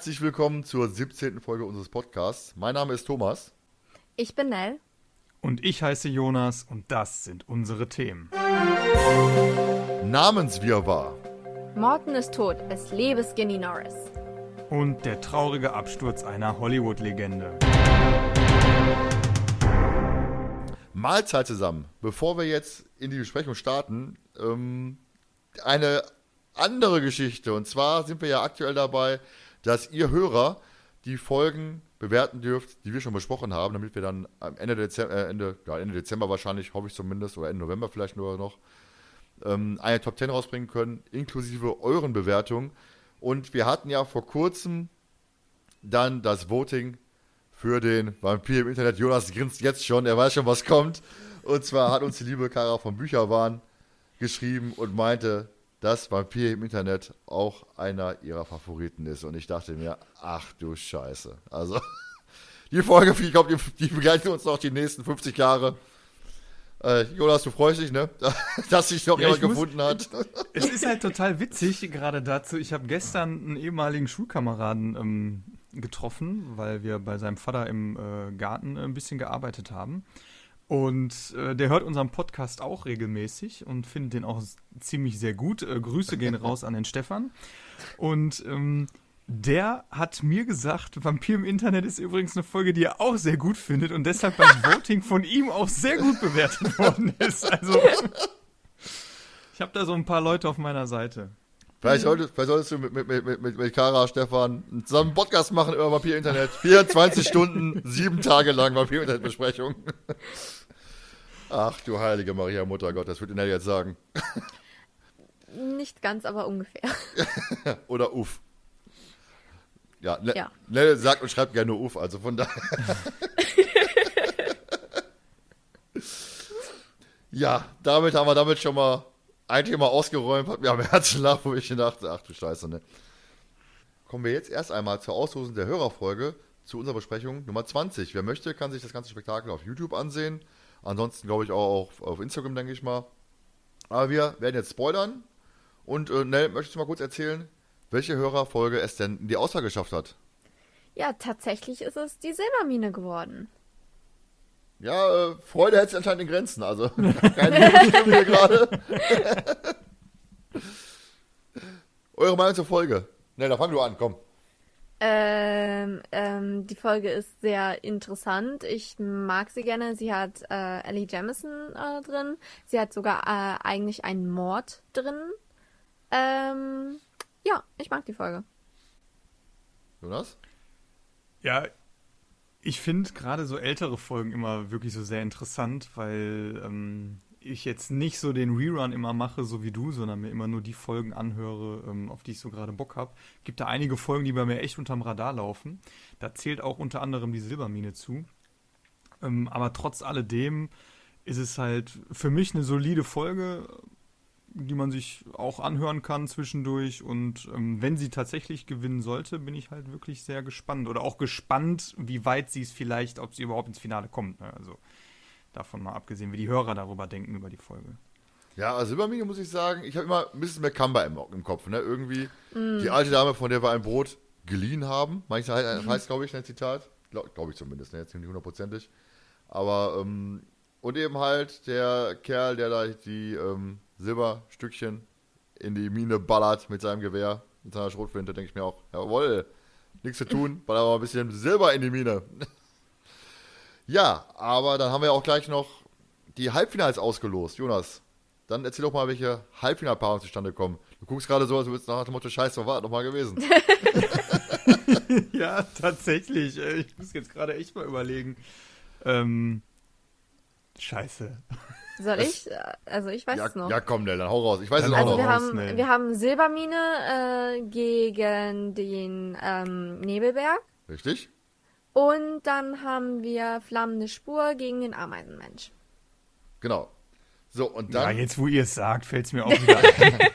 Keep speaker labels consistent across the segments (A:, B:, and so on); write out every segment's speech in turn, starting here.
A: Herzlich willkommen zur 17. Folge unseres Podcasts. Mein Name ist Thomas.
B: Ich bin Nell.
C: Und ich heiße Jonas und das sind unsere Themen.
A: Namenswirrwarr.
B: Morton ist tot, es lebe Skinny Norris.
C: Und der traurige Absturz einer Hollywood-Legende.
A: Mahlzeit zusammen. Bevor wir jetzt in die Besprechung starten, ähm, eine andere Geschichte. Und zwar sind wir ja aktuell dabei, dass ihr Hörer die Folgen bewerten dürft, die wir schon besprochen haben, damit wir dann am Ende Dezember, äh, Ende, ja, Ende Dezember wahrscheinlich, hoffe ich zumindest, oder Ende November vielleicht nur noch, ähm, eine Top 10 rausbringen können, inklusive euren Bewertungen. Und wir hatten ja vor kurzem dann das Voting für den Vampir im Internet. Jonas grinst jetzt schon, er weiß schon, was kommt. Und zwar hat uns die liebe Kara von Bücherwahn geschrieben und meinte, dass Vampir im Internet auch einer ihrer Favoriten ist. Und ich dachte mir, ach du Scheiße. Also, die Folge, ich glaube, die, die begleitet uns noch die nächsten 50 Jahre. Äh, Jonas, du freust dich, ne? Dass sich noch ja, jemand gefunden hat.
C: Es ist halt total witzig, gerade dazu. Ich habe gestern einen ehemaligen Schulkameraden ähm, getroffen, weil wir bei seinem Vater im äh, Garten ein bisschen gearbeitet haben. Und äh, der hört unseren Podcast auch regelmäßig und findet den auch ziemlich sehr gut. Äh, Grüße gehen raus an den Stefan. Und ähm, der hat mir gesagt, Vampir im Internet ist übrigens eine Folge, die er auch sehr gut findet und deshalb beim Voting von ihm auch sehr gut bewertet worden ist. Also ich habe da so ein paar Leute auf meiner Seite.
A: Vielleicht, solltest, vielleicht solltest du mit, mit, mit, mit, mit Kara, Stefan zusammen einen Podcast machen über Vampir Internet. 24 Stunden, sieben Tage lang Vampir Internet Besprechung. Ach du heilige Maria Mutter Gott, das würde Nell jetzt sagen.
B: Nicht ganz, aber ungefähr.
A: Oder uff. Ja, ne ja. Nell sagt und schreibt gerne uff, also von daher. ja, damit haben wir damit schon mal ein Thema ausgeräumt, hat mir am Herzen lag, wo ich dachte, ach du Scheiße, ne. Kommen wir jetzt erst einmal zur Auslosung der Hörerfolge zu unserer Besprechung Nummer 20. Wer möchte, kann sich das ganze Spektakel auf YouTube ansehen. Ansonsten glaube ich auch auf, auf Instagram, denke ich mal. Aber wir werden jetzt spoilern. Und äh, Nell, möchtest du mal kurz erzählen, welche Hörerfolge es denn in die Auswahl geschafft hat?
B: Ja, tatsächlich ist es die Silbermine geworden.
A: Ja, äh, Freude hält sich anscheinend in Grenzen. Also keine Stimme hier gerade. Eure Meinung zur Folge? Ne, da fang du an, komm.
B: Ähm, ähm, die Folge ist sehr interessant. Ich mag sie gerne. Sie hat äh, Ellie Jamison äh, drin. Sie hat sogar äh, eigentlich einen Mord drin. Ähm, ja, ich mag die Folge.
A: Jonas?
C: Ja, ich finde gerade so ältere Folgen immer wirklich so sehr interessant, weil ähm, ich jetzt nicht so den Rerun immer mache, so wie du, sondern mir immer nur die Folgen anhöre, ähm, auf die ich so gerade Bock habe. Gibt da einige Folgen, die bei mir echt unterm Radar laufen. Da zählt auch unter anderem die Silbermine zu. Ähm, aber trotz alledem ist es halt für mich eine solide Folge, die man sich auch anhören kann zwischendurch. Und ähm, wenn sie tatsächlich gewinnen sollte, bin ich halt wirklich sehr gespannt. Oder auch gespannt, wie weit sie es vielleicht, ob sie überhaupt ins Finale kommt. Ne? Also Davon mal abgesehen, wie die Hörer darüber denken über die Folge.
A: Ja, also Silbermine muss ich sagen, ich habe immer Mrs. McCumber im, im Kopf, ne? Irgendwie mm. die alte Dame, von der wir ein Brot geliehen haben. Manchmal heißt, heißt glaube ich, ein Zitat. Glaube glaub ich zumindest, ne? Jetzt nicht hundertprozentig. Aber, ähm, und eben halt der Kerl, der da die ähm, Silberstückchen in die Mine ballert mit seinem Gewehr, mit seiner Schrotflinte, denke ich mir auch, jawohl, nichts zu tun, baller mal ein bisschen Silber in die Mine. Ja, aber dann haben wir auch gleich noch die Halbfinals ausgelost. Jonas, dann erzähl doch mal, welche Halbfinalpaarungen zustande kommen. Du guckst gerade so, als würdest du nach dem Motto, scheiße, war nochmal gewesen?
C: ja, tatsächlich. Ich muss jetzt gerade echt mal überlegen. Ähm, scheiße.
B: Soll ich? Also ich weiß
A: ja,
B: es noch.
A: Ja, komm, Nell, dann hau raus. Ich weiß
B: es
A: auch
B: also
A: noch.
B: Wir haben, wir haben Silbermine äh, gegen den ähm, Nebelberg.
A: Richtig.
B: Und dann haben wir Flammende Spur gegen den Ameisenmensch.
A: Genau. So, und dann.
C: Ja, jetzt, wo ihr es sagt, fällt es mir auch wieder ein.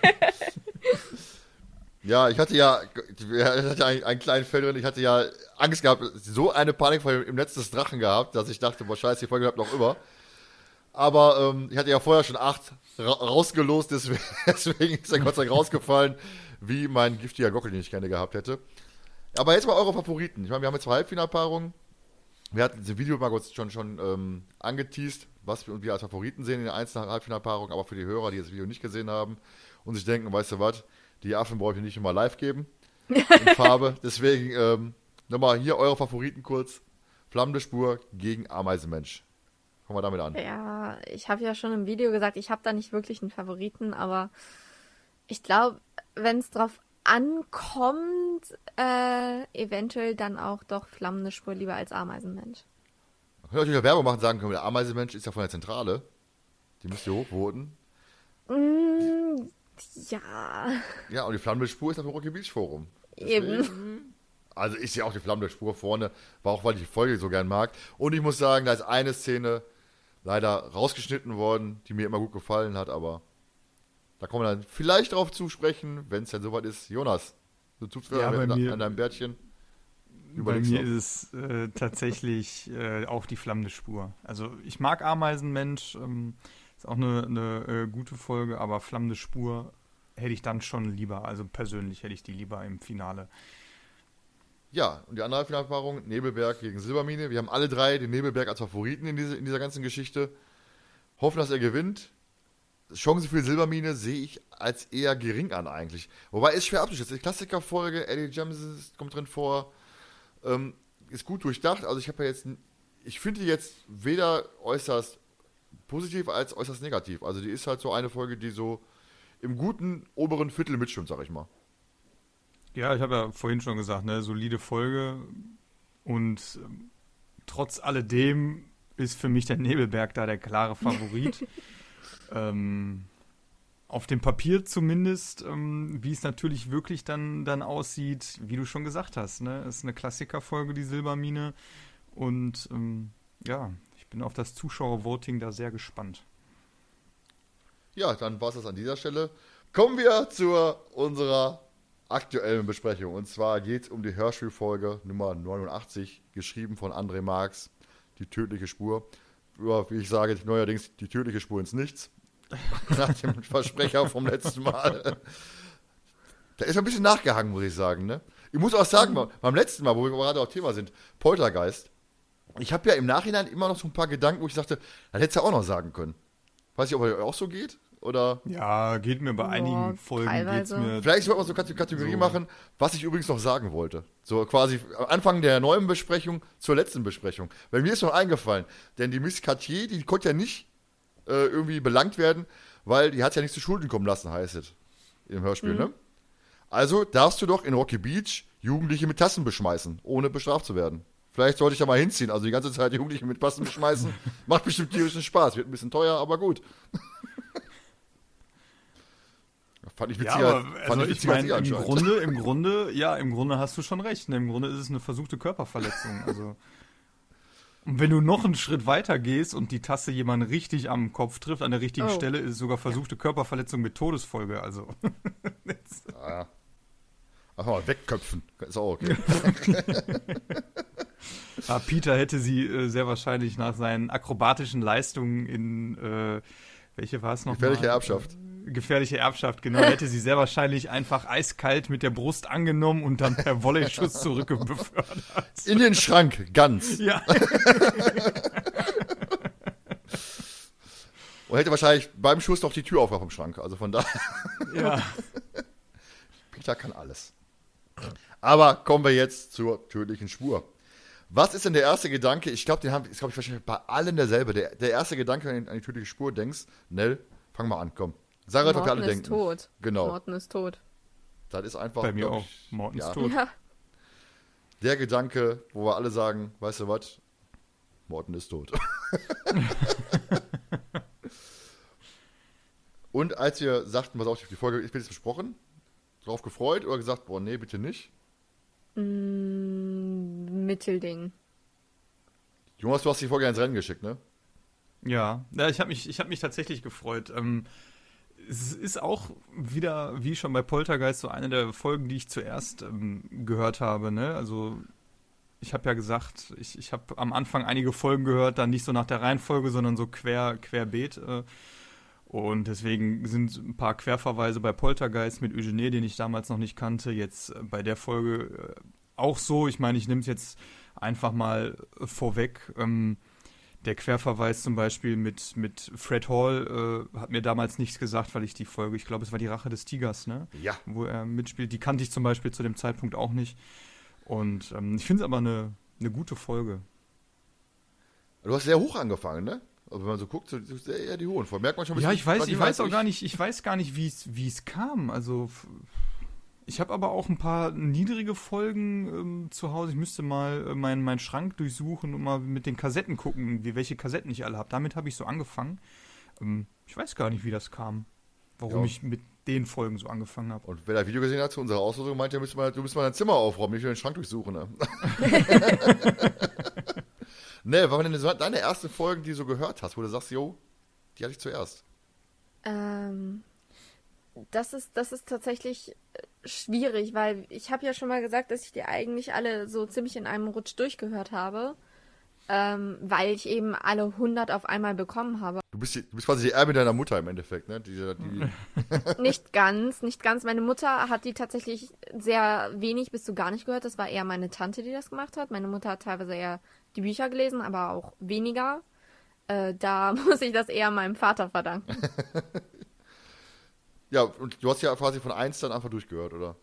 A: ja, ich hatte ja, ich hatte einen, einen kleinen Fell drin, ich hatte ja Angst gehabt, so eine Panik vor dem Netz des Drachen gehabt, dass ich dachte, boah, scheiße, die Folge bleibt noch über. Aber ähm, ich hatte ja vorher schon acht ra rausgelost, deswegen, deswegen ist er Gott sei Dank rausgefallen, wie mein giftiger Gockel, den ich gerne gehabt hätte. Aber jetzt mal eure Favoriten. Ich meine, wir haben jetzt zwei Halbfinalpaarungen. Wir hatten diese Video mal kurz schon, schon ähm, angeteased, was wir, wir als Favoriten sehen in den einzelnen Halbfinalpaarungen, aber für die Hörer, die das Video nicht gesehen haben und sich denken, weißt du was, die Affen brauche ich nicht immer live geben in Farbe. Deswegen ähm, nochmal hier eure Favoriten kurz. Flammende Spur gegen Ameisenmensch. Fangen wir damit an.
B: Ja, ich habe ja schon im Video gesagt, ich habe da nicht wirklich einen Favoriten, aber ich glaube, wenn es drauf ankommt, äh, eventuell dann auch doch flammende Spur lieber als Ameisenmensch.
A: Man könnte natürlich Werbung machen sagen können, der Ameisenmensch ist ja von der Zentrale. Die müsst ihr hochvoten.
B: Mm, ja.
A: Ja, und die flammende Spur ist auf dem Rocky Beach Forum.
B: Eben.
A: Also ich sehe auch die flammende Spur vorne, war auch, weil ich die Folge so gern mag. Und ich muss sagen, da ist eine Szene leider rausgeschnitten worden, die mir immer gut gefallen hat, aber da kommen wir dann vielleicht drauf zu sprechen, wenn es dann soweit ist. Jonas, du tust
C: Ja,
A: an,
C: mir-
A: an deinem Bärtchen.
C: Bei mir
A: noch.
C: ist es äh, tatsächlich äh, auch die flammende Spur. Also ich mag Ameisenmensch, ähm, ist auch eine, eine äh, gute Folge, aber flammende Spur hätte ich dann schon lieber. Also persönlich hätte ich die lieber im Finale.
A: Ja, und die andere Finalpaarung, Nebelberg gegen Silbermine. Wir haben alle drei den Nebelberg als Favoriten in, diese, in dieser ganzen Geschichte. Hoffen, dass er gewinnt. Chance für die Silbermine sehe ich als eher gering an eigentlich. Wobei ist schwer abzuschätzen. Die Klassikerfolge, Eddie Jameson kommt drin vor, ähm, ist gut durchdacht. Also ich habe ja jetzt, ich finde die jetzt weder äußerst positiv als äußerst negativ. Also die ist halt so eine Folge, die so im guten oberen Viertel mitschwimmt, sag ich mal.
C: Ja, ich habe ja vorhin schon gesagt, ne, solide Folge und ähm, trotz alledem ist für mich der Nebelberg da der klare Favorit. ähm, auf dem Papier zumindest, ähm, wie es natürlich wirklich dann, dann aussieht, wie du schon gesagt hast, ne, ist eine Klassikerfolge, die Silbermine und ähm, ja, ich bin auf das Zuschauervoting da sehr gespannt.
A: Ja, dann war es das an dieser Stelle. Kommen wir zu unserer aktuellen Besprechung. Und zwar geht es um die Hörspielfolge Nummer 89, geschrieben von André Marx, Die tödliche Spur. Oder wie ich sage, neuerdings die tödliche Spur ins Nichts. Nach dem Versprecher vom letzten Mal. Da ist ein bisschen nachgehangen, muss ich sagen. Ne? Ich muss auch sagen, beim letzten Mal, wo wir gerade auf Thema sind, Poltergeist, ich habe ja im Nachhinein immer noch so ein paar Gedanken, wo ich sagte, das hättest du ja auch noch sagen können. Weiß ich, ob euch auch so geht? Oder
C: Ja, geht mir bei
B: Ja,
C: einigen Folgen geht's mir
A: Vielleicht sollten wir so eine Kategorie
C: So.
A: machen, was ich übrigens noch sagen wollte. So quasi am Anfang der neuen Besprechung zur letzten Besprechung. Weil mir ist noch eingefallen, denn die Miss Cartier, die konnte ja nicht äh, irgendwie belangt werden, weil die hat ja nicht zu Schulden kommen lassen, heißt es im Hörspiel, ne? Also darfst du doch in Rocky Beach Jugendliche mit Tassen beschmeißen, ohne bestraft zu werden. Vielleicht sollte ich da mal hinziehen. Also die ganze Zeit Jugendliche mit Tassen beschmeißen, macht bestimmt tierischen Spaß. Wird ein bisschen teuer, aber gut. Fand ich
C: Ja,
A: witziger,
C: aber
A: fand
C: also
A: ich
C: ich
A: witziger als
C: meine,
A: ihr
C: im. Grunde, im Grunde, ja, im Grunde hast du schon recht. Ne? Im Grunde ist es eine versuchte Körperverletzung. Also und wenn du noch einen Schritt weiter gehst und die Tasse jemanden richtig am Kopf trifft, an der richtigen
B: Oh.
C: Stelle, ist es sogar versuchte Körperverletzung mit Todesfolge. Also
A: Ja. Einfach mal wegköpfen. Ist auch okay.
C: Ah, Peter hätte sie äh, sehr wahrscheinlich nach seinen akrobatischen Leistungen in äh, welche war es noch?
A: Gefährliche
C: mal?
A: Erbschaft.
C: Äh, gefährliche Erbschaft, genau. Hätte sie sehr wahrscheinlich einfach eiskalt mit der Brust angenommen und dann per Volley-Schuss zurückbefördert.
A: In den Schrank, ganz.
C: Ja.
A: Und hätte wahrscheinlich beim Schuss noch die Tür aufgemacht vom Schrank. Also von daher,
C: ja.
A: Peter kann alles. Aber kommen wir jetzt zur tödlichen Spur. Was ist denn der erste Gedanke? Ich glaube, den haben, ist glaube ich wahrscheinlich bei allen derselbe. Der, der erste Gedanke, wenn du an die tödliche Spur denkst, Nell, fang mal an, komm. Sag was wir
B: Morten
A: alle
B: ist
A: denken.
B: tot.
A: Genau.
B: Morten ist tot.
A: Das ist einfach.
C: Bei mir auch.
A: ich,
C: Morten ist
A: ja,
C: tot.
B: Ja.
A: Der Gedanke, wo wir alle sagen, weißt du was? Morten ist tot. Und als wir sagten, pass auf, die Folge ist jetzt besprochen, drauf gefreut oder gesagt, boah, nee, bitte nicht.
B: Mm, Mittelding.
A: Jonas, du hast die Folge ins Rennen geschickt, ne?
C: Ja, ja ich habe mich, ich hab mich tatsächlich gefreut. Ähm, es ist auch wieder, wie schon bei Poltergeist, so eine der Folgen, die ich zuerst ähm, gehört habe. Ne? Also ich habe ja gesagt, ich, ich habe am Anfang einige Folgen gehört, dann nicht so nach der Reihenfolge, sondern so quer, querbeet. Äh, und deswegen sind ein paar Querverweise bei Poltergeist mit Eugenie, den ich damals noch nicht kannte, jetzt äh, bei der Folge auch so, ich meine, ich nehme es jetzt einfach mal vorweg. Ähm, der Querverweis zum Beispiel mit, mit Fred Hall äh, hat mir damals nichts gesagt, weil ich die Folge, ich glaube, es war die Rache des Tigers, ne?
A: Ja.
C: Wo er mitspielt. Die kannte ich zum Beispiel zu dem Zeitpunkt auch nicht. Und ähm, ich finde es aber eine, eine gute Folge.
A: Du hast sehr hoch angefangen, ne? Also wenn man so guckt, so, so eher die hohen Folgen. Merkt man schon ein
C: Ja,
A: bisschen,
C: ich weiß, ich weiß auch gar nicht, ich weiß gar nicht, wie es kam. Also ich habe aber auch ein paar niedrige Folgen ähm, zu Hause. Ich müsste mal äh, meinen meinen Schrank durchsuchen und mal mit den Kassetten gucken, wie welche Kassetten ich alle habe. Damit habe ich so angefangen. Ähm, ich weiß gar nicht, wie das kam. Warum
A: Ja.
C: ich mit den Folgen so angefangen habe.
A: Und wer das Video gesehen hat zu unserer Auslosung, meint, ja, müsste mal, du müsst mal dein Zimmer aufräumen, nicht nur den Schrank durchsuchen. Ne, ne was waren denn so deine ersten Folgen, die du so gehört hast, wo du sagst, jo, die hatte ich zuerst?
B: Ähm, das ist, das ist tatsächlich äh, schwierig, weil ich habe ja schon mal gesagt, dass ich die eigentlich alle so ziemlich in einem Rutsch durchgehört habe, ähm, weil ich eben alle 100 auf einmal bekommen habe.
A: Du bist, die, du bist quasi die Erbin deiner Mutter im Endeffekt, ne? Die, die,
B: Nicht ganz, nicht ganz. Meine Mutter hat die tatsächlich sehr wenig bis zu gar nicht gehört. Das war eher meine Tante, die das gemacht hat. Meine Mutter hat teilweise eher die Bücher gelesen, aber auch weniger. Äh, da muss ich das eher meinem Vater verdanken.
A: ja, und du hast ja quasi von eins dann einfach durchgehört, oder?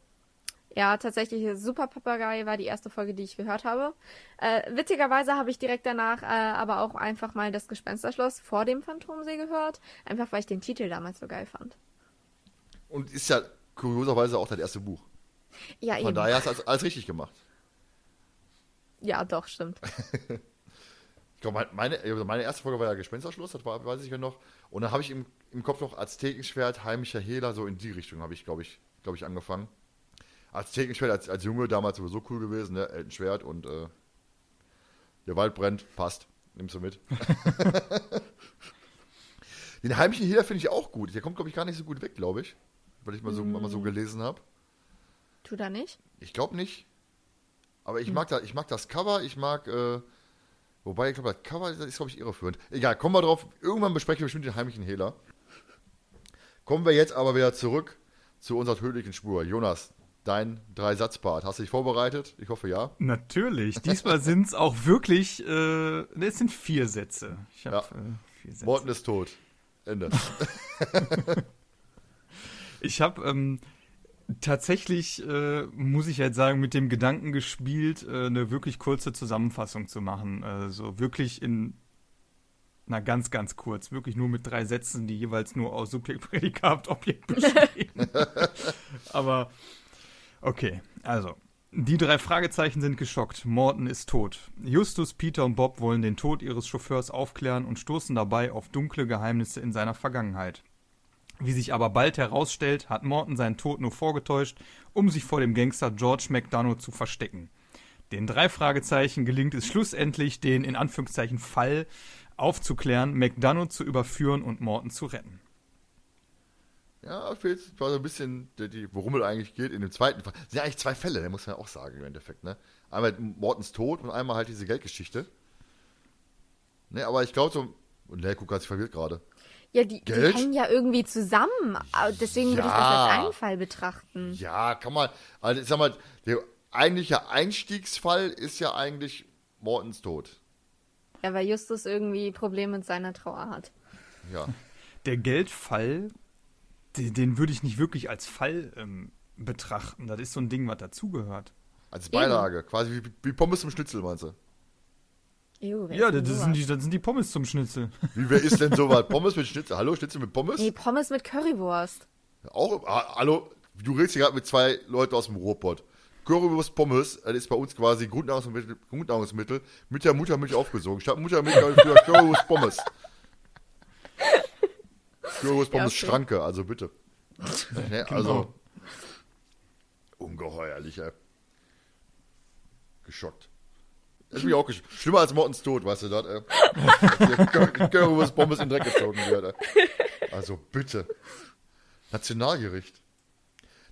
B: Ja, tatsächlich Super Papagei war die erste Folge, die ich gehört habe. Äh, witzigerweise habe ich direkt danach äh, aber auch einfach mal das Gespensterschloss vor dem Phantomsee gehört. Einfach weil ich den Titel damals so geil fand.
A: Und ist ja kurioserweise auch dein erstes Buch.
B: Ja,
A: Von
B: eben.
A: daher hast du alles, alles richtig gemacht.
B: Ja, doch, stimmt.
A: Ich glaube, meine, also meine erste Folge war ja Gespensterschluss, das war, weiß ich ja noch. Und dann habe ich im, im Kopf noch Aztekenschwert, heimischer Hehler, so in die Richtung habe ich, glaube ich, glaube ich, angefangen. Aztekenschwert als, als Junge damals sowieso cool gewesen, ne? Eltenschwert und äh, der Wald brennt, passt. Nimmst du mit. Den heimischen Hehler finde ich auch gut. Der kommt, glaube ich, gar nicht so gut weg, glaube ich. Weil ich mal so, mal so gelesen habe.
B: Tut er nicht?
A: Ich glaube nicht. Aber ich mag, da, ich mag das Cover, ich mag, äh, wobei ich glaube, das Cover ist, glaube ich, irreführend. Egal, kommen wir drauf. Irgendwann besprechen wir bestimmt den heimlichen Hehler. Kommen wir jetzt aber wieder zurück zu unserer tödlichen Spur. Jonas, dein Dreisatzpart. Hast du dich vorbereitet? Ich hoffe ja.
C: Natürlich. Diesmal sind es auch wirklich, äh, es sind vier Sätze. Ich habe
A: Ja.
C: äh, vier Sätze.
A: Morten ist tot. Ende.
C: Ich habe ähm, tatsächlich, äh, muss ich jetzt sagen, mit dem Gedanken gespielt, äh, eine wirklich kurze Zusammenfassung zu machen. Äh, so wirklich in, na ganz, ganz kurz, wirklich nur mit drei Sätzen, die jeweils nur aus Subjekt, Prädikat, Objekt bestehen. Aber okay, also. Die drei Fragezeichen sind geschockt. Morton ist tot. Justus, Peter und Bob wollen den Tod ihres Chauffeurs aufklären und stoßen dabei auf dunkle Geheimnisse in seiner Vergangenheit. Wie sich aber bald herausstellt, hat Morton seinen Tod nur vorgetäuscht, um sich vor dem Gangster George McDonough zu verstecken. Den drei Fragezeichen gelingt es schlussendlich, den in Anführungszeichen Fall aufzuklären, McDonough zu überführen und Morton zu retten.
A: Ja, fehlt so ein bisschen, die, worum es eigentlich geht. In dem zweiten Fall. sind ja eigentlich zwei Fälle, muss man auch sagen, im Endeffekt. Ne? Einmal Mortens Tod und einmal halt diese Geldgeschichte. Ne, aber ich glaube so. Und ne, guck, hat sich verwirrt gerade.
B: Ja, die, die hängen ja irgendwie zusammen. Aber Deswegen würde ich das
A: Ja.
B: als einen Fall betrachten.
A: Ja, kann man. Also, ich sag mal, der eigentliche Einstiegsfall ist ja eigentlich Mortens Tod.
B: Ja, weil Justus irgendwie Probleme mit seiner Trauer hat.
A: Ja.
C: Der Geldfall, den, den würde ich nicht wirklich als Fall ähm, betrachten. Das ist so ein Ding, was dazugehört.
A: Als Beilage. Quasi wie, wie Pommes zum Schnitzel, meinst du?
B: Ew,
C: Ja, das
B: sowas?
C: sind, die, das sind die Pommes zum Schnitzel.
A: Wie, wer ist denn sowas? Pommes mit Schnitzel? Hallo, Schnitzel mit Pommes?
B: Nee, Pommes mit Currywurst.
A: Auch, ah, hallo, du redest hier gerade mit zwei Leuten aus dem Ruhrpott. Currywurst Pommes, das ist bei uns quasi Grundnahrungsmittel, Grundnahrungsmittel mit der Muttermilch aufgesogen. Statt Muttermilch habe ich früher Currywurst Pommes. Currywurst
B: Ja,
A: Pommes
B: okay.
A: Schranke, also bitte. Ne, also,
C: Genau.
A: ungeheuerlich, ey. Geschockt. Das ist mich auch. Schlimmer als Mortens Tod, weißt du das, ey. Dass hier Cur- Currywurst Pommes in den Dreck gezogen wird, ey. Also bitte. Nationalgericht.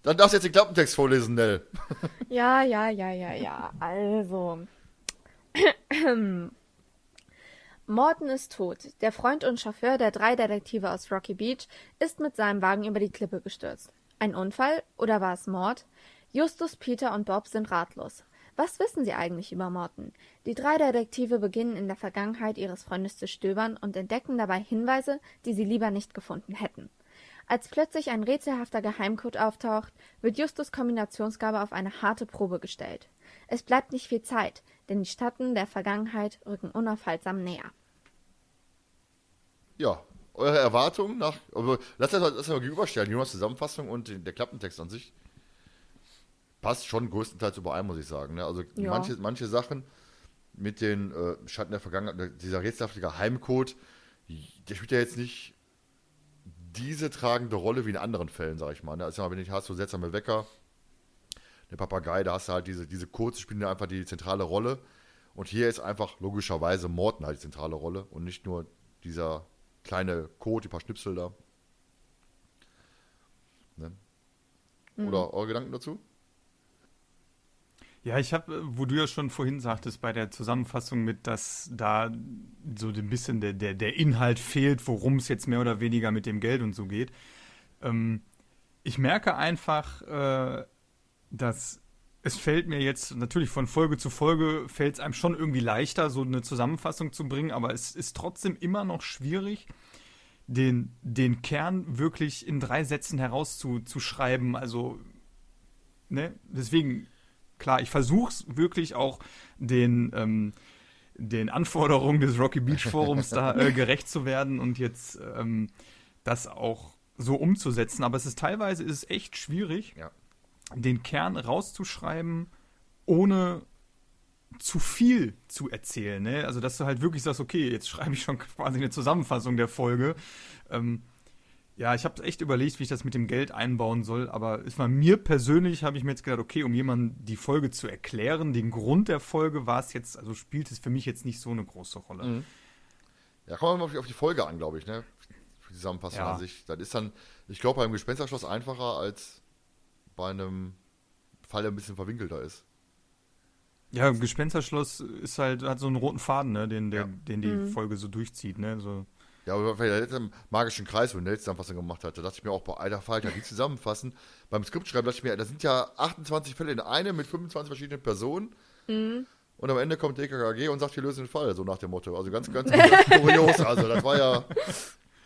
A: Dann darfst du jetzt den Klappentext vorlesen, Nell.
B: Ja, ja, ja, ja, ja. Also. Morton ist tot. Der Freund und Chauffeur der drei Detektive aus Rocky Beach ist mit seinem Wagen über die Klippe gestürzt. Ein Unfall oder war es Mord? Justus, Peter und Bob sind ratlos. Was wissen sie eigentlich über Morton? Die drei Detektive beginnen in der Vergangenheit ihres Freundes zu stöbern und entdecken dabei Hinweise, die sie lieber nicht gefunden hätten. Als plötzlich ein rätselhafter Geheimcode auftaucht, wird Justus Kombinationsgabe auf eine harte Probe gestellt. Es bleibt nicht viel Zeit, denn die Schatten der Vergangenheit rücken unaufhaltsam näher.
A: Ja, eure Erwartungen nach. Also, lasst uns das mal gegenüberstellen. Jonas Zusammenfassung und der Klappentext an sich passt schon größtenteils überein, muss ich sagen. Ne? Also
B: Ja.
A: manche, manche Sachen mit den äh, Schatten der Vergangenheit, dieser rätselhafte Geheimcode, der spielt ja jetzt nicht diese tragende Rolle wie in anderen Fällen, sag ich mal. Ne? Also, wenn ich hast so seltsame Wecker, der Papagei, da hast du halt diese, diese Codes, spielen einfach die zentrale Rolle. Und hier ist einfach logischerweise Morten halt die zentrale Rolle und nicht nur dieser kleine Code, die paar Schnipsel da. Ne? Oder eure Gedanken dazu?
C: Ja, ich habe, wo du ja schon vorhin sagtest, bei der Zusammenfassung mit, dass da so ein bisschen der, der, der Inhalt fehlt, worum es jetzt mehr oder weniger mit dem Geld und so geht. Ähm, ich merke einfach, äh, dass es fällt mir jetzt natürlich von Folge zu Folge fällt es einem schon irgendwie leichter, so eine Zusammenfassung zu bringen, aber es ist trotzdem immer noch schwierig, den, den Kern wirklich in drei Sätzen herauszuschreiben. Also, ne, deswegen klar, ich versuche es wirklich auch den, ähm, den Anforderungen des Rocky Beach Forums da äh, gerecht zu werden und jetzt ähm, das auch so umzusetzen. Aber es ist teilweise ist es echt schwierig,
A: Ja.
C: den Kern rauszuschreiben, ohne zu viel zu erzählen. Ne? Also, dass du halt wirklich sagst, okay, jetzt schreibe ich schon quasi eine Zusammenfassung der Folge. Ähm, ja, ich habe echt überlegt, wie ich das mit dem Geld einbauen soll, aber es war mir persönlich, habe ich mir jetzt gedacht, okay, um jemandem die Folge zu erklären, den Grund der Folge war es jetzt, also spielt es für mich jetzt nicht so eine große Rolle.
A: Mhm. Ja, kommen wir mal auf die, auf die Folge an, glaube ich, ne? Die Zusammenfassung
C: Ja.
A: an sich. Das ist dann, ich glaube, beim Gespensterschloss einfacher als bei einem Fall, der ein bisschen verwinkelter ist.
C: Ja, Gespensterschloss ist halt, hat so einen roten Faden, ne, den, der,
A: Ja.
C: den die Folge so durchzieht, ne, so.
A: Ja, aber bei der letzten magischen Kreis, wo letzte Zusammenfassung gemacht hat, da dachte ich mir auch, bei alter Falter, die zusammenfassen. Beim Skriptschreiben dachte ich mir, da sind ja 28 Fälle in einem mit 25 verschiedenen Personen. Und am Ende kommt DKKG und sagt, wir lösen den Fall, so nach dem Motto. Also ganz, ganz kurios. Also das war ja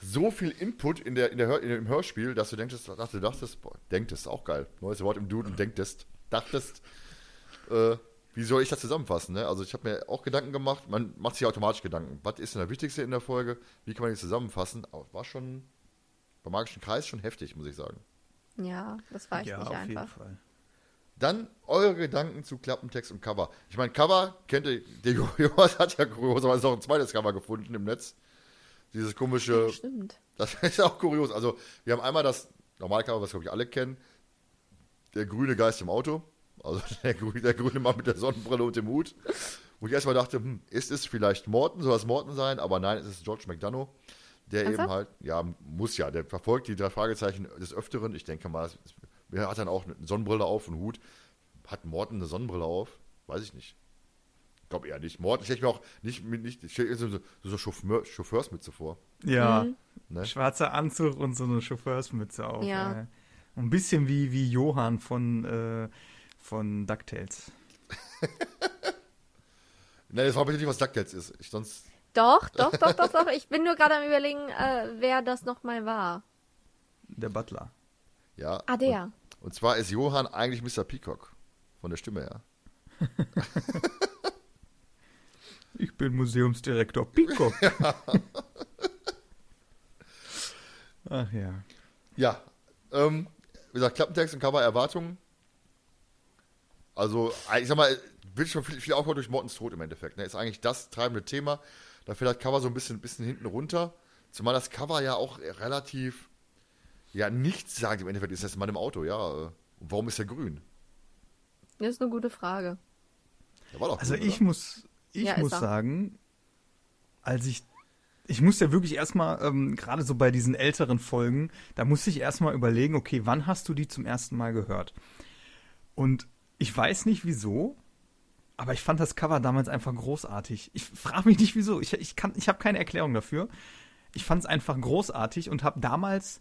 A: so viel Input in der, in der in dem Hörspiel, dass du denktest, dachte, dachtest, boah, denktest, auch geil. Neues Wort im Duden, denktest, dachtest, äh, wie soll ich das zusammenfassen? Ne? Also ich habe mir auch Gedanken gemacht, man macht sich automatisch Gedanken. Was ist denn das Wichtigste in der Folge? Wie kann man die zusammenfassen? Aber war schon beim magischen Kreis schon heftig, muss ich sagen.
B: Ja, das war echt
C: ja,
B: nicht
C: auf jeden
B: einfach.
C: Fall.
A: Dann eure Gedanken zu Klappentext und Cover. Ich meine, Cover kennt ihr, der Jo- Jonas hat ja kurioserweise auch ein zweites Cover gefunden im Netz. Dieses komische,
B: Stimmt.
A: das ist auch kurios. Also, wir haben einmal das normale Cover, was glaube ich alle kennen. Der grüne Geist im Auto. Also der, der grüne Mann mit der Sonnenbrille und dem Hut. Wo ich erstmal dachte, hm, ist es vielleicht Morton? Soll es Morton sein? Aber nein, es ist George McDonough. Der eben
B: Ernsthaft?
A: halt, ja, muss ja, der verfolgt die drei Fragezeichen des Öfteren. Ich denke mal, er hat dann auch eine Sonnenbrille auf und Hut. Hat Morton eine Sonnenbrille auf? Weiß ich nicht. Ich glaube eher nicht. Morton stelle ich mir auch nicht, mit- nicht mir so, so, so Chauffeur, Chauffeursmütze vor.
C: Ja,
A: Ne?
C: schwarzer Anzug und so eine Chauffeursmütze auf.
B: Ja.
C: Äh. Ein bisschen wie, wie Johann von, äh, von DuckTales.
A: Nein, das war bitte nicht, was DuckTales ist. Ich, sonst,
B: Doch, doch, doch, doch, doch. Ich bin nur gerade am überlegen, äh, wer das nochmal war.
C: Der Butler.
A: ja.
B: Ah, der.
A: Und, und zwar ist Johann eigentlich Mr. Peacock. Von der Stimme her.
C: Ich bin Museumsdirektor Peacock. Ach ja.
A: Ja, ähm, wie gesagt, Klappentext und Cover Erwartungen. Also, ich sag mal, wird schon viel, viel aufgebaut durch Mortens Tod im Endeffekt. Ne? Ist eigentlich das treibende Thema. Da fällt das Cover so ein bisschen, bisschen hinten runter. Zumal das Cover ja auch relativ, ja, nichts sagt im Endeffekt. Ist das Mann im Auto, ja. äh, Und warum ist er grün?
B: Das ist eine gute Frage.
A: Der war doch
C: Also
A: grün,
C: ich
A: oder?
C: muss, ich
B: Ja,
C: muss sagen, als ich, ich muss ja wirklich erstmal, ähm, gerade so bei diesen älteren Folgen, da muss ich erstmal überlegen, okay, wann hast du die zum ersten Mal gehört? Und ich weiß nicht wieso, aber ich fand das Cover damals einfach großartig. Ich frage mich nicht wieso. Ich, ich, ich habe keine Erklärung dafür. Ich fand es einfach großartig und habe damals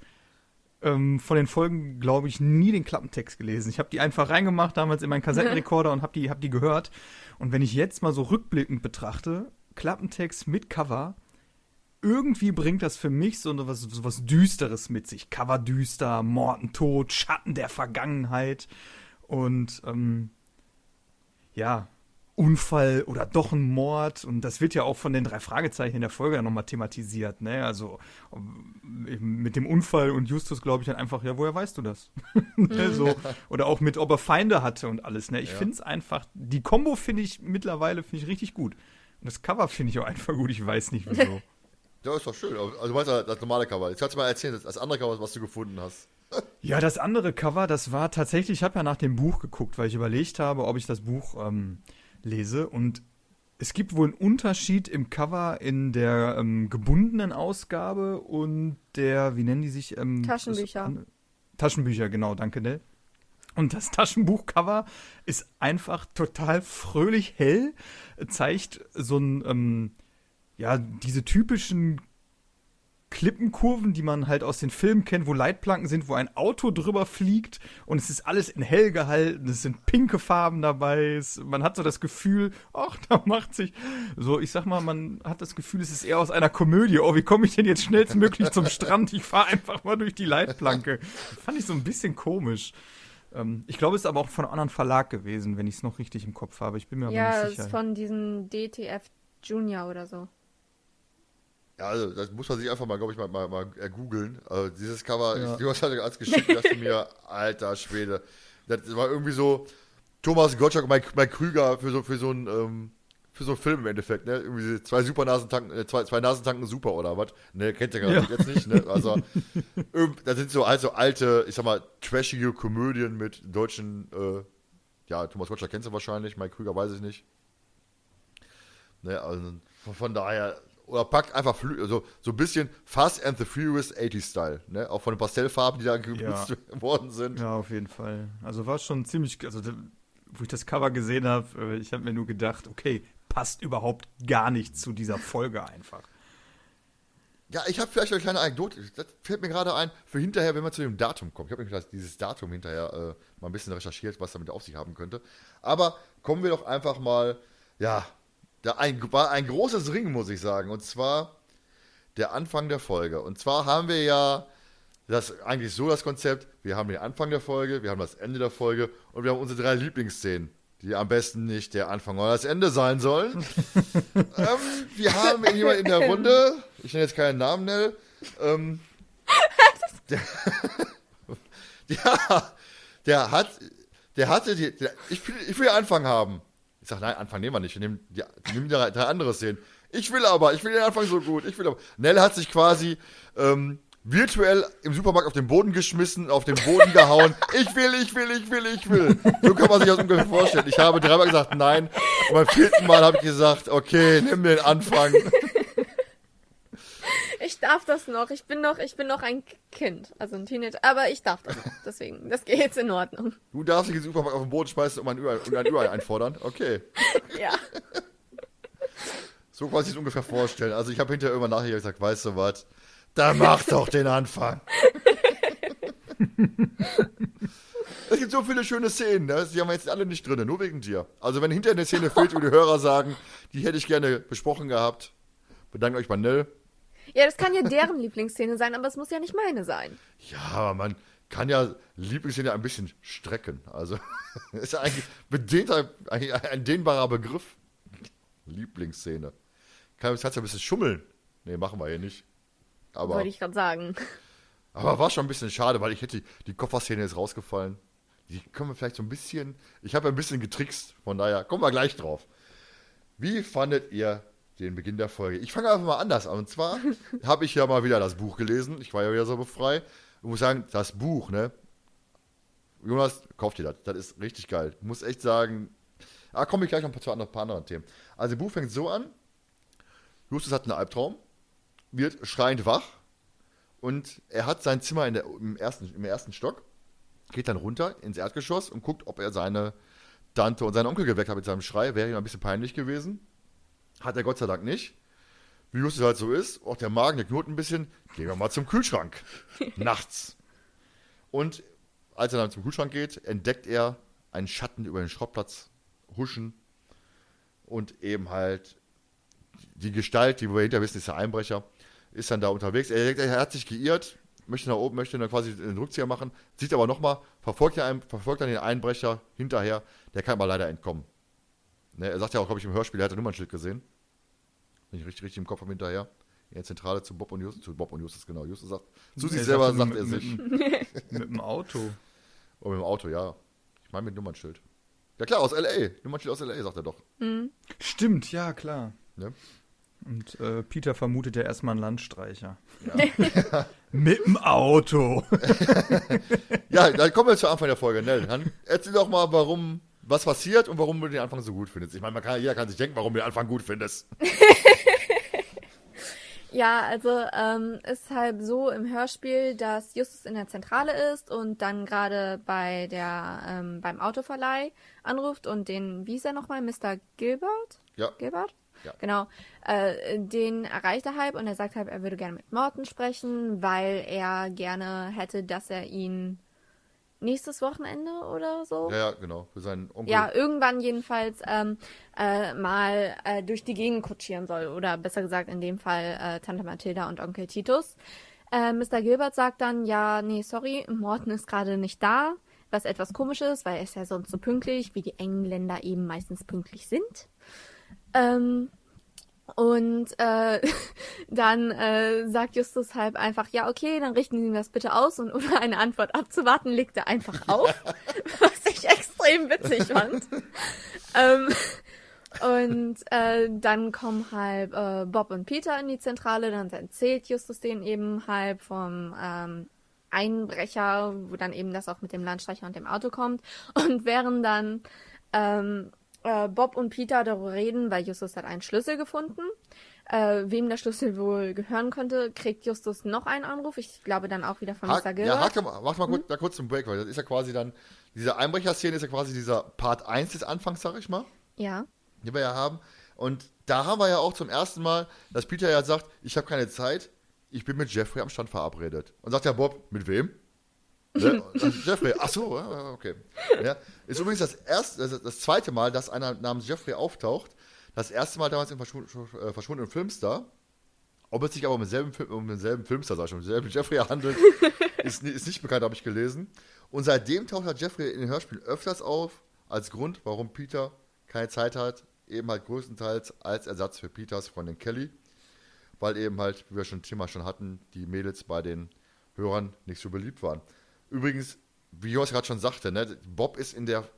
C: ähm, von den Folgen, glaube ich, nie den Klappentext gelesen. Ich habe die einfach reingemacht damals in meinen Kassettenrekorder und habe die, hab die gehört. Und wenn ich jetzt mal so rückblickend betrachte, Klappentext mit Cover, irgendwie bringt das für mich so was, so was Düsteres mit sich. Cover düster, Tod, Schatten der Vergangenheit und ähm, ja, Unfall oder doch ein Mord. Und das wird ja auch von den drei Fragezeichen in der Folge dann nochmal thematisiert. Ne? Also mit dem Unfall und Justus glaube ich dann einfach, ja, woher weißt du das? ne? so, oder auch mit, ob er Feinde hatte und alles. Ne? Ich ja. finde es einfach, die Kombo finde ich mittlerweile finde ich richtig gut. Und das Cover finde ich auch einfach gut, ich weiß nicht wieso.
A: Ja, ist doch schön. Also du meinst das normale Cover. Jetzt kannst du mal erzählen, das andere Cover, was du gefunden hast.
C: Ja, das andere Cover, das war tatsächlich, ich habe ja nach dem Buch geguckt, weil ich überlegt habe, ob ich das Buch ähm, lese. Und es gibt wohl einen Unterschied im Cover in der ähm, gebundenen Ausgabe und der, wie nennen die sich? Ähm,
B: Taschenbücher.
C: Das, Taschenbücher, genau, danke, Nell. Und das Taschenbuchcover ist einfach total fröhlich hell, zeigt so ein, ähm, ja, diese typischen Klippenkurven, die man halt aus den Filmen kennt, wo Leitplanken sind, wo ein Auto drüber fliegt und es ist alles in hell gehalten, es sind pinke Farben dabei, es, man hat so das Gefühl, ach, da macht sich, so, ich sag mal, man hat das Gefühl, es ist eher aus einer Komödie, oh, wie komme ich denn jetzt schnellstmöglich zum Strand? Ich fahre einfach mal durch die Leitplanke. Fand ich so ein bisschen komisch. Ähm, ich glaube, es ist aber auch von einem anderen Verlag gewesen, wenn ich es noch richtig im Kopf habe. Ich bin mir
B: ja,
C: aber nicht sicher.
B: Ja, ist von diesem DTF Junior oder so.
A: Ja, also das muss man sich einfach mal, glaube ich, mal, mal, mal googeln. Also dieses Cover, ja. ich, du hast halt als geschickt, du mir, alter Schwede. Das war irgendwie so Thomas Gottschalk und Mike, Mike Krüger für so, für so ein, ähm, für so einen Film im Endeffekt, ne? Irgendwie zwei Supernasentanken, äh, zwei, zwei Nasentanken super oder was? Ne, kennt ihr gerade ja. jetzt nicht, ne? Also, da sind so also alte, ich sag mal, trashige Komödien mit deutschen, äh, ja, Thomas Gottschalk kennst du wahrscheinlich, Mike Krüger weiß ich nicht. Ne, also von daher, oder packt einfach so, so ein bisschen Fast and the Furious 80s-Style, ne? Auch von den Pastellfarben, die da genutzt ja. worden sind.
C: Ja, auf jeden Fall. Also war schon ziemlich, also wo ich das Cover gesehen habe, äh, ich habe mir nur gedacht, okay, passt überhaupt gar nicht zu dieser Folge einfach.
A: Ja, ich habe vielleicht eine kleine Anekdote. Das fällt mir gerade ein, für hinterher, wenn man zu dem Datum kommt. Ich habe nämlich dieses Datum hinterher äh, mal ein bisschen recherchiert, was damit auf sich haben könnte. Aber kommen wir doch einfach mal, ja, da ein, war ein großes Ring, muss ich sagen. Und zwar der Anfang der Folge. Und zwar haben wir ja das eigentlich so das Konzept, wir haben den Anfang der Folge, wir haben das Ende der Folge und wir haben unsere drei Lieblingsszenen, die am besten nicht der Anfang oder das Ende sein sollen. ähm, wir haben jemanden in der Runde, ich nenne jetzt keinen Namen, Nell, ähm, der, ja, der hat, der hatte die, der, ich, will, ich will Anfang haben. Ich sag, nein, Anfang nehmen wir nicht. Wir nehmen, die, wir nehmen drei, drei andere Szenen. Ich will aber, ich will den Anfang so gut. Ich will aber. Nell hat sich quasi ähm, virtuell im Supermarkt auf den Boden geschmissen, auf den Boden gehauen. Ich will, ich will, ich will, ich will. So kann man sich das ungefähr vorstellen. Ich habe dreimal gesagt nein. Und beim vierten Mal habe ich gesagt, okay, nimm den Anfang.
B: Ich darf das noch. Ich bin noch, ich bin noch ein Kind, also ein Teenager. Aber ich darf das noch. Deswegen, das geht jetzt in Ordnung.
A: Du darfst dich den Supermarkt auf den Boden schmeißen und ein Ü, und ein Ü einfordern. Okay.
B: Ja.
A: So kann sich das ungefähr vorstellen. Also ich habe hinterher irgendwann nachher gesagt, weißt du was? Da mach doch den Anfang. Es gibt so viele schöne Szenen, ne? die haben wir jetzt alle nicht drin, nur wegen dir. Also wenn hinterher eine Szene fehlt, wo die Hörer sagen, die hätte ich gerne besprochen gehabt, bedanke euch bei Nell.
B: Ja, das kann ja deren Lieblingsszene sein, aber es muss ja nicht meine sein.
A: Ja, aber man kann ja Lieblingsszene ein bisschen strecken. Also ist ja eigentlich bedehnter, ein, dehnbarer Begriff. Lieblingsszene. Kann jetzt ja ein bisschen schummeln. Nee, machen wir hier nicht. Aber,
B: Wollte ich gerade sagen.
A: Aber war schon ein bisschen schade, weil ich hätte die, die Kofferszene ist rausgefallen. Die können wir vielleicht so ein bisschen. Ich habe ein bisschen getrickst, von daher kommen wir gleich drauf. Wie fandet ihr den Beginn der Folge. Ich fange einfach mal anders an. Und zwar habe ich ja mal wieder das Buch gelesen. Ich war ja wieder so befreit. Ich muss sagen, das Buch, ne? Jonas, kauft dir das. Das ist richtig geil. Ich muss echt sagen. Ah, komme ich gleich noch ein paar, ein paar anderen Themen. Also, das Buch fängt so an. Justus hat einen Albtraum, wird schreiend wach und er hat sein Zimmer der, im, ersten, im ersten Stock, geht dann runter ins Erdgeschoss und guckt, ob er seine Tante und seinen Onkel geweckt hat mit seinem Schrei. Wäre ihm ein bisschen peinlich gewesen. Hat er Gott sei Dank nicht. Wie es halt so ist, auch der Magen, der knurrt ein bisschen. Gehen wir mal zum Kühlschrank. Nachts. Und als er dann zum Kühlschrank geht, entdeckt er einen Schatten über den Schrottplatz huschen und eben halt die Gestalt, die wir hinterher wissen, ist der Einbrecher, ist dann da unterwegs. Er, er hat sich geirrt, möchte nach oben, möchte dann quasi den Rückzieher machen, sieht aber nochmal, verfolgt, verfolgt dann den Einbrecher hinterher, der kann aber leider entkommen. Ne, er sagt ja auch, glaube ich, im Hörspiel, er hat ein Nummernschild gesehen. Wenn ich richtig, richtig im Kopf habe hinterher. In der Zentrale zu Bob und Justus, zu Bob und Justus, genau. Justus sagt, zu sich selber sagt er sich.
C: Mit, mit dem Auto.
A: Oh, mit dem Auto, ja. Ich meine mit Nummernschild. Ja klar, aus L.A. Nummernschild aus L.A., sagt er doch.
C: Mhm. Stimmt, ja, klar. Ne? Und äh, Peter vermutet ja erstmal einen Landstreicher. Ja. mit dem Auto.
A: ja, dann kommen wir zu Anfang der Folge. Nell, dann erzähl doch mal, warum, was passiert und warum du den Anfang so gut findest. Ich meine, man kann, jeder kann sich denken, warum du den Anfang gut findest.
B: Ja, also ähm, ist halt so im Hörspiel, dass Justus in der Zentrale ist und dann gerade bei der ähm, beim Autoverleih anruft und den, wie ist er nochmal, Mr. Gilbert?
A: Ja.
B: Gilbert?
A: Ja.
B: Genau. Äh, den erreicht er halt und er sagt halt, er würde gerne mit Morten sprechen, weil er gerne hätte, dass er ihn nächstes Wochenende oder so.
A: Ja, ja, genau, für seinen Onkel.
B: Ja, irgendwann jedenfalls ähm, äh, mal äh, durch die Gegend kutschieren soll. Oder besser gesagt, in dem Fall äh, Tante Mathilda und Onkel Titus. Äh, Mr. Gilbert sagt dann, ja, nee, sorry, Morten ist gerade nicht da. Was etwas komisch ist, weil er ist ja sonst so pünktlich, wie die Engländer eben meistens pünktlich sind. Ähm, und äh, dann äh, sagt Justus halb einfach, ja, okay, dann richten Sie mir das bitte aus und ohne eine Antwort abzuwarten, legt er einfach auf, was ich extrem witzig fand. ähm, und äh, dann kommen halb äh, Bob und Peter in die Zentrale, dann erzählt Justus denen eben halb vom ähm, Einbrecher, wo dann eben das auch mit dem Landstreicher und dem Auto kommt. Und während dann ähm, äh, Bob und Peter darüber reden, weil Justus hat einen Schlüssel gefunden. Äh, wem der Schlüssel wohl gehören könnte, kriegt Justus noch einen Anruf. Ich glaube dann auch wieder von
A: ha
B: Mr. Gilbert.
A: Ja, mal, mach mal kurz, hm? da kurz zum Break, weil das ist ja quasi dann, diese Einbrecherszene ist ja quasi dieser Part 1 des Anfangs, sag ich mal.
B: Ja.
A: Die wir ja haben. Und da haben wir ja auch zum ersten Mal, dass Peter ja sagt, ich habe keine Zeit, ich bin mit Jeffrey am Stand verabredet. Und sagt der Bob, mit wem? Ne? Jeffrey, ach so, okay. Ja, ist übrigens das erste, das zweite Mal, dass einer namens Jeffrey auftaucht. Das erste Mal damals im Verschwund, äh, verschwundenen Filmstar. Ob es sich aber um denselben, um denselben Filmstar, sag ich schon, um denselben Jeffrey handelt, ist, ist, nicht bekannt, habe ich gelesen. Und seitdem taucht halt Jeffrey in den Hörspielen öfters auf, als Grund, warum Peter keine Zeit hat, eben halt größtenteils als Ersatz für Peters Freundin Kelly. Weil eben halt, wie wir schon Thema schon hatten, die Mädels bei den Hörern nicht so beliebt waren. Übrigens, wie Jos gerade schon sagte, ne, Bob ist in der,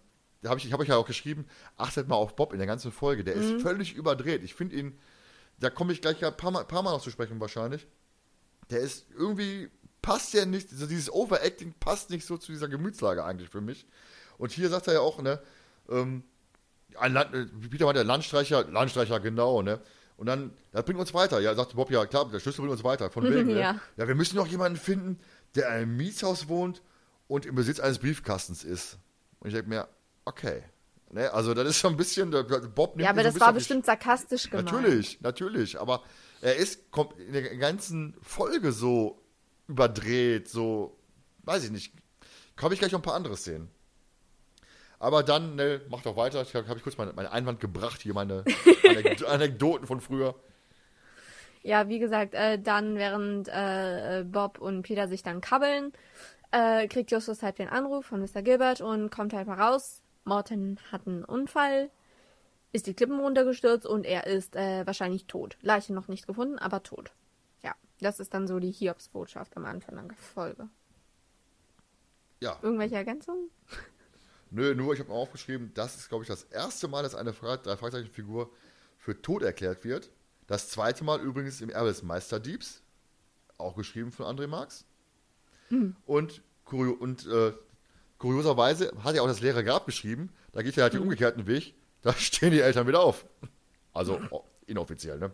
A: da hab ich, ich habe euch ja auch geschrieben, achtet mal auf Bob in der ganzen Folge. Der mhm. ist völlig überdreht. Ich finde ihn, da komme ich gleich ein paar Mal, paar Mal noch zu sprechen wahrscheinlich. Der ist irgendwie, passt ja nicht, also dieses Overacting passt nicht so zu dieser Gemütslage eigentlich für mich. Und hier sagt er ja auch, ne, ähm, ein Land, äh, Peter meint der Landstreicher, Landstreicher, genau, ne? Und dann, das bringt uns weiter. Ja, sagt Bob, ja klar, der Schlüssel bringt uns weiter. Von wegen, ne? ja. ja, wir müssen noch jemanden finden, der in einem Mietshaus wohnt und im Besitz eines Briefkastens ist. Und ich denke mir, okay. Ne, also das ist schon ein bisschen, Bob
B: nimmt Ja, aber das war bestimmt sarkastisch
A: gemeint. Natürlich, natürlich. Aber er ist kommt in der ganzen Folge so überdreht, so, weiß ich nicht. Habe ich gleich noch ein paar andere Szenen. Aber dann, ne, mach doch weiter. Ich habe ich kurz meine, meine Einwand gebracht, hier meine Anekdoten von früher.
B: Ja, wie gesagt, äh, dann während äh, Bob und Peter sich dann kabbeln, äh, kriegt Justus halt den Anruf von Mr. Gilbert und kommt halt mal raus. Morton hat einen Unfall, ist die Klippen runtergestürzt und er ist äh, wahrscheinlich tot. Leiche noch nicht gefunden, aber tot. Ja, das ist dann so die Hiobsbotschaft am Anfang der Folge.
A: Ja.
B: Irgendwelche Ergänzungen?
A: Nö, nur ich habe aufgeschrieben, das ist, glaube ich, das erste Mal, dass eine drei Fragezeichen-Figur für tot erklärt wird. Das zweite Mal übrigens im Erbe des Meisterdiebs, auch geschrieben von André Marx. Hm. Und, kurio und äh, kurioserweise hat er auch das leere Grab geschrieben. Da geht er halt hm. den umgekehrten Weg. Da stehen die Eltern wieder auf. Also inoffiziell, ne?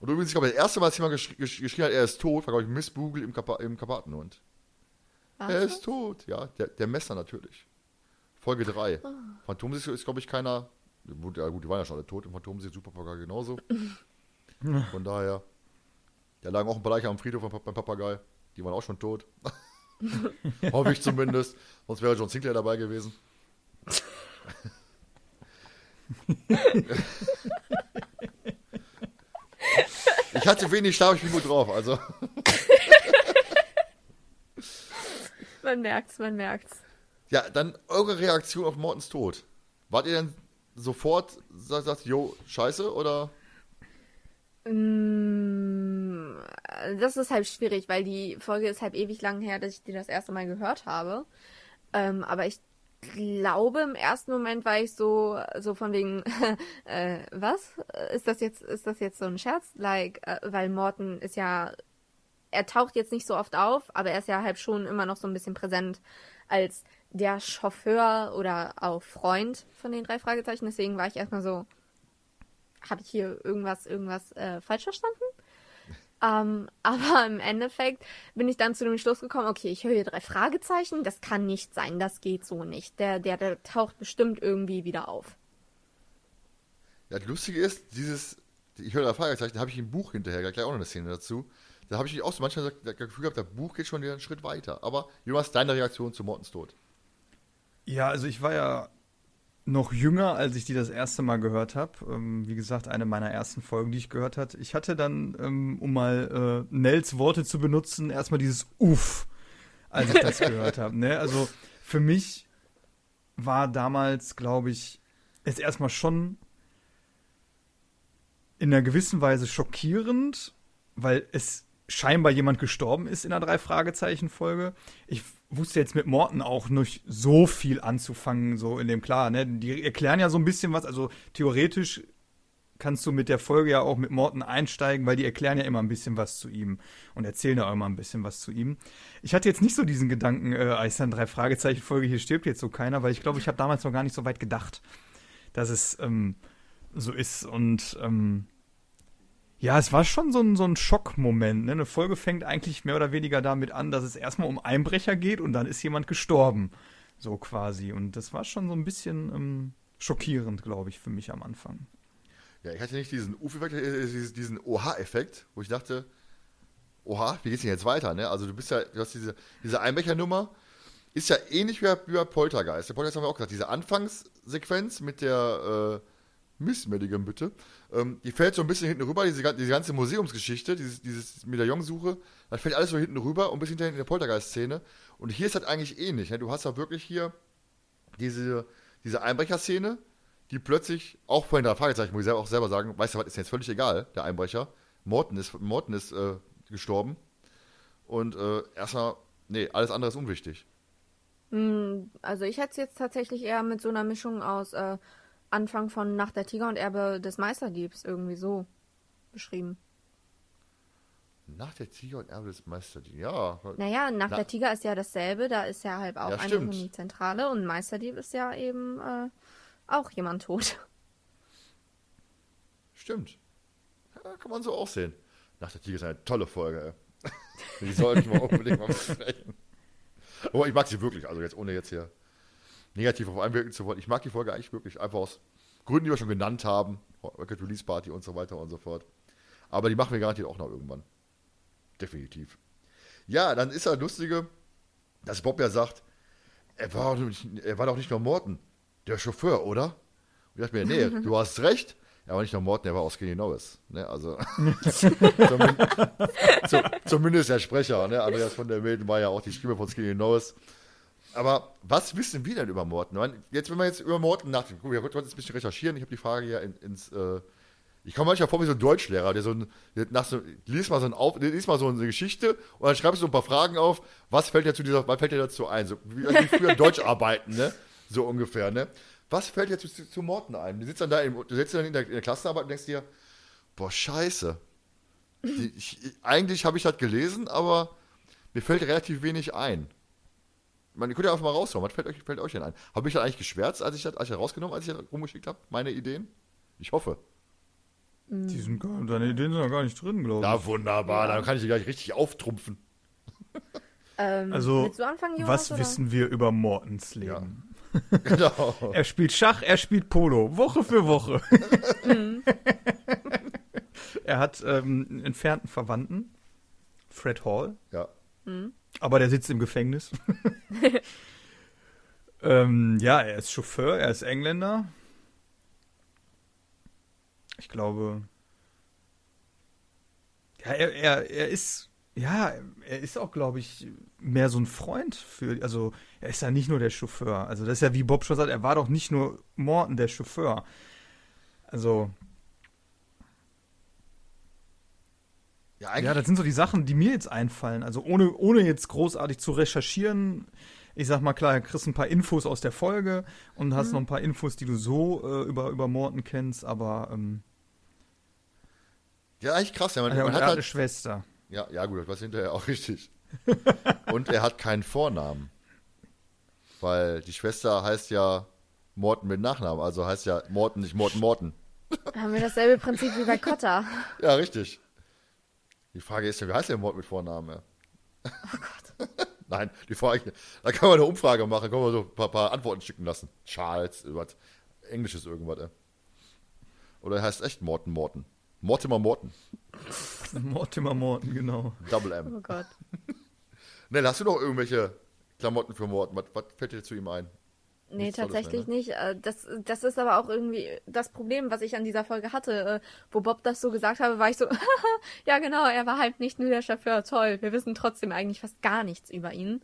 A: Und übrigens, ich glaube, das erste Mal, als jemand gesch gesch geschrien hat, er ist tot, war, glaube ich, Miss Bugel im, Kapa im Karpatenhund. Er ist tot, ja. Der, der Messer natürlich. Folge 3. Oh. Phantom ist, ist glaube ich, keiner ja gut, die waren ja schon alle tot, im Phantom sieht Superpapagei genauso. Von daher, da lagen auch ein paar Leichen am Friedhof beim Papagei. Die waren auch schon tot. Hoffe ich zumindest. Sonst wäre John Sinclair dabei gewesen. ich hatte wenig Schlaf, ich bin gut drauf, also.
B: Man merkt's, man merkt's.
A: Ja, dann eure Reaktion auf Mortens Tod. Wart ihr denn sofort, sagt, sagt jo, scheiße, oder?
B: Mm, Das ist halt schwierig, weil die Folge ist halt ewig lang her, dass ich die das erste Mal gehört habe. Ähm, aber ich glaube, im ersten Moment war ich so, so von wegen, äh, was? Ist das jetzt, ist das jetzt so ein Scherz? Like, äh, weil Morton ist ja, er taucht jetzt nicht so oft auf, aber er ist ja halt schon immer noch so ein bisschen präsent als der Chauffeur oder auch Freund von den drei Fragezeichen. Deswegen war ich erstmal so, habe ich hier irgendwas, irgendwas äh, falsch verstanden? Ähm, aber im Endeffekt bin ich dann zu dem Schluss gekommen, okay, ich höre hier drei Fragezeichen, das kann nicht sein, das geht so nicht. Der, der, der taucht bestimmt irgendwie wieder auf.
A: Ja, das Lustige ist, dieses, ich höre da Fragezeichen, da habe ich ein Buch hinterher, gleich auch noch eine Szene dazu. Da habe ich auch so manchmal das Gefühl gehabt, das Buch geht schon wieder einen Schritt weiter. Aber Jonas, deine Reaktion zu Mortens Tod?
C: Ja, also ich war ja noch jünger, als ich die das erste Mal gehört habe. Ähm, wie gesagt, eine meiner ersten Folgen, die ich gehört habe. Ich hatte dann, ähm, um mal äh, Nels Worte zu benutzen, erstmal dieses Uff, als ich das gehört habe. Ne? Also für mich war damals, glaube ich, es erstmal schon in einer gewissen Weise schockierend, weil es scheinbar jemand gestorben ist in der Drei-Fragezeichen-Folge. Ich wusste jetzt mit Morten auch nicht so viel anzufangen, so in dem klar, ne? Die erklären ja so ein bisschen was, also theoretisch kannst du mit der Folge ja auch mit Morten einsteigen, weil die erklären ja immer ein bisschen was zu ihm und erzählen ja auch immer ein bisschen was zu ihm. Ich hatte jetzt nicht so diesen Gedanken, äh, als dann drei Fragezeichen Folge, hier stirbt jetzt so keiner, weil ich glaube, ich habe damals noch gar nicht so weit gedacht, dass es ähm, so ist und ähm, ja, es war schon so ein, so ein Schockmoment. Ne? Eine Folge fängt eigentlich mehr oder weniger damit an, dass es erstmal um Einbrecher geht und dann ist jemand gestorben. So quasi. Und das war schon so ein bisschen ähm, schockierend, glaube ich, für mich am Anfang.
A: Ja, ich hatte nicht diesen Uff-Effekt, äh, diesen Oha-Effekt, wo ich dachte, oha, wie geht's denn jetzt weiter? Ne? Also du bist ja, du hast diese, diese Einbrecher-Nummer, ist ja ähnlich wie bei, wie bei Poltergeist. Der Poltergeist haben wir auch gesagt, diese Anfangssequenz mit der äh, Miss Madigan, bitte, ähm, die fällt so ein bisschen hinten rüber, diese, diese ganze Museumsgeschichte, dieses, dieses Medaillonsuche, das fällt alles so hinten rüber und bis hinterher in der Poltergeist-Szene. Und hier ist das eigentlich ähnlich. Ne? Du hast ja wirklich hier diese, diese Einbrecher-Szene, die plötzlich, auch vorhin drei Fragezeichen, muss ich auch selber sagen, weißt du was, ist jetzt völlig egal, der Einbrecher. Morten ist, Morten ist äh, gestorben. Und äh, erstmal, nee, alles andere ist unwichtig.
B: Hm, Also ich hätte es jetzt tatsächlich eher mit so einer Mischung aus äh, Anfang von Nacht der Tiger und Erbe des Meisterdiebs irgendwie so beschrieben.
A: Nach der Tiger und Erbe des Meisterdiener, ja.
B: Naja, Nacht
A: Na-
B: der Tiger ist ja dasselbe, da ist ja halt auch
A: Ja,
B: eine. Uni-Zentrale und Meisterdieb ist ja eben äh, auch jemand tot.
A: Stimmt. Ja, kann man so auch sehen. Nach der Tiger ist eine tolle Folge, ey. Die sollten wir unbedingt mal besprechen. Aber ich mag sie wirklich, also jetzt ohne jetzt hier negativ auf einwirken zu wollen. Ich mag die Folge eigentlich wirklich, einfach aus Gründen, die wir schon genannt haben. Rocket Release Party und so weiter und so fort. Aber die machen wir garantiert auch noch irgendwann. Definitiv. Ja, dann ist das Lustige, dass Bob ja sagt, er war, doch nicht, er war doch nicht nur Morten, der Chauffeur, oder? Und ich dachte mir, nee, du hast recht. Er war nicht nur Morten, er war auch Skinny Norris. Ne? Also, zumindest, zu, zumindest der Sprecher. Ne? Andreas von der Milden war ja auch die Stimme von Skinny Norris. Aber was wissen wir denn über Morten? Meine, Jetzt, wenn wir jetzt über Morten nachdenken, guck, wir wollten jetzt ein bisschen recherchieren. Ich habe die Frage ja in, ins. Äh, ich komme manchmal vor wie so ein Deutschlehrer, der so ein, nach so, liest mal so, ein auf, liest mal so eine Geschichte und dann schreibst du ein paar Fragen auf. Was fällt dir zu dieser, was fällt dir dazu ein? So, wie, wie früher Deutsch arbeiten, ne? So ungefähr, ne? Was fällt dir zu, zu, zu Morten ein? Du sitzt dann da, im, du sitzt dann in der, in der Klassenarbeit und denkst dir, boah, scheiße. Die, ich, eigentlich habe ich das gelesen, aber mir fällt relativ wenig ein. Man, ihr könnt ja einfach mal raushauen. Was fällt euch, fällt euch denn ein? Habe ich das eigentlich geschwärzt, als ich das, als ich das rausgenommen, als ich das rumgeschickt habe? Meine Ideen? Ich hoffe.
C: Die sind gar, deine Ideen sind ja gar nicht drin, glaube ich.
A: Na wunderbar,
B: Ja.
A: dann kann ich die gleich richtig auftrumpfen.
B: Ähm,
C: Also,
B: anfangen, Jonas,
C: Was
B: oder?
C: wissen wir über Mortens Leben?
A: Genau.
C: Er spielt Schach, er spielt Polo, Woche für Woche. er hat ähm, einen entfernten Verwandten, Fred Hall,
A: Ja.
C: Aber der sitzt im Gefängnis. ähm, ja, er ist Chauffeur, er ist Engländer. Ich glaube. Ja, er, er, er ist. Ja, er ist auch, glaube ich, mehr so ein Freund für. Also, er ist ja nicht nur der Chauffeur. Also, das ist ja wie Bob schon sagt, er war doch nicht nur Morton der Chauffeur. Also. Ja, ja, das sind so die Sachen, die mir jetzt einfallen. Also ohne, ohne jetzt großartig zu recherchieren, ich sag mal klar, du kriegst ein paar Infos aus der Folge und hast mhm. noch ein paar Infos, die du so äh, über, über Morten kennst, aber ähm,
A: Ja, eigentlich krass, ja.
C: Man, man hat halt eine Schwester.
A: Ja, ja, gut, das war hinterher auch richtig. und er hat keinen Vornamen. Weil die Schwester heißt ja Morten mit Nachnamen, also heißt ja Morten, nicht Morten Morten.
B: Haben wir dasselbe Prinzip wie bei Cotta.
A: ja, richtig. Die Frage ist ja, wie heißt der Mord mit Vornamen? Oh Gott. Nein, die Frage, da kann man eine Umfrage machen, kann man so ein paar, paar Antworten schicken lassen. Charles, was, Englisches irgendwas, ey. Oder er heißt echt Morten Morten. Mortimer Morten.
C: Mortimer Morten, genau.
A: Double M.
B: Oh Gott.
A: Nell, hast du noch irgendwelche Klamotten für Morten? Was, was fällt dir zu ihm ein?
B: Nee, Nichts tatsächlich mehr, ne? nicht. Äh, das, das ist aber auch irgendwie das Problem, was ich an dieser Folge hatte. Äh, wo Bob das so gesagt habe, war ich so, ja genau, er war halt nicht nur der Chauffeur, toll. Wir wissen trotzdem eigentlich fast gar nichts über ihn.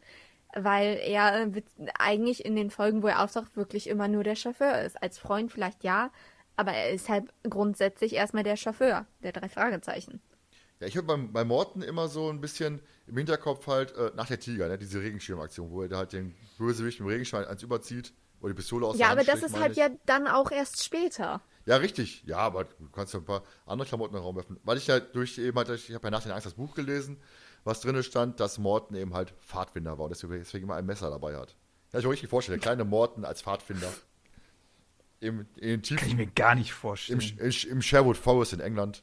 B: Weil er äh, eigentlich in den Folgen, wo er auftaucht, wirklich immer nur der Chauffeur ist. Als Freund vielleicht ja, aber er ist halt grundsätzlich erstmal der Chauffeur, der drei Fragezeichen.
A: Ja, ich habe bei, bei Morten immer so ein bisschen im Hinterkopf halt äh, nach der Tiger, ne, diese Regenschirmaktion, wo er halt den Bösewicht mit dem Regenschirm eins überzieht oder die Pistole aus
B: Ja, aber das ist halt ich. ja dann auch erst später.
A: Ja, richtig. Ja, aber du kannst ja ein paar andere Klamotten in den Raum werfen. Weil ich halt durch eben halt, ich habe ja nach den Angst das Buch gelesen, was drin stand, dass Morten eben halt Pfadfinder war und deswegen, deswegen immer ein Messer dabei hat. Ja, ich mir richtig vorstellen, der kleine Morten als Pfadfinder.
C: Im, in Tiefen, Kann ich mir gar nicht vorstellen.
A: Im, im Sherwood Forest in England.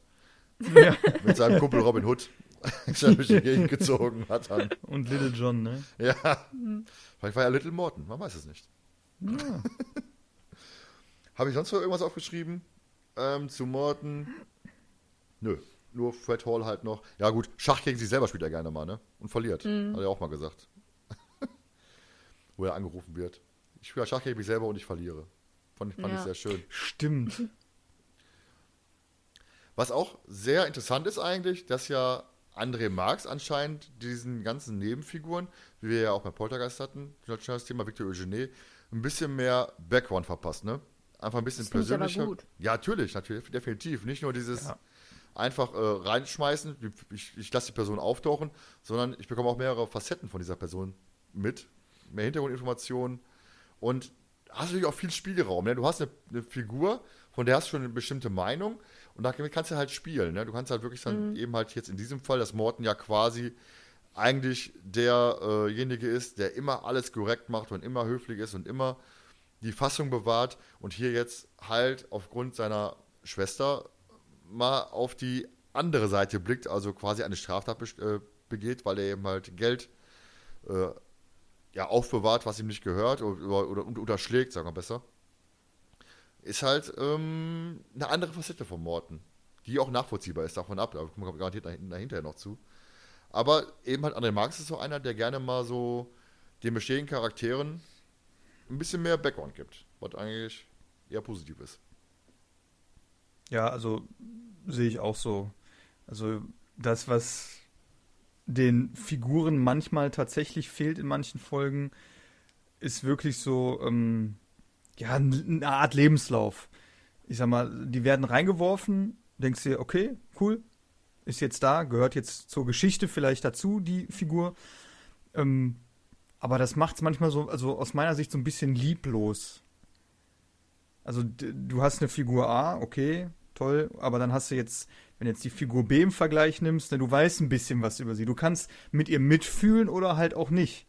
A: Ja. Mit seinem Kumpel Robin Hood. ist er durch die Gegend gezogen hat dann.
C: Und Little John, ne?
A: Ja. Vielleicht war ja Little Morton, man weiß es nicht. Ja. Habe ich sonst noch irgendwas aufgeschrieben? Ähm, zu Morton? Nö. Nur Fred Hall halt noch. Ja, gut, Schach gegen sich selber spielt er gerne mal, ne? Und verliert. Mhm. Hat er auch mal gesagt. Wo er angerufen wird. Ich spiele Schach gegen mich selber und ich verliere. Fand, fand ja. ich sehr schön.
C: Stimmt.
A: Was auch sehr interessant ist eigentlich, dass ja André Marx anscheinend diesen ganzen Nebenfiguren, wie wir ja auch bei Poltergeist hatten, das Thema Victor Eugene, ein bisschen mehr Background verpasst, ne? Einfach ein bisschen das persönlicher. Aber gut. Ja, natürlich, natürlich, definitiv. Nicht nur dieses ja. einfach äh, reinschmeißen, ich, ich lasse die Person auftauchen, sondern ich bekomme auch mehrere Facetten von dieser Person mit, mehr Hintergrundinformationen und hast natürlich auch viel Spielraum. Ne? Du hast eine, eine, Figur, von der hast du schon eine bestimmte Meinung und damit kannst du halt spielen. Ne? Du kannst halt wirklich dann mhm. eben halt jetzt in diesem Fall, dass Morten ja quasi eigentlich derjenige äh ist, der immer alles korrekt macht und immer höflich ist und immer die Fassung bewahrt und hier jetzt halt aufgrund seiner Schwester mal auf die andere Seite blickt, also quasi eine Straftat äh, begeht, weil er eben halt Geld äh, ja, aufbewahrt, was ihm nicht gehört oder, oder, oder unterschlägt, sagen wir besser, ist halt ähm, eine andere Facette von Morten, die auch nachvollziehbar ist, davon ab, da kommen wir garantiert dahinter noch zu. Aber eben halt André Marx ist so einer, der gerne mal so den bestehenden Charakteren ein bisschen mehr Background gibt, was eigentlich eher positiv ist.
C: Ja, also sehe ich auch so. Also das, was den Figuren manchmal tatsächlich fehlt in manchen Folgen, ist wirklich so, ähm, ja, eine Art Lebenslauf. Ich sag mal, die werden reingeworfen, denkst dir, okay, cool, ist jetzt da, gehört jetzt zur Geschichte vielleicht dazu, die Figur. Ähm, aber das macht es manchmal so, also aus meiner Sicht so ein bisschen lieblos. Also du hast eine Figur A, okay, toll, aber dann hast du jetzt wenn jetzt die Figur B im Vergleich nimmst, ne, du weißt ein bisschen was über sie. Du kannst mit ihr mitfühlen oder halt auch nicht.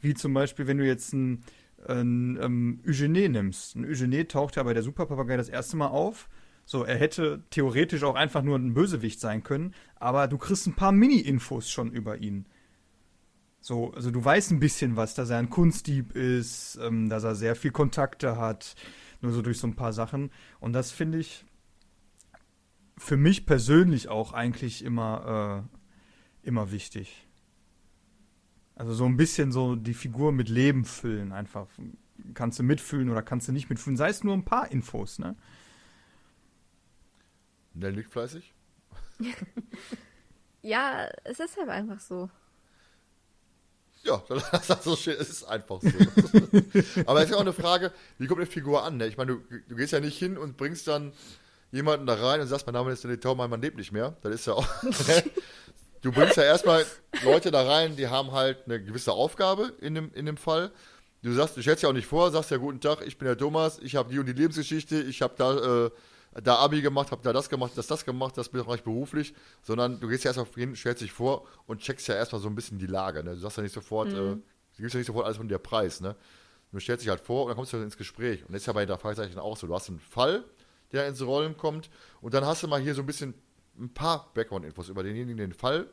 C: Wie zum Beispiel, wenn du jetzt ein, ein, ein ähm, Eugene nimmst. Ein Eugene taucht ja bei der Superpapagei das erste Mal auf. So, er hätte theoretisch auch einfach nur ein Bösewicht sein können, aber du kriegst ein paar Mini-Infos schon über ihn. So, also du weißt ein bisschen was, dass er ein Kunstdieb ist, ähm, dass er sehr viel Kontakte hat, nur so durch so ein paar Sachen. Und das finde ich, für mich persönlich auch eigentlich immer, äh, immer wichtig. Also so ein bisschen so die Figur mit Leben füllen, einfach. Kannst du mitfühlen oder kannst du nicht mitfühlen, sei es nur ein paar Infos, ne?
A: Nell nickt fleißig.
B: ja, es ist halt einfach so.
A: Ja, das ist so schön. Es ist einfach so. Aber es ist ja auch eine Frage, wie kommt eine Figur an? Ne? Ich meine, du, du, gehst ja nicht hin und bringst dann jemanden da rein und sagst, mein Name ist Danny Taumann, man lebt nicht mehr. Das ist ja auch. Du bringst ja erstmal Leute da rein, die haben halt eine gewisse Aufgabe in dem, in dem Fall. Du sagst, du stellst ja auch nicht vor, sagst ja, guten Tag, ich bin der Thomas, ich habe die und die Lebensgeschichte, ich habe da, äh, da Abi gemacht, habe da das gemacht, das das gemacht, das bin ich beruflich, sondern du gehst ja erstmal hin, stellst dich vor und checkst ja erstmal so ein bisschen die Lage. Ne? Du sagst ja nicht sofort, mhm. äh, du gibst ja nicht sofort alles von dir Preis. Ne? Du stellst dich halt vor und dann kommst du ins Gespräch. Und das ist ja bei der Fragezeichen auch so. Du hast einen Fall, der ins Rollen kommt und dann hast du mal hier so ein bisschen ein paar Background-Infos über denjenigen, den Fall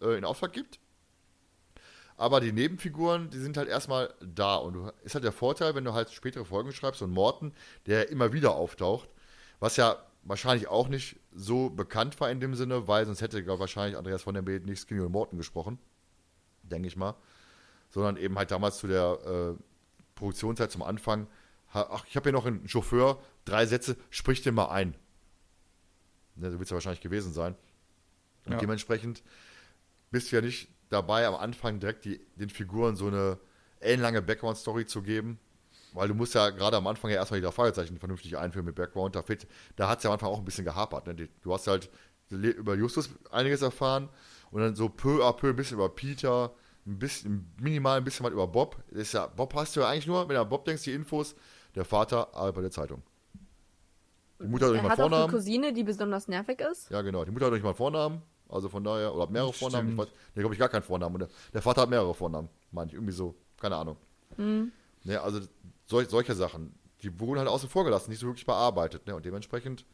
A: äh, in Auftrag gibt. Aber die Nebenfiguren, die sind halt erstmal da. Und du, ist halt der Vorteil, wenn du halt spätere Folgen schreibst, ein Morten, der immer wieder auftaucht, was ja wahrscheinlich auch nicht so bekannt war in dem Sinne, weil sonst hätte glaub, wahrscheinlich Andreas von der Beet nicht Skinny und Morten gesprochen. Denke ich mal. Sondern eben halt damals zu der äh, Produktionszeit zum Anfang. Ach, ich habe hier noch einen Chauffeur, drei Sätze, sprich den mal ein. Ne, so wird es ja wahrscheinlich gewesen sein. Und ja. dementsprechend bist du ja nicht dabei, am Anfang direkt die, den Figuren so eine ellenlange Background-Story zu geben. Weil du musst ja gerade am Anfang ja erstmal die Fragezeichen vernünftig einführen mit Background. Da, da hat es ja am Anfang auch ein bisschen gehapert. Ne? Du hast halt über Justus einiges erfahren und dann so peu à peu ein bisschen über Peter, ein bisschen, minimal ein bisschen was über Bob. Das ist ja, Bob hast du ja eigentlich nur, wenn du an Bob denkst, die Infos, der Vater arbeitet bei der Zeitung.
B: Die Mutter hat, er hat Vornamen. auch eine Cousine, die besonders nervig ist.
A: Ja, genau. Die Mutter hat nicht mal einen Vornamen. Also von daher, oder hat mehrere Stimmt. Vornamen. Ich weiß, nee, glaube ich, gar keinen Vornamen. Der, der, Vater hat mehrere Vornamen, meine ich. Irgendwie so. Keine Ahnung. Mhm. Ne, also sol solche Sachen. Die wurden halt außen vor gelassen, nicht so wirklich bearbeitet. Ne? Und dementsprechend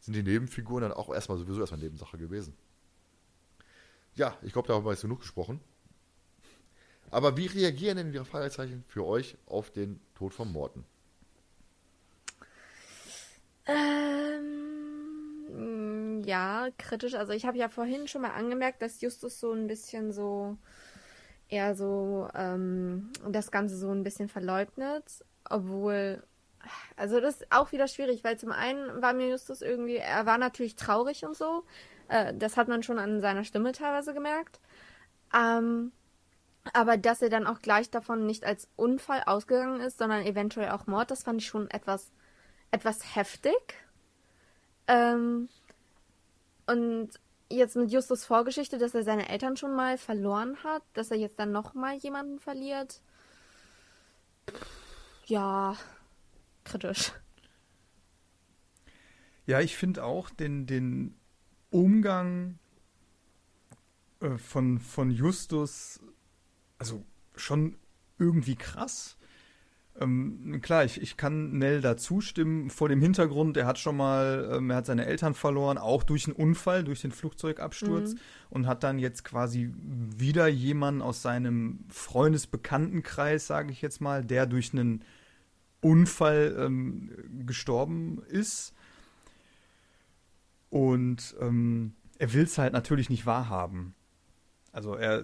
A: sind die Nebenfiguren dann auch erstmal sowieso erstmal Nebensache gewesen. Ja, ich glaube, da haben wir jetzt genug gesprochen. Aber wie reagieren denn die Fragezeichen für euch auf den Tod von Morten?
B: Ähm, ja, kritisch. Also ich habe ja vorhin schon mal angemerkt, dass Justus so ein bisschen so eher so ähm, das Ganze so ein bisschen verleugnet, obwohl also das ist auch wieder schwierig, weil zum einen war mir Justus irgendwie, er war natürlich traurig und so. Äh, das hat man schon an seiner Stimme teilweise gemerkt. Ähm, aber dass er dann auch gleich davon nicht als Unfall ausgegangen ist, sondern eventuell auch Mord, das fand ich schon etwas etwas heftig. Ähm, und jetzt mit Justus Vorgeschichte, dass er seine Eltern schon mal verloren hat, dass er jetzt dann noch mal jemanden verliert. Ja, kritisch.
C: Ja, ich finde auch den, den Umgang äh, von, von Justus, also schon irgendwie krass. Ähm, klar, ich, ich kann Nell da zustimmen. Vor dem Hintergrund, er hat schon mal, ähm, er hat seine Eltern verloren, auch durch einen Unfall, durch den Flugzeugabsturz mhm. und hat dann jetzt quasi wieder jemanden aus seinem Freundesbekanntenkreis, sage ich jetzt mal, der durch einen Unfall ähm, gestorben ist. Und ähm, er will es halt natürlich nicht wahrhaben. Also er,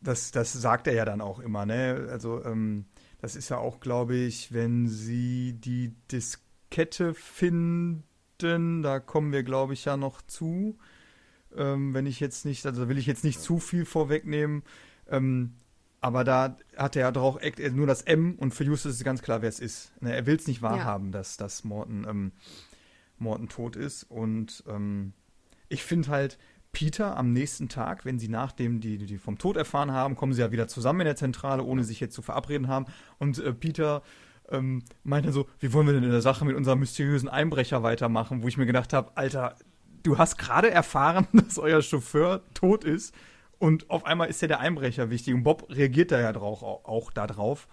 C: das, das sagt er ja dann auch immer, ne? Also, ähm, das ist ja auch, glaube ich, wenn sie die Diskette finden, da kommen wir, glaube ich, ja noch zu. Ähm, wenn ich jetzt nicht, also will ich jetzt nicht zu viel vorwegnehmen. Ähm, aber da hat er ja doch nur das M und für Justus ist ganz klar, wer es ist. Ne, er will es nicht wahrhaben, ja. dass, dass Morten, ähm, Morten tot ist. Und ähm, ich finde halt, Peter am nächsten Tag, wenn sie nachdem die, die vom Tod erfahren haben, kommen sie ja wieder zusammen in der Zentrale, ohne sich jetzt zu verabreden haben. Und äh, Peter ähm, meinte so, wie wollen wir denn in der Sache mit unserem mysteriösen Einbrecher weitermachen? Wo ich mir gedacht habe, Alter, du hast gerade erfahren, dass euer Chauffeur tot ist und auf einmal ist ja der Einbrecher wichtig. Und Bob reagiert da ja drauf, auch, darauf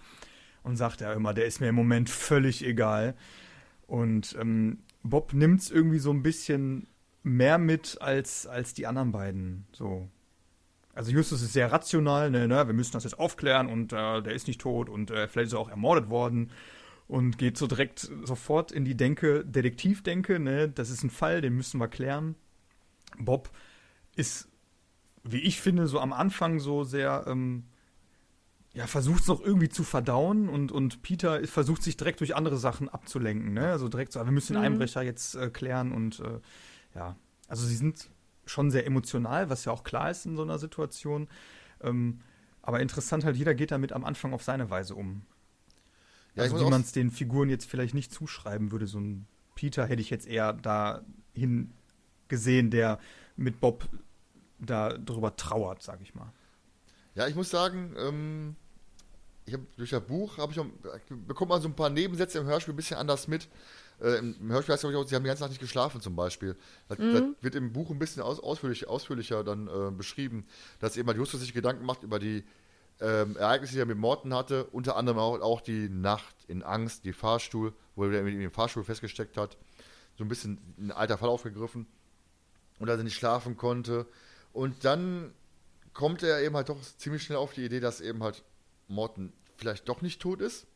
C: und sagt ja immer, der ist mir im Moment völlig egal. Und ähm, Bob nimmt es irgendwie so ein bisschen mehr mit als, als die anderen beiden. So. Also Justus ist sehr rational, ne, ne, wir müssen das jetzt aufklären und äh, der ist nicht tot und äh, vielleicht ist er auch ermordet worden und geht so direkt sofort in die Denke, Detektivdenke, ne, das ist ein Fall, den müssen wir klären. Bob ist, wie ich finde, so am Anfang so sehr ähm, ja, versucht es noch irgendwie zu verdauen und, und Peter versucht sich direkt durch andere Sachen abzulenken. Ne? Also direkt so, wir müssen den mhm. Einbrecher jetzt äh, klären und äh, ja, also sie sind schon sehr emotional, was ja auch klar ist in so einer Situation. Ähm, aber interessant halt, jeder geht damit am Anfang auf seine Weise um. Ja, also wie man es den Figuren jetzt vielleicht nicht zuschreiben würde. So ein Peter hätte ich jetzt eher dahin gesehen, der mit Bob da drüber trauert, sag ich mal.
A: Ja, ich muss sagen, ähm, ich habe durch das Buch habe ich noch, bekommt man so ein paar Nebensätze im Hörspiel ein bisschen anders mit. Äh, Im Hörspiel heißt es auch, sie haben die ganze Nacht nicht geschlafen zum Beispiel. Das, mhm. das wird im Buch ein bisschen aus, ausführlich, ausführlicher dann äh, beschrieben, dass eben halt Justus sich Gedanken macht über die ähm, Ereignisse, die er mit Morten hatte, unter anderem auch, auch die Nacht in Angst, die Fahrstuhl, wo er mit ihm im Fahrstuhl festgesteckt hat, so ein bisschen ein alter Fall aufgegriffen und dass er nicht schlafen konnte. Und dann kommt er eben halt doch ziemlich schnell auf die Idee, dass eben halt Morten vielleicht doch nicht tot ist.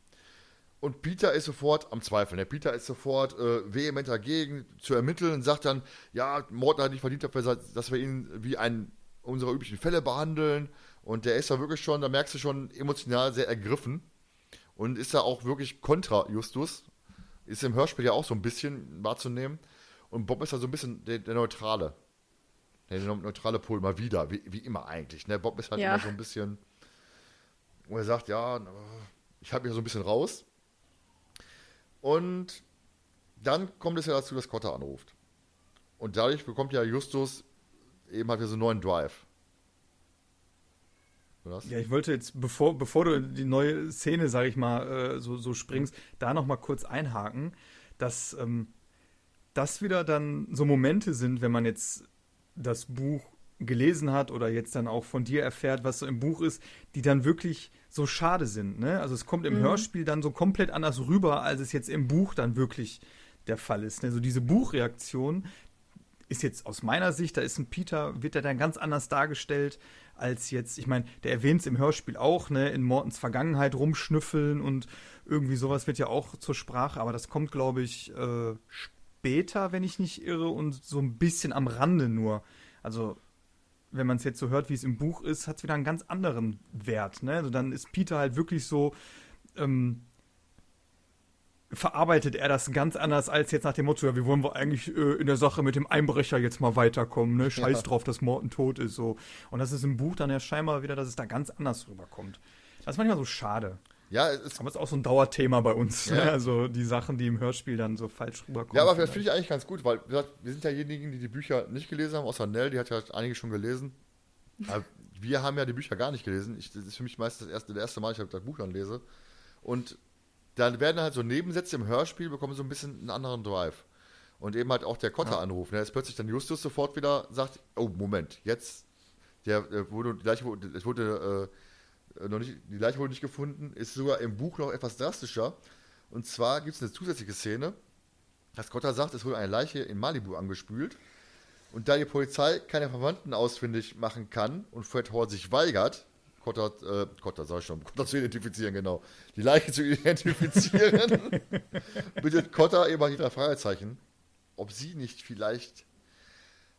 A: Und Peter ist sofort am Zweifeln. Der Peter ist sofort äh, vehement dagegen zu ermitteln und sagt dann, ja, Morten hat nicht verdient dass wir ihn wie einen unserer üblichen Fälle behandeln. Und der ist da wirklich schon, da merkst du schon emotional sehr ergriffen. Und ist da auch wirklich kontra Justus. Ist im Hörspiel ja auch so ein bisschen wahrzunehmen. Und Bob ist da so ein bisschen der, der Neutrale. Der neutrale Pol mal wieder, wie, wie immer eigentlich. Ne? Bob ist halt ja. immer so ein bisschen, wo er sagt, ja, ich halte mich ja so ein bisschen raus. Und dann kommt es ja dazu, dass Cotta anruft. Und dadurch bekommt ja Justus eben halt wieder so einen neuen Drive.
C: Ja, ich wollte jetzt, bevor, bevor du die neue Szene, sag ich mal, äh, so, so springst, da noch mal kurz einhaken, dass ähm, das wieder dann so Momente sind, wenn man jetzt das Buch gelesen hat oder jetzt dann auch von dir erfährt, was so im Buch ist, die dann wirklich so schade sind. Ne? Also es kommt im mhm. Hörspiel dann so komplett anders rüber, als es jetzt im Buch dann wirklich der Fall ist. Also diese Buchreaktion ist jetzt aus meiner Sicht, da ist ein Peter, wird er dann ganz anders dargestellt als jetzt, ich meine, der erwähnt es im Hörspiel auch, ne, in Mortens Vergangenheit rumschnüffeln und irgendwie sowas wird ja auch zur Sprache, aber das kommt, glaube ich, äh, später, wenn ich nicht irre, und so ein bisschen am Rande nur. Also, wenn man es jetzt so hört, wie es im Buch ist, hat es wieder einen ganz anderen Wert. Ne? Also dann ist Peter halt wirklich so, ähm, verarbeitet er das ganz anders als jetzt nach dem Motto, ja, wie wollen wir eigentlich äh, in der Sache mit dem Einbrecher jetzt mal weiterkommen, ne? Scheiß ja. drauf, dass Morten tot ist, so. Und das ist im Buch dann ja scheinbar wieder, dass es da ganz anders rüberkommt. Das ist manchmal so schade.
A: Ja, es
C: aber es ist auch so ein Dauerthema bei uns. Ja. Ne? Also die Sachen, die im Hörspiel dann so falsch rüberkommen.
A: Ja, aber das finde ich eigentlich ganz gut, weil wir sind ja diejenigen, die die Bücher nicht gelesen haben, außer Nell, die hat ja einige schon gelesen. Aber wir haben ja die Bücher gar nicht gelesen. Ich, das ist für mich meistens das erste, das erste Mal, ich das Buch dann lese. Und dann werden halt so Nebensätze im Hörspiel, bekommen so ein bisschen einen anderen Drive. Und eben halt auch der Kotter-Anruf. Ja. Ne? Ist plötzlich dann Justus sofort wieder sagt, oh, Moment, jetzt, der, der wurde, gleich, es wurde äh, noch nicht, die Leiche wurde nicht gefunden, ist sogar im Buch noch etwas drastischer. Und zwar gibt es eine zusätzliche Szene, dass Cotta sagt, es wurde eine Leiche in Malibu angespült. Und da die Polizei keine Verwandten ausfindig machen kann und Fred Hall sich weigert, Cotta, äh, Cotta sag ich schon, Cotta zu identifizieren, genau, die Leiche zu identifizieren, bittet Cotta eben die drei Fragezeichen, ob sie nicht vielleicht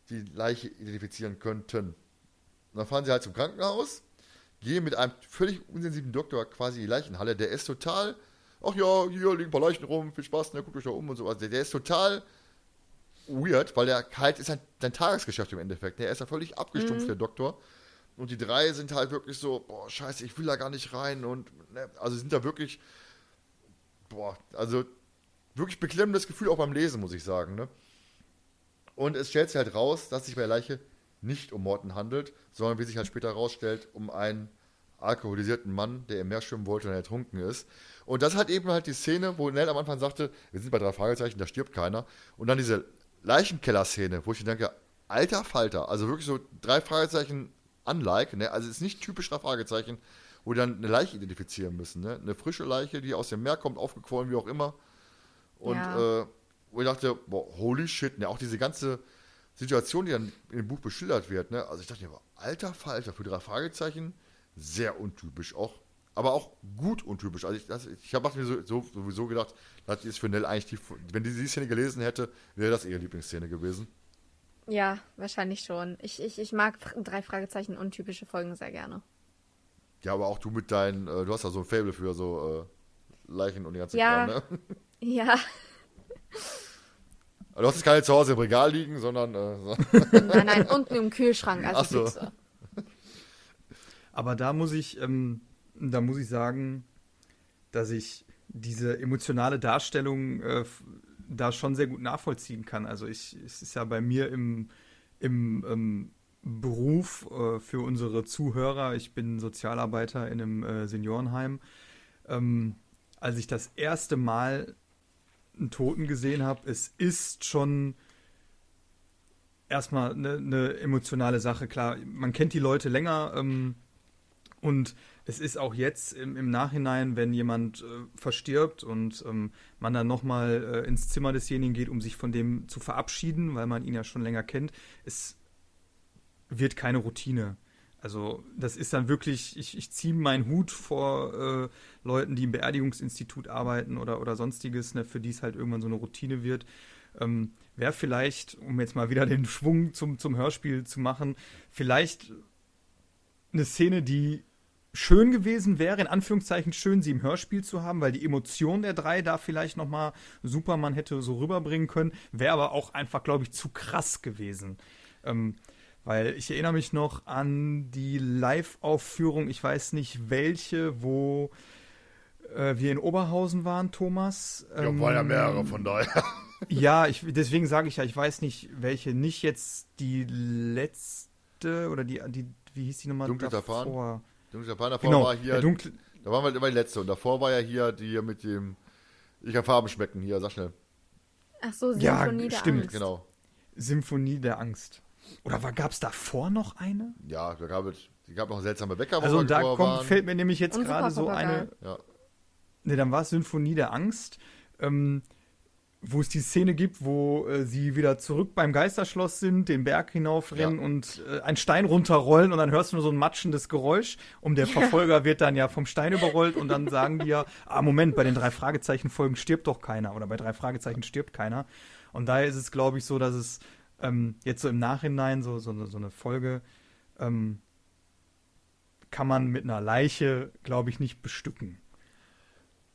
A: die Leiche identifizieren könnten. Und dann fahren sie halt zum Krankenhaus gehe mit einem völlig unsensiblen Doktor quasi in die Leichenhalle. Der ist total, ach ja, hier liegen ein paar Leichen rum, viel Spaß, ne, guckt euch da um und so. Also der, der ist total weird, weil der halt ist halt sein Tagesgeschäft im Endeffekt. Der ist ja völlig abgestumpft, mhm. der Doktor. Und die drei sind halt wirklich so, boah, scheiße, ich will da gar nicht rein. Und ne, also sind da wirklich, boah, also wirklich beklemmendes Gefühl auch beim Lesen, muss ich sagen. Ne? Und es stellt sich halt raus, dass sich bei der Leiche nicht um Morten handelt, sondern wie sich halt später herausstellt, um einen alkoholisierten Mann, der im Meer schwimmen wollte und ertrunken ist. Und das hat eben halt die Szene, wo Nell am Anfang sagte, wir sind bei drei Fragezeichen, da stirbt keiner. Und dann diese Leichenkeller-Szene, wo ich denke, alter Falter, also wirklich so drei Fragezeichen unlike, ne? also es ist nicht typisch drei Fragezeichen, wo die dann eine Leiche identifizieren müssen, ne? eine frische Leiche, die aus dem Meer kommt, aufgequollen, wie auch immer. Und ja. äh, wo ich dachte, boah, holy shit, ne? auch diese ganze Situation, die dann im Buch beschildert wird, ne? Also ich dachte mir, alter Falter, für drei Fragezeichen, sehr untypisch auch. Aber auch gut untypisch. Also ich, das, ich habe mir so, so, sowieso gedacht, das ist für Nell eigentlich die, wenn die die Szene gelesen hätte, wäre das ihre Lieblingsszene gewesen.
B: Ja, wahrscheinlich schon. Ich, ich, ich mag drei Fragezeichen untypische Folgen sehr gerne.
A: Ja, aber auch du mit deinen, äh, du hast ja so ein Fable für so äh, Leichen und die ganze
B: Ja.
A: Kram, ne?
B: Ja,
A: Aber Du hast jetzt keine zu Hause im Regal liegen, sondern äh, so.
B: nein, nein, unten im Kühlschrank. Also
A: Ach so.
C: Aber da muss ich, ähm, da muss ich sagen, dass ich diese emotionale Darstellung äh, da schon sehr gut nachvollziehen kann. Also ich, es ist ja bei mir im, im ähm, Beruf äh, für unsere Zuhörer, ich bin Sozialarbeiter in einem äh, Seniorenheim, ähm, als ich das erste Mal einen Toten gesehen habe, es ist schon erstmal eine, eine emotionale Sache. Klar, man kennt die Leute länger ähm, und es ist auch jetzt im, im Nachhinein, wenn jemand äh, verstirbt und ähm, man dann nochmal äh, ins Zimmer desjenigen geht, um sich von dem zu verabschieden, weil man ihn ja schon länger kennt, es wird keine Routine. Also das ist dann wirklich, ich, ich ziehe meinen Hut vor äh, Leuten, die im Beerdigungsinstitut arbeiten oder, oder sonstiges, ne, für die es halt irgendwann so eine Routine wird. Ähm, Wäre vielleicht, um jetzt mal wieder den Schwung zum, zum Hörspiel zu machen, vielleicht eine Szene, die schön gewesen wäre, in Anführungszeichen schön, sie im Hörspiel zu haben, weil die Emotion der drei da vielleicht nochmal Superman hätte so rüberbringen können, wäre aber auch einfach, glaube ich, zu krass gewesen. Ähm, weil ich erinnere mich noch an die Live-Aufführung, ich weiß nicht welche, wo äh, wir in Oberhausen waren, Thomas.
A: Ja,
C: Ähm,
A: waren ja mehrere von daher.
C: ja, ich, deswegen sage ich ja, ich weiß nicht, welche. Nicht jetzt die letzte oder die, die wie hieß die nochmal
A: Dunkle
C: davor?
A: Tappan? Dunkle Japan, davor
C: Genau,
A: war hier,
C: dunkle,
A: da waren wir immer die letzte und davor war ja hier die hier mit dem, ich kann Farben schmecken, hier, sag schnell.
B: Ach so,
C: Ja,
B: Symphonie der
C: stimmt,
B: Angst.
A: Genau.
C: Symphonie der Angst. Oder gab es davor noch eine?
A: Ja, da gab es, die gab noch seltsame Bäcker, wo
C: Also da kommt,
A: waren.
C: fällt mir nämlich jetzt gerade so eine.
A: Ja.
C: Ne, dann war es Symphonie der Angst, ähm, wo es die Szene gibt, wo äh, sie wieder zurück beim Geisterschloss sind, den Berg hinaufrennen
A: Ja.
C: und äh, einen Stein runterrollen und dann hörst du nur so ein matschendes Geräusch und der Verfolger wird dann ja vom Stein überrollt und dann sagen die ja, ah Moment, bei den drei Fragezeichen Folgen stirbt doch keiner oder bei drei Fragezeichen stirbt keiner. Und daher ist es, glaube ich, so, dass es ähm, jetzt so im Nachhinein so, so, so eine Folge ähm, kann man mit einer Leiche, glaube ich, nicht bestücken.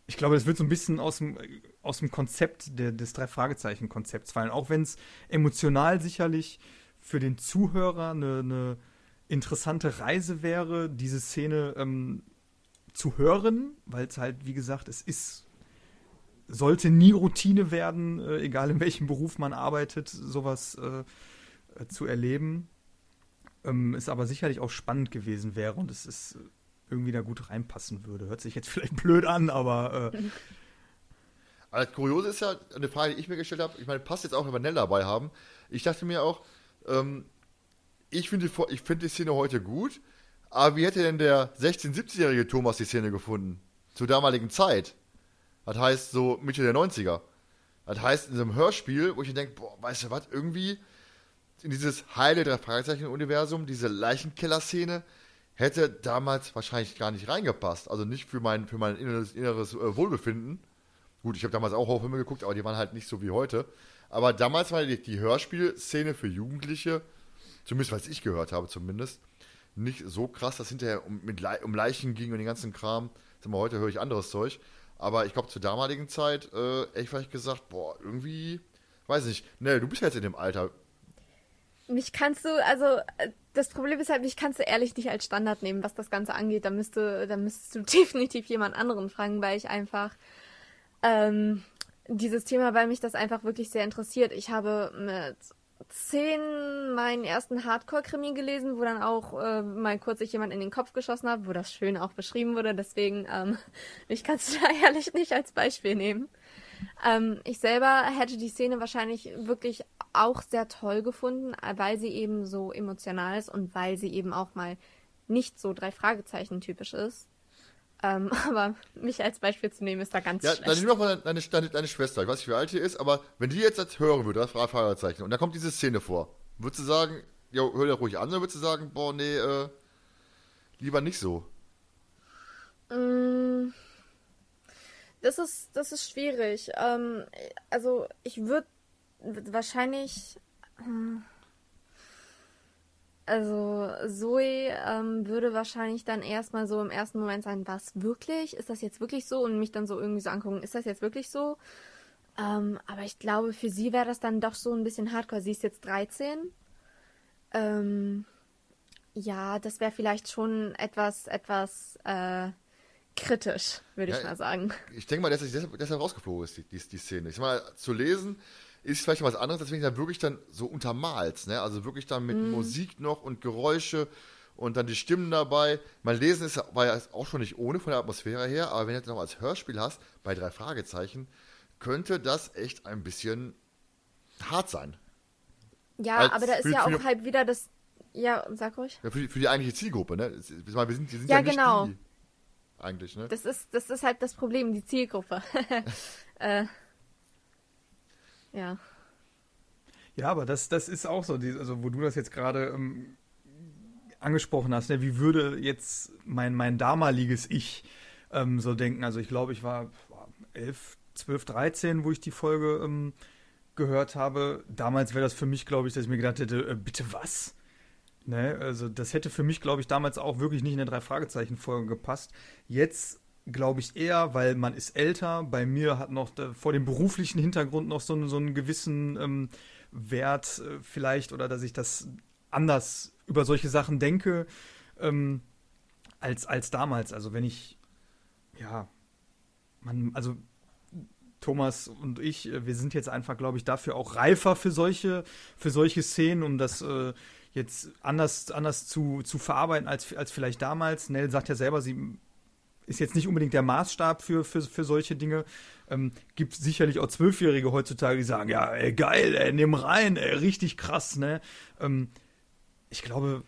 C: Ich glaube, das wird so ein bisschen aus dem, aus dem Konzept der, des Drei-Fragezeichen-Konzepts fallen. Auch wenn es emotional sicherlich für den Zuhörer eine, eine interessante Reise wäre, diese Szene ähm, zu hören, weil es halt, wie gesagt, es ist, sollte nie Routine werden, äh, egal in welchem Beruf man arbeitet, sowas äh, äh, zu erleben. Ähm, es aber sicherlich auch spannend gewesen wäre und es ist irgendwie da gut reinpassen würde. Hört sich jetzt vielleicht blöd an, aber äh,
A: Aber das Kuriose ist ja eine Frage, die ich mir gestellt habe. Ich meine, passt jetzt auch, wenn wir Nell dabei haben. Ich dachte mir auch, ähm, ich finde die, finde die Szene heute gut, aber wie hätte denn der 16-, 17-jährige Thomas die Szene gefunden? Zur damaligen Zeit. Das heißt, so Mitte der 90er. Das heißt, in so einem Hörspiel, wo ich mir denke, boah, weißt du was, irgendwie in dieses heile drei Fragezeichen-Universum, diese Leichenkiller-Szene, hätte damals wahrscheinlich gar nicht reingepasst. Also nicht für mein, für mein inneres, inneres äh, Wohlbefinden. Gut, ich habe damals auch Horrorfilme geguckt, aber die waren halt nicht so wie heute. Aber damals war die, die Hörspielszene für Jugendliche, zumindest was ich gehört habe zumindest, nicht so krass, dass hinterher um, mit Le um Leichen ging und den ganzen Kram. Sag mal, heute höre ich anderes Zeug. Aber ich glaube, zur damaligen Zeit, äh, vielleicht gesagt, boah, irgendwie, weiß nicht. Nell, du bist jetzt in dem Alter.
B: Mich kannst du, also äh, das Problem ist halt, mich kannst du ehrlich nicht als Standard nehmen, was das Ganze angeht. Da müsste, da müsstest du definitiv jemand anderen fragen, weil ich einfach ähm, dieses Thema, weil mich das einfach wirklich sehr interessiert. Ich habe mit zehn meinen ersten Hardcore-Krimi gelesen, wo dann auch äh, mal kurz sich jemand in den Kopf geschossen hat, wo das schön auch beschrieben wurde. Deswegen, ähm, mich kannst du da ehrlich nicht als Beispiel nehmen. Ähm, ich selber hätte die Szene wahrscheinlich wirklich auch sehr toll gefunden, weil sie eben so emotional ist und weil sie eben auch mal nicht so drei Fragezeichen typisch ist. Ähm, aber mich als Beispiel zu nehmen, ist da ganz
A: Ja,
B: schlecht.
A: dann nimm doch mal deine, deine, deine Schwester. Ich weiß nicht, wie alt die ist, aber wenn die jetzt das hören würde, das Fragezeichen, und da kommt diese Szene vor, würdest du sagen, ja, hör dir ruhig an, oder würdest du sagen, boah, nee, äh, lieber nicht so?
B: Mm, Das ist, das ist schwierig. Ähm, also ich würde wahrscheinlich. hm, Also Zoe ähm, würde wahrscheinlich dann erstmal so im ersten Moment sein, was wirklich? Ist das jetzt wirklich so? Und mich dann so irgendwie so angucken, ist das jetzt wirklich so? Ähm, aber ich glaube, für sie wäre das dann doch so ein bisschen hardcore. Sie ist jetzt 13. Ähm, ja, das wäre vielleicht schon etwas, etwas äh, kritisch, würde ja, ich mal sagen.
A: Ich denke mal, dass deshalb, deshalb rausgeflogen ist, die, die, die Szene. Ich sag mal, zu lesen ist vielleicht was anderes, deswegen dann wirklich dann so untermalt, ne? Also wirklich dann mit mm. Musik noch und Geräusche und dann die Stimmen dabei. Mein Lesen ist, war ja auch schon nicht ohne von der Atmosphäre her, aber wenn du das noch als Hörspiel hast, bei drei Fragezeichen, könnte das echt ein bisschen hart sein.
B: Ja, als aber da ist ja auch halt wieder das. Ja, sag ruhig.
A: Ja, für, die, für die eigentliche Zielgruppe, ne? Wir sind, wir sind
B: ja, ja genau.
A: Die, eigentlich, ne?
B: Das ist, das ist halt das Problem, die Zielgruppe. äh, ja.
C: Ja, aber das, das ist auch so, also wo du das jetzt gerade ähm, angesprochen hast, ne? wie würde jetzt mein, mein damaliges Ich ähm, so denken? Also ich glaube, ich war, war 11, 12, 13, wo ich die Folge ähm, gehört habe. Damals wäre das für mich, glaube ich, dass ich mir gedacht hätte, äh, bitte was? Ne? Also das hätte für mich, glaube ich, damals auch wirklich nicht in eine Drei-Fragezeichen-Folge gepasst. Jetzt glaube ich eher, weil man ist älter. Bei mir hat noch da, vor dem beruflichen Hintergrund noch so, so einen gewissen ähm, Wert äh, vielleicht oder dass ich das anders über solche Sachen denke ähm, als, als damals. Also wenn ich, ja, man, also Thomas und ich, äh, wir sind jetzt einfach, glaube ich, dafür auch reifer für solche, für solche Szenen, um das äh, jetzt anders, anders zu, zu verarbeiten als, als vielleicht damals. Nell sagt ja selber, sie ist jetzt nicht unbedingt der Maßstab für, für, für solche Dinge. Ähm, gibt sicherlich auch Zwölfjährige heutzutage, die sagen, ja, ey, geil, ey, nimm rein, ey, richtig krass, ne? Ähm, ich glaube,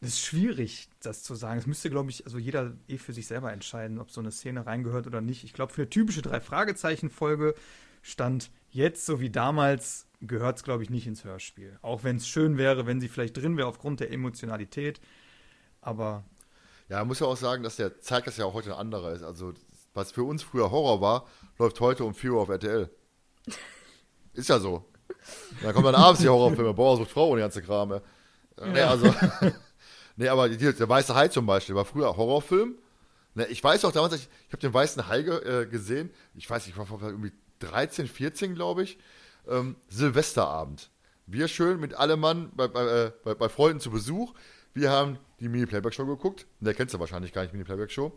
C: es ist schwierig, das zu sagen. Es müsste, glaube ich, also jeder eh für sich selber entscheiden, ob so eine Szene reingehört oder nicht. Ich glaube, für eine typische Drei-Fragezeichen-Folge stand jetzt, so wie damals, gehört es, glaube ich, nicht ins Hörspiel. Auch wenn es schön wäre, wenn sie vielleicht drin wäre aufgrund der Emotionalität. Aber.
A: Ja, man muss ja auch sagen, dass der Zeitgeist ja auch heute ein anderer ist. Also, was für uns früher Horror war, läuft heute um 4 Uhr auf RTL. ist ja so. Da kommen dann abends die Horrorfilme, Bauer sucht Frau und die ganze Kram. Ja. Nee, also. Nee, aber die, der Weiße Hai zum Beispiel war früher Horrorfilm. Ne, ich weiß auch damals, ich, ich habe den Weißen Hai äh, gesehen. Ich weiß, ich war irgendwie 13, 14, glaube ich. Ähm, Silvesterabend. Wir schön mit allem Mann bei, bei, äh, bei, bei, Freunden zu Besuch. Wir haben die Mini-Playback-Show geguckt. Der kennst du wahrscheinlich gar nicht, Mini-Playback-Show.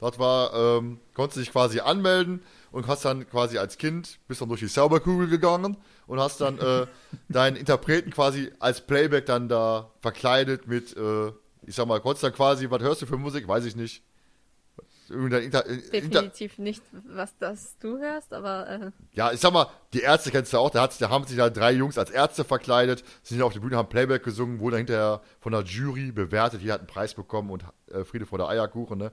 A: Dort war, ähm, konntest du dich quasi anmelden und hast dann quasi als Kind, bist dann durch die Sauberkugel gegangen und hast dann äh, deinen Interpreten quasi als Playback dann da verkleidet mit, äh, ich sag mal, konntest dann quasi, was hörst du für Musik? Weiß ich nicht.
B: Inter Definitiv Inter nicht, was das du hörst, aber. Äh.
A: Ja, ich sag mal, die Ärzte kennst du auch, da, da haben sich da drei Jungs als Ärzte verkleidet, sind auf der Bühne, haben Playback gesungen, wurde hinterher von der Jury bewertet, jeder hat einen Preis bekommen und äh, Friede vor der Eierkuchen, ne?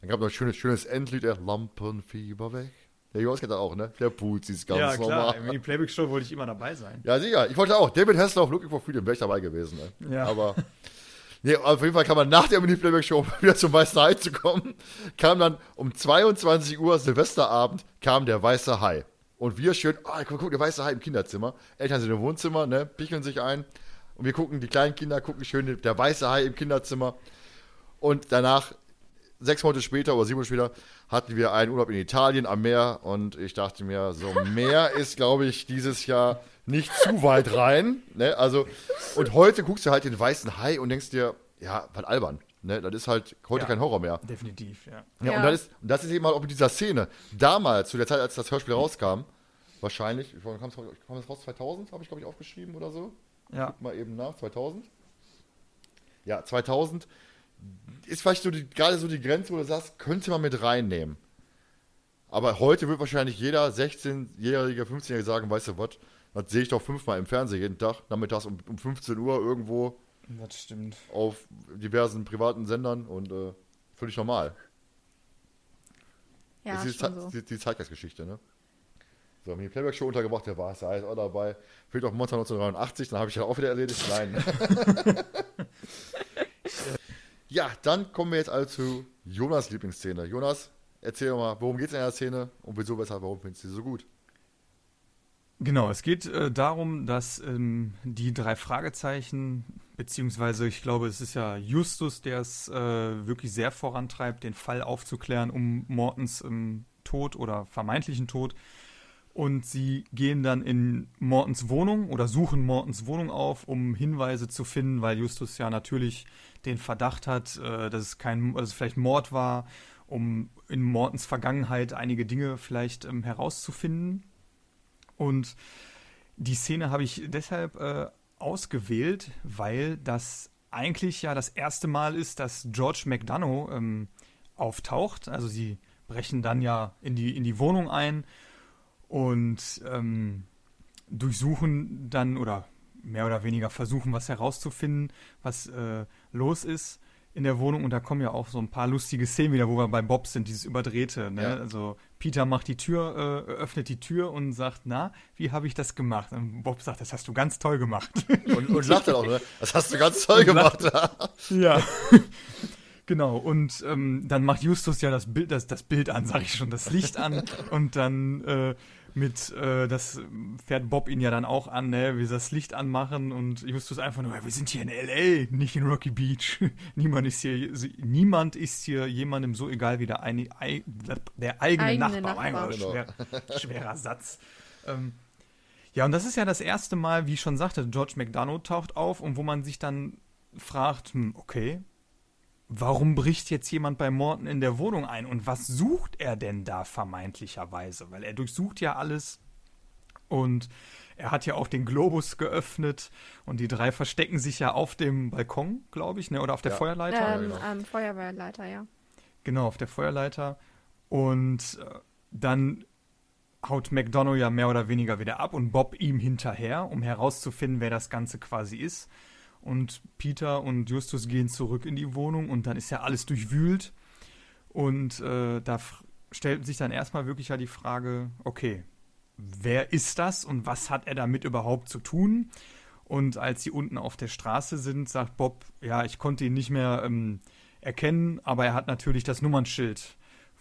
A: Dann gab es noch ein schönes, schönes Endlied, der Lampenfieber weg. Der Jonas kennt das auch, ne? Der Putz ist ganz normal. Ja, klar,
C: in die Playback-Show wollte ich immer dabei sein.
A: Ja, sicher. Ich wollte auch. David Hessler auf Looking for Freedom wäre ich dabei gewesen, ne? Ja. Aber. Nee, auf jeden Fall kann man nach der Mini-Playback-Show wieder zum Weißen Hai zu kommen. Kam dann um 22 Uhr Silvesterabend, kam der Weiße Hai. Und wir schön, oh, guck, guck, der Weiße Hai im Kinderzimmer. Eltern sind im Wohnzimmer, ne, pickeln sich ein. Und wir gucken, die kleinen Kinder gucken schön, der Weiße Hai im Kinderzimmer. Und danach sechs Monate später oder sieben Monate später hatten wir einen Urlaub in Italien am Meer und ich dachte mir, so Meer ist, glaube ich, dieses Jahr nicht zu weit rein. Ne? Also, und heute guckst du halt den weißen Hai und denkst dir, ja, was albern. Ne? Das ist halt heute ja, kein Horror mehr.
C: Definitiv, ja.
A: ja, ja. Und, das ist, und das ist eben mal auch mit dieser Szene. Damals, zu der Zeit, als das Hörspiel rauskam, wahrscheinlich, kam es raus 2000, habe ich glaube ich aufgeschrieben oder so.
C: Ja.
A: Guck mal eben nach, 2000. Ja, 2000 ist vielleicht so die, gerade so die Grenze, wo du sagst, könnte man mit reinnehmen. Aber heute wird wahrscheinlich jeder 16-Jährige, 15-Jährige sagen, weißt du was, das sehe ich doch fünfmal im Fernsehen jeden Tag, nachmittags um, um 15 Uhr irgendwo.
C: Das stimmt.
A: Auf diversen privaten Sendern und äh, völlig normal.
B: Ja, das
A: ist die, so. die, die Zeitgeistgeschichte, ne? So, haben die Playback-Show untergebracht, der war es da auch dabei. Fehlt auch Monster 1983, dann habe ich ja auch wieder erledigt. Nein. Ja, dann kommen wir jetzt also zu Jonas Lieblingsszene. Jonas, erzähl mal, worum geht es in der Szene und wieso, weshalb, warum findest du sie so gut?
C: Genau, es geht äh, darum, dass ähm, die drei Fragezeichen beziehungsweise ich glaube, es ist ja Justus, der es äh, wirklich sehr vorantreibt, den Fall aufzuklären um Mortens ähm, Tod oder vermeintlichen Tod. Und sie gehen dann in Mortens Wohnung oder suchen Mortens Wohnung auf, um Hinweise zu finden, weil Justus ja natürlich den Verdacht hat, äh, dass es kein, dass es vielleicht Mord war, um in Mortens Vergangenheit einige Dinge vielleicht ähm, herauszufinden. Und die Szene habe ich deshalb äh, ausgewählt, weil das eigentlich ja das erste Mal ist, dass George McDonough ähm, auftaucht. Also sie brechen dann ja in die, in die Wohnung ein und ähm, durchsuchen dann oder mehr oder weniger versuchen, was herauszufinden, was äh, los ist in der Wohnung und da kommen ja auch so ein paar lustige Szenen wieder, wo wir bei Bob sind, dieses Überdrehte. Ne? Ja. Also Peter macht die Tür, äh, öffnet die Tür und sagt, na, wie habe ich das gemacht? Und Bob sagt, das hast du ganz toll gemacht.
A: Und, und lacht dann auch, ne? Das hast du ganz toll gemacht.
C: ja. Genau, und ähm, dann macht Justus ja das Bild, das, das Bild an, sag ich schon, das Licht an und dann äh, mit, äh, das fährt Bob ihn ja dann auch an, ne, wie sie das Licht anmachen und Justus einfach nur, wir sind hier in L.A., nicht in Rocky Beach. niemand ist hier, niemand ist hier jemandem so egal wie der, ein, der eigene, eigene Nachbar. Nachbar. Genau. Schwer, schwerer Satz. Ähm, ja, und das ist ja das erste Mal, wie ich schon sagte, George McDonough taucht auf und wo man sich dann fragt, hm, okay, warum bricht jetzt jemand bei Morton in der Wohnung ein und was sucht er denn da vermeintlicherweise? Weil er durchsucht ja alles und er hat ja auch den Globus geöffnet und die drei verstecken sich ja auf dem Balkon, glaube ich, ne? oder auf der
B: ja.
C: Feuerleiter.
B: Ähm, genau. ähm, Feuerwehrleiter, ja.
C: Genau, auf der Feuerleiter. Und äh, dann haut McDonough ja mehr oder weniger wieder ab und Bob ihm hinterher, um herauszufinden, wer das Ganze quasi ist. Und Peter und Justus gehen zurück in die Wohnung und dann ist ja alles durchwühlt. Und äh, da stellt sich dann erstmal wirklich ja die Frage, okay, wer ist das und was hat er damit überhaupt zu tun? Und als sie unten auf der Straße sind, sagt Bob, ja, ich konnte ihn nicht mehr ähm, erkennen, aber er hat natürlich das Nummernschild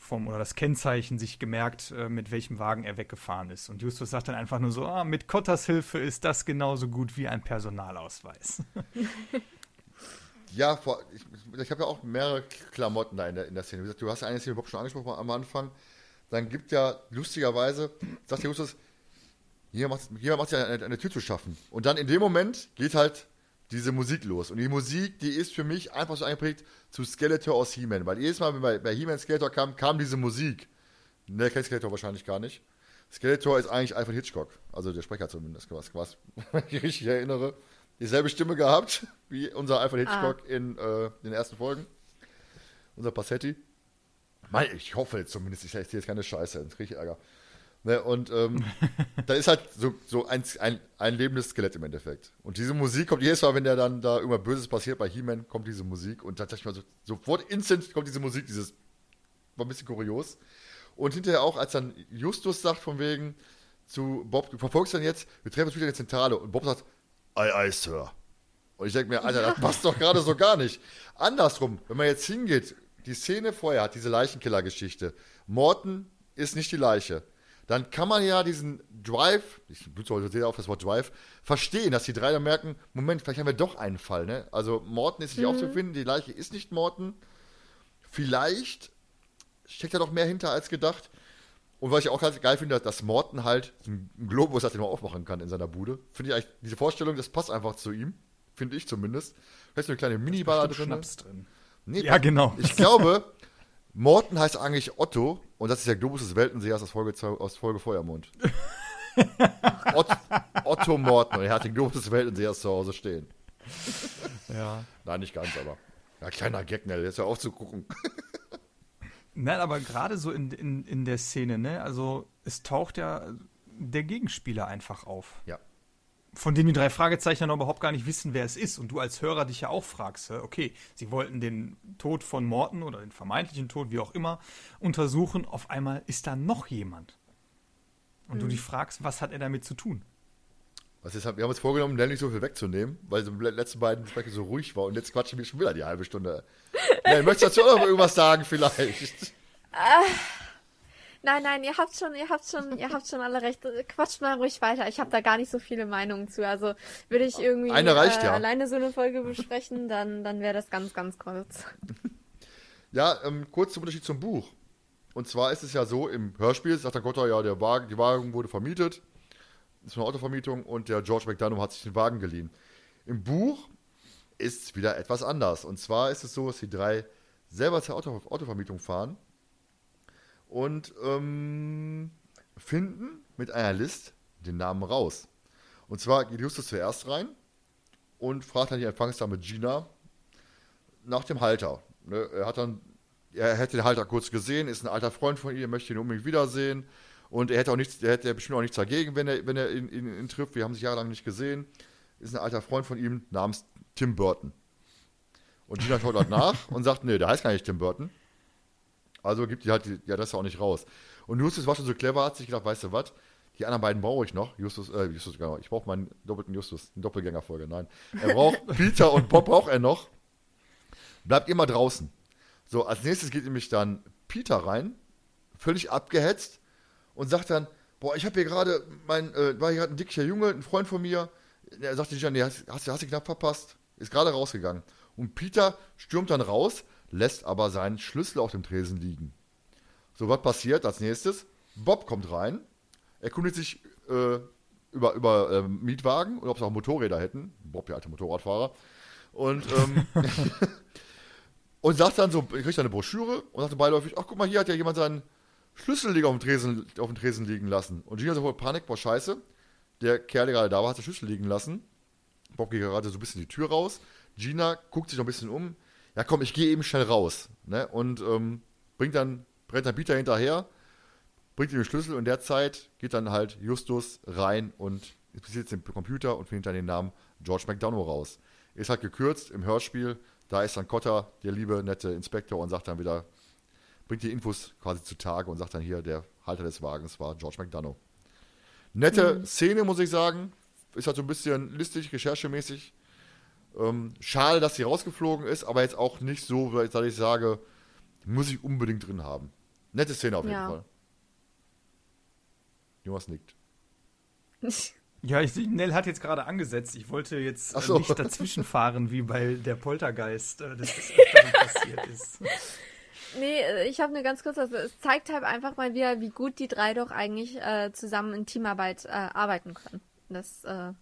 C: vom oder das Kennzeichen sich gemerkt, äh, mit welchem Wagen er weggefahren ist. Und Justus sagt dann einfach nur so: ah, mit Kotters Hilfe ist das genauso gut wie ein Personalausweis.
A: ja, vor, ich, ich habe ja auch mehrere Klamotten da in der, in der Szene. Wie gesagt, du hast eine Szene überhaupt schon angesprochen am Anfang. Dann gibt ja lustigerweise, sagt Justus, hier macht ja eine, eine Tür zu schaffen. Und dann in dem Moment geht halt diese Musik los. Und die Musik, die ist für mich einfach so eingeprägt zu Skeletor aus He-Man. Weil jedes Mal, wenn bei, bei He-Man Skeletor kam, kam diese Musik. Ne, kennt Skeletor wahrscheinlich gar nicht. Skeletor ist eigentlich Alfred Hitchcock. Also der Sprecher zumindest, was, was wenn ich richtig erinnere. Dieselbe Stimme gehabt wie unser Alfred Hitchcock ah. in äh, den ersten Folgen. Unser Passetti. Ich hoffe jetzt zumindest, ich erzähle jetzt keine Scheiße, dann kriege ich Ärger. Ne, und ähm, da ist halt so, so ein, ein, ein lebendes Skelett im Endeffekt. Und diese Musik kommt jedes Mal, wenn der dann da irgendwas Böses passiert, bei He-Man kommt diese Musik und da dachte ich mal so, sofort instant kommt diese Musik, dieses war ein bisschen kurios. Und hinterher auch, als dann Justus sagt, von wegen zu Bob, du verfolgst dann jetzt, wir treffen uns wieder in der Zentrale und Bob sagt, Ei, ei, Sir. Und ich denke mir, Alter, das passt doch gerade so gar nicht. Andersrum, wenn man jetzt hingeht, die Szene vorher hat diese Leichenkiller-Geschichte. Morton ist nicht die Leiche dann kann man ja diesen Drive, ich blühe heute sehr auf das Wort Drive, verstehen, dass die drei dann merken, Moment, vielleicht haben wir doch einen Fall, ne? Also Morten ist nicht mhm. aufzufinden, die Leiche ist nicht Morten. Vielleicht steckt da doch mehr hinter als gedacht. Und was ich auch ganz geil finde, dass Morten halt einen Globus hat, den man aufmachen kann in seiner Bude. Finde ich eigentlich, diese Vorstellung, das passt einfach zu ihm. Finde ich zumindest. Vielleicht eine kleine Minibar drin.
C: Schnaps drin.
A: Nee, ja, genau. Ich glaube, Morten heißt eigentlich Otto und das ist der Globus des Weltensehers aus Folge, aus Folge Feuermond. Ott, Otto Morten und er hat den Globus des Weltensehers zu Hause stehen.
C: Ja.
A: Nein, nicht ganz, aber. Ja, kleiner Gag, ne, jetzt hör auf zu gucken.
C: Nein, aber gerade so in, in, in der Szene, ne, also es taucht ja der Gegenspieler einfach auf.
A: Ja
C: von dem die drei Fragezeichner noch überhaupt gar nicht wissen, wer es ist. Und du als Hörer dich ja auch fragst, okay, sie wollten den Tod von Morten oder den vermeintlichen Tod, wie auch immer, untersuchen. Auf einmal ist da noch jemand. Und mhm. du dich fragst, was hat er damit zu tun?
A: Was ist, wir haben uns vorgenommen, nicht so viel wegzunehmen, weil die letzten beiden Sprecher so ruhig war. Und jetzt quatschen wir schon wieder die halbe Stunde. ja, möchtest du dazu auch noch irgendwas sagen, vielleicht?
B: Ah. Nein, nein, ihr habt schon, ihr habt schon, ihr habt schon alle recht. Quatscht mal ruhig weiter. Ich habe da gar nicht so viele Meinungen zu. Also würde ich irgendwie
A: reicht,
B: äh,
A: ja.
B: alleine so eine Folge besprechen, dann, dann wäre das ganz, ganz kurz.
A: Ja, ähm, kurz zum Unterschied zum Buch. Und zwar ist es ja so, im Hörspiel sagt der Gotter, ja, der Wagen, die Wagen wurde vermietet, ist eine Autovermietung und der George McDonough hat sich den Wagen geliehen. Im Buch ist es wieder etwas anders. Und zwar ist es so, dass die drei selber zur Auto, Autovermietung fahren und ähm, finden mit einer List den Namen raus. Und zwar geht Justus zuerst rein und fragt dann die Empfangsdame Gina nach dem Halter. Ne, er hat dann, er hätte den Halter kurz gesehen, ist ein alter Freund von ihr, möchte ihn unbedingt wiedersehen. Und er hätte auch nichts, er hätte bestimmt auch nichts dagegen, wenn er, wenn er ihn, ihn, ihn trifft. Wir haben sich jahrelang nicht gesehen. Ist ein alter Freund von ihm namens Tim Burton. Und Gina schaut halt nach und sagt, nee, der heißt gar nicht Tim Burton. Also gibt die halt die, die Adresse auch nicht raus. Und Justus war schon so clever, hat sich gedacht, weißt du was? Die anderen beiden brauche ich noch. Justus, äh, Justus, genau. Ich brauche meinen doppelten Justus, eine Doppelgängerfolge. Nein. Er braucht Peter und Bob braucht er noch. Bleibt immer draußen. So, als nächstes geht nämlich dann Peter rein, völlig abgehetzt und sagt dann, boah, ich habe hier gerade, mein, äh, war hier gerade ein dicker Junge, ein Freund von mir. Er sagte Gina, nee, hast, hast, hast du knapp verpasst. Ist gerade rausgegangen. Und Peter stürmt dann raus, lässt aber seinen Schlüssel auf dem Tresen liegen. So, was passiert als nächstes? Bob kommt rein, erkundigt sich äh, über, über äh, Mietwagen und ob sie auch Motorräder hätten. Bob, der alte Motorradfahrer. Und, ähm, und sagt dann so, kriegt dann eine Broschüre und sagt beiläufig, ach guck mal, hier hat ja jemand seinen Schlüsselleger auf dem Tresen, auf dem Tresen liegen lassen. Und Gina sofort Panik, boah, scheiße. Der Kerl, der gerade da war, hat den Schlüssel liegen lassen. Bob geht gerade so ein bisschen die Tür raus. Gina guckt sich noch ein bisschen um. Ja, komm, ich gehe eben schnell raus. Ne? Und ähm, bringt dann, brennt dann Peter hinterher, bringt ihm den Schlüssel und in der Zeit geht dann halt Justus rein und inspiziert den Computer und findet dann den Namen George McDonough raus. Ist halt gekürzt im Hörspiel. Da ist dann Cotter, der liebe, nette Inspektor, und sagt dann wieder, bringt die Infos quasi zutage und sagt dann hier, der Halter des Wagens war George McDonough. Nette Szene, muss ich sagen. Ist halt so ein bisschen listig, recherchemäßig. Ähm, schade, dass sie rausgeflogen ist, aber jetzt auch nicht so, dass ich sage, muss ich unbedingt drin haben. Nette Szene auf jeden
B: Ja.
A: Fall. Jonas nickt.
C: Ja, ich, Nell hat jetzt gerade angesetzt. Ich wollte jetzt äh,
A: so.
C: nicht dazwischen fahren, wie bei der Poltergeist, äh, das passiert ist.
B: Nee, äh, ich habe eine ganz kurze. Also es zeigt halt einfach mal wieder, wie gut die drei doch eigentlich äh, zusammen in Teamarbeit äh, arbeiten können. Das äh,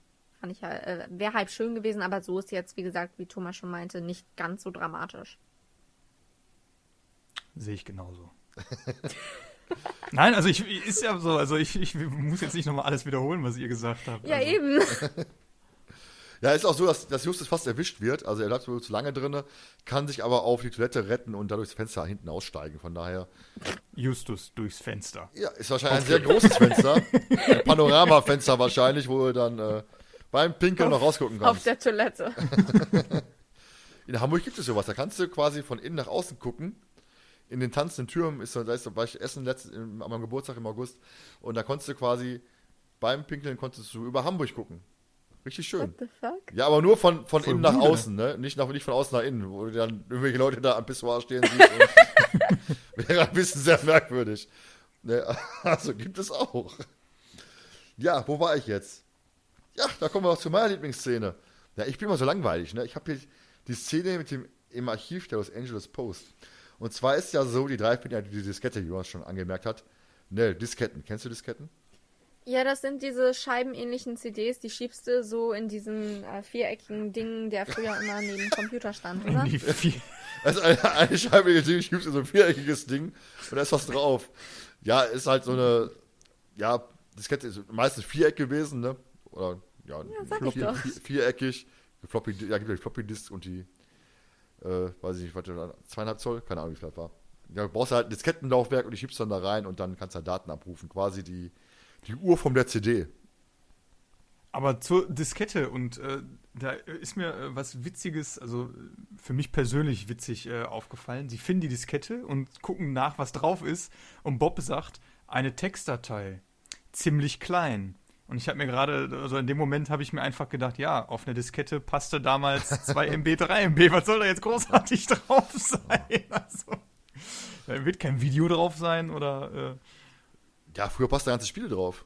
B: fand ich halt, äh, wäre halb schön gewesen, aber so ist jetzt, wie gesagt, wie Thomas schon meinte, nicht ganz so dramatisch.
C: Sehe ich genauso. Nein, also ich ist ja so, also ich, ich muss jetzt nicht nochmal alles wiederholen, was ihr gesagt habt.
B: Ja,
C: also,
B: eben.
A: Ja, ist auch so, dass, dass Justus fast erwischt wird. Also er bleibt wohl zu lange drin, kann sich aber auf die Toilette retten und dadurch das Fenster hinten aussteigen. Von daher,
C: Justus durchs Fenster.
A: ja, ist wahrscheinlich ein sehr großes Fenster. Ein Panoramafenster wahrscheinlich, wo du dann äh, beim Pinkeln noch rausgucken
B: Auf
A: kannst.
B: der Toilette.
A: In Hamburg gibt es sowas. Da kannst du quasi von innen nach außen gucken. In den tanzenden Türmen ist so, da ist, war ich essen letzten, meinem Geburtstag im August. Und da konntest du quasi beim Pinkeln konntest du über Hamburg gucken. Richtig schön.
B: What the fuck?
A: Ja, aber nur von, von
C: Voll
A: innen nach außen, ne? Nicht, nach, nicht von außen nach innen, wo du dann irgendwelche Leute da am Pissoir stehen siehst. und wäre ein bisschen sehr merkwürdig. Ne? Also gibt es auch. Ja, wo war ich jetzt? Ja, da kommen wir auch zu meiner Lieblingsszene. Ja, ich bin mal so langweilig, ne? Ich habe hier die Szene mit dem im Archiv der Los Angeles Post. Und zwar ist ja so, die drei finden ja die Diskette, die Jonas schon angemerkt hat. Ne, Disketten. Kennst du Disketten?
B: Ja, das sind diese scheibenähnlichen CDs, die schiebst du so in diesen äh, viereckigen Dingen, der früher immer neben dem Computer stand, oder?
C: Die vier,
A: Das ist eine, eine Scheibe, die schiebst in so ein viereckiges Ding und da ist was drauf. Ja, ist halt so eine, ja, Diskette ist meistens Viereck gewesen, ne? Oder, ja,
B: sag ich doch.
A: vier, viereckig. Floppy, ja, gibt ja die Floppy Disk und die, äh, weiß ich nicht, was da, zweieinhalb Zoll, keine Ahnung, wie viel das war. Ja, du brauchst halt ein Diskettenlaufwerk und die schiebst dann da rein und dann kannst du halt Daten abrufen. Quasi die, die Urform der CD.
C: Aber zur Diskette und äh, da ist mir äh, was Witziges, also äh, für mich persönlich witzig äh, aufgefallen. Sie finden die Diskette und gucken nach, was drauf ist. Und Bob sagt, eine Textdatei, ziemlich klein. Und ich habe mir gerade, also in dem Moment habe ich mir einfach gedacht, ja, auf eine Diskette passte damals 2 MB, 3 MB. Was soll da jetzt großartig drauf sein? Also, da wird kein Video drauf sein oder
A: Ja, früher passt da ganze Spiele drauf.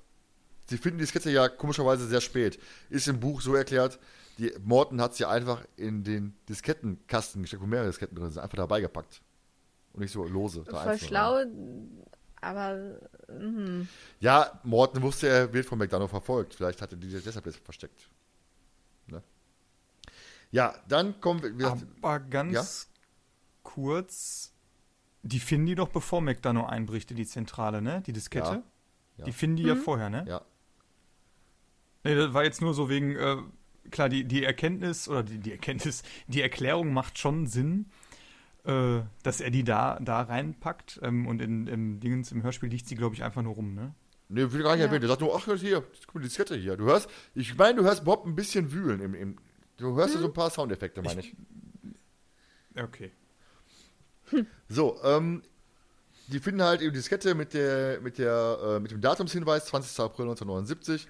A: Sie finden die Skizze ja komischerweise sehr spät. Ist im Buch so erklärt, die Morton hat sie einfach in den Diskettenkasten gesteckt, wo mehrere Disketten drin sind, einfach dabei gepackt. Und nicht so lose.
B: Voll schlau, aber. Mhm.
A: Ja, Morton wusste, er wird von McDonough verfolgt. Vielleicht hatte die deshalb jetzt versteckt. Ne? Ja, dann kommen wir.
C: Aber ganz
A: Ja?
C: kurz, die finden die doch, bevor McDonough einbricht in die Zentrale, ne? Die Diskette.
A: Ja. Ja.
C: Die finden die ja vorher, ne?
A: ja.
C: Nee, das war jetzt nur so wegen, äh, klar, die, die Erkenntnis, oder die, die Erkenntnis, die Erklärung macht schon Sinn, äh, dass er die da, da reinpackt. Ähm, und in, im Dingens, im Hörspiel liegt sie, glaube ich, einfach nur rum, ne?
A: Ne, will gar nicht
B: Ja.
A: erwähnen. Der sagt nur, ach, hier, guck mal, die Diskette hier. Du hörst, ich meine, du hörst Bob ein bisschen wühlen. Im, im, du hörst ja so ein paar Soundeffekte, meine ich.
C: Okay.
A: So, ähm, die finden halt eben die Diskette mit, der, mit, der, äh, mit dem Datumshinweis 20. April 1979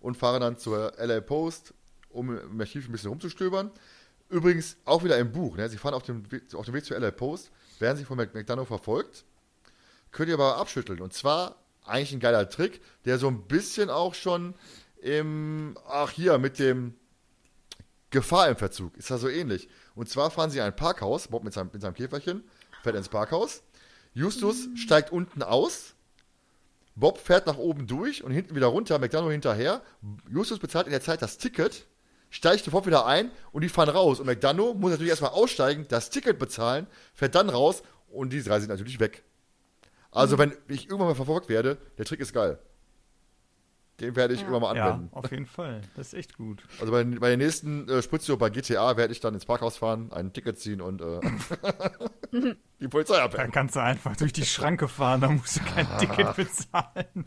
A: und fahren dann zur LA Post, um im Archiv ein bisschen rumzustöbern. Übrigens auch wieder im Buch. Ne? Sie fahren auf dem, Weg, auf dem Weg zur LA Post, werden sie von Mc- McDonough verfolgt, könnt ihr aber abschütteln. Und zwar eigentlich ein geiler Trick, der so ein bisschen auch schon im, ach hier, mit dem Gefahr im Verzug, ist da so ähnlich. Und zwar fahren sie in ein Parkhaus, Bob mit seinem, mit seinem Käferchen, fährt ins Parkhaus. Justus steigt unten aus. Bob fährt nach oben durch und hinten wieder runter, McDonough hinterher. Justus bezahlt in der Zeit das Ticket, steigt sofort wieder ein und die fahren raus. Und McDonough muss natürlich erstmal aussteigen, das Ticket bezahlen, fährt dann raus und die drei sind natürlich weg. Also, wenn ich irgendwann mal verfolgt werde, der Trick ist geil. Den werde ich
B: Ja.
A: irgendwann mal
C: Ja,
A: anwenden.
C: auf jeden Fall. Das ist echt gut.
A: Also bei, bei der nächsten äh, Spritztour bei GTA werde ich dann ins Parkhaus fahren, ein Ticket ziehen und äh, die Polizei abhängen.
C: kannst du einfach durch die Schranke fahren, da musst du kein Ticket bezahlen.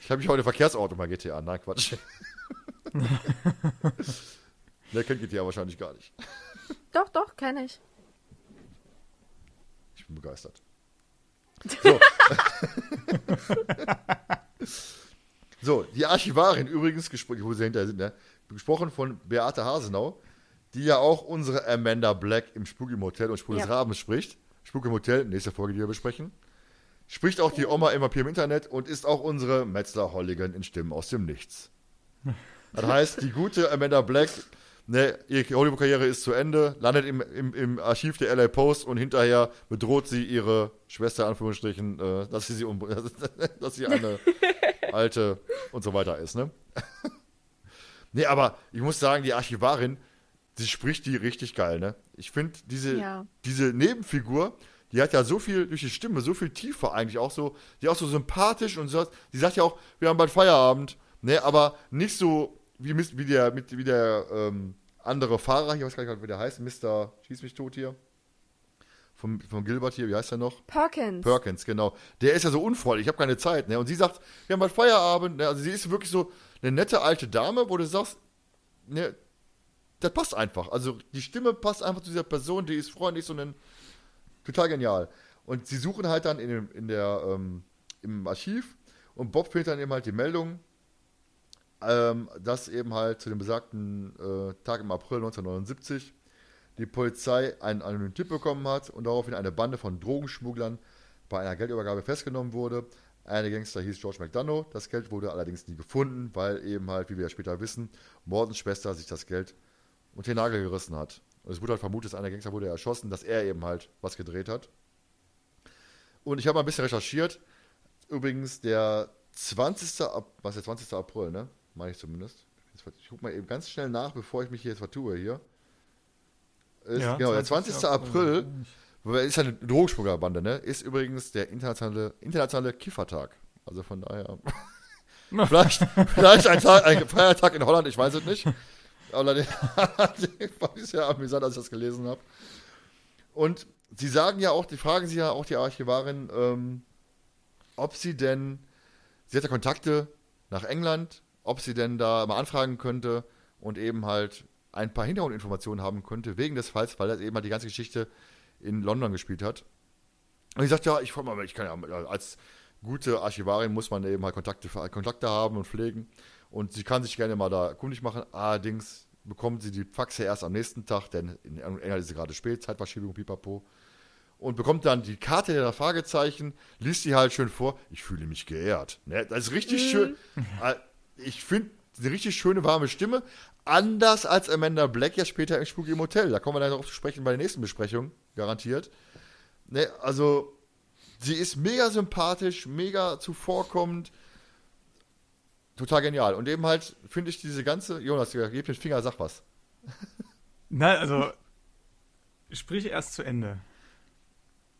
A: Ich habe mich heute Verkehrsauto bei GTA. Nein, Quatsch. Der kennt GTA wahrscheinlich gar nicht.
B: Doch, doch, kenne ich.
A: Ich bin begeistert. So. so, die Archivarin übrigens, gespro- wo sie hinterher sind, ne? gesprochen von Beate Hasenau, die ja auch unsere Amanda Black im Spuk im Hotel und Spuk des
B: Ja.
A: Rabens spricht. Spuk im Hotel, nächste Folge, die wir besprechen. Spricht auch die Oma immer hier im Internet und ist auch unsere Metzler Holligan in Stimmen aus dem Nichts. Das heißt, die gute Amanda Black, ne, ihre Hollywood-Karriere ist zu Ende, landet im, im, im Archiv der LA Post und hinterher bedroht sie ihre Schwester, Anführungsstrichen, äh, dass sie, sie um, dass sie eine alte und so weiter ist, ne? nee, aber ich muss sagen, die Archivarin, sie spricht die richtig geil, ne? Ich finde, diese,
B: Ja.
A: diese Nebenfigur, die hat ja so viel durch die Stimme, so viel Tiefe eigentlich auch so, die ist auch so sympathisch und so. Die sagt ja auch, wir haben bald Feierabend, ne, aber nicht so wie, wie der, mit, wie der ähm, andere Fahrer, ich weiß gar nicht, wie der heißt, Mr. Schieß mich tot hier. Vom, von Gilbert hier, wie heißt er noch?
B: Perkins.
A: Perkins, genau. Der ist ja so unfreundlich, ich habe keine Zeit, ne? Und sie sagt, wir haben bald Feierabend, ne? Also sie ist wirklich so eine nette alte Dame, wo du sagst, ne, das passt einfach. Also die Stimme passt einfach zu dieser Person, die ist freundlich, so ein total genial. Und sie suchen halt dann in, dem, in der, ähm, im Archiv und Bob findet dann eben halt die Meldung, ähm, dass eben halt zu dem besagten äh, Tag im April 1979 die Polizei einen anonymen Tipp bekommen hat und daraufhin eine Bande von Drogenschmugglern bei einer Geldübergabe festgenommen wurde. Eine Gangster hieß George McDonough. Das Geld wurde allerdings nie gefunden, weil eben halt, wie wir ja später wissen, Mortens Schwester sich das Geld unter den Nagel gerissen hat. Und es wurde halt vermutet, dass einer Gangster wurde erschossen, dass er eben halt was gedreht hat. Und ich habe mal ein bisschen recherchiert. Übrigens, der 20. Ap was der 20. April, ne? Meine ich zumindest. Ich gucke mal eben ganz schnell nach, bevor ich mich hier jetzt vertue hier. Ist,
C: Ja,
A: genau, der
C: 20.
A: 20. April, weil ist ja eine Drogenschmugglerbande, ne? Ist übrigens der internationale, internationale Kiffertag. Also von daher. vielleicht, vielleicht ein, Tag, ein Feiertag in Holland, ich weiß es nicht. Den fand ich sehr amüsant, als ich das gelesen habe. Und sie sagen ja auch, die fragen sie ja auch die Archivarin, ähm, ob sie denn, sie hat ja Kontakte nach England, ob sie denn da mal anfragen könnte und eben halt ein paar Hintergrundinformationen haben könnte, wegen des Falls, weil er eben halt die ganze Geschichte in London gespielt hat. Und ich sagte, ja, ich, mal, ich kann ja, als gute Archivarin muss man eben halt Kontakte, Kontakte haben und pflegen. Und sie kann sich gerne mal da kundig machen. Allerdings bekommt sie die Faxe erst am nächsten Tag, denn in England ist es gerade spät, Zeitverschiebung, pipapo. und bekommt dann die Karte der Fragezeichen, liest die halt schön vor. Ich fühle mich geehrt. Ne? Das ist richtig mhm. schön. Ich finde eine richtig schöne, warme Stimme. Anders als Amanda Black ja später im Spooky im Hotel. Da kommen wir dann darauf zu sprechen bei der nächsten Besprechung, garantiert. Ne? Also, sie ist mega sympathisch, mega zuvorkommend. Total genial. Und eben halt finde ich diese ganze. Jonas, gib den Finger, sag was.
C: Nein, also. Sprich erst zu Ende.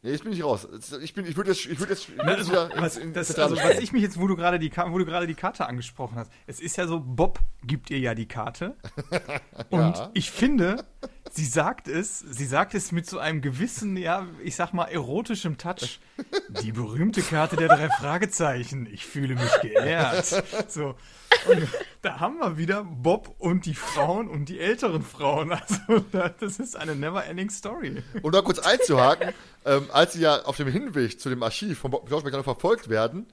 A: Nee, jetzt bin ich raus. Ich, bin, ich würde jetzt, ich würd jetzt, ich
C: würd jetzt wieder was, in, das, also, was ich mich jetzt, wo du gerade die, wo du gerade die Karte angesprochen hast, es ist ja so, Bob gibt ihr ja die Karte. Und ja. ich finde, sie sagt es, sie sagt es mit so einem gewissen, ja, ich sag mal, erotischem Touch. Die berühmte Karte der drei Fragezeichen. Ich fühle mich geehrt. So. Und da haben wir wieder Bob und die Frauen und die älteren Frauen. Also, das ist eine never-ending Story.
A: Um da kurz einzuhaken, ähm, als sie ja auf dem Hinweg zu dem Archiv von Bob George McDonald verfolgt werden,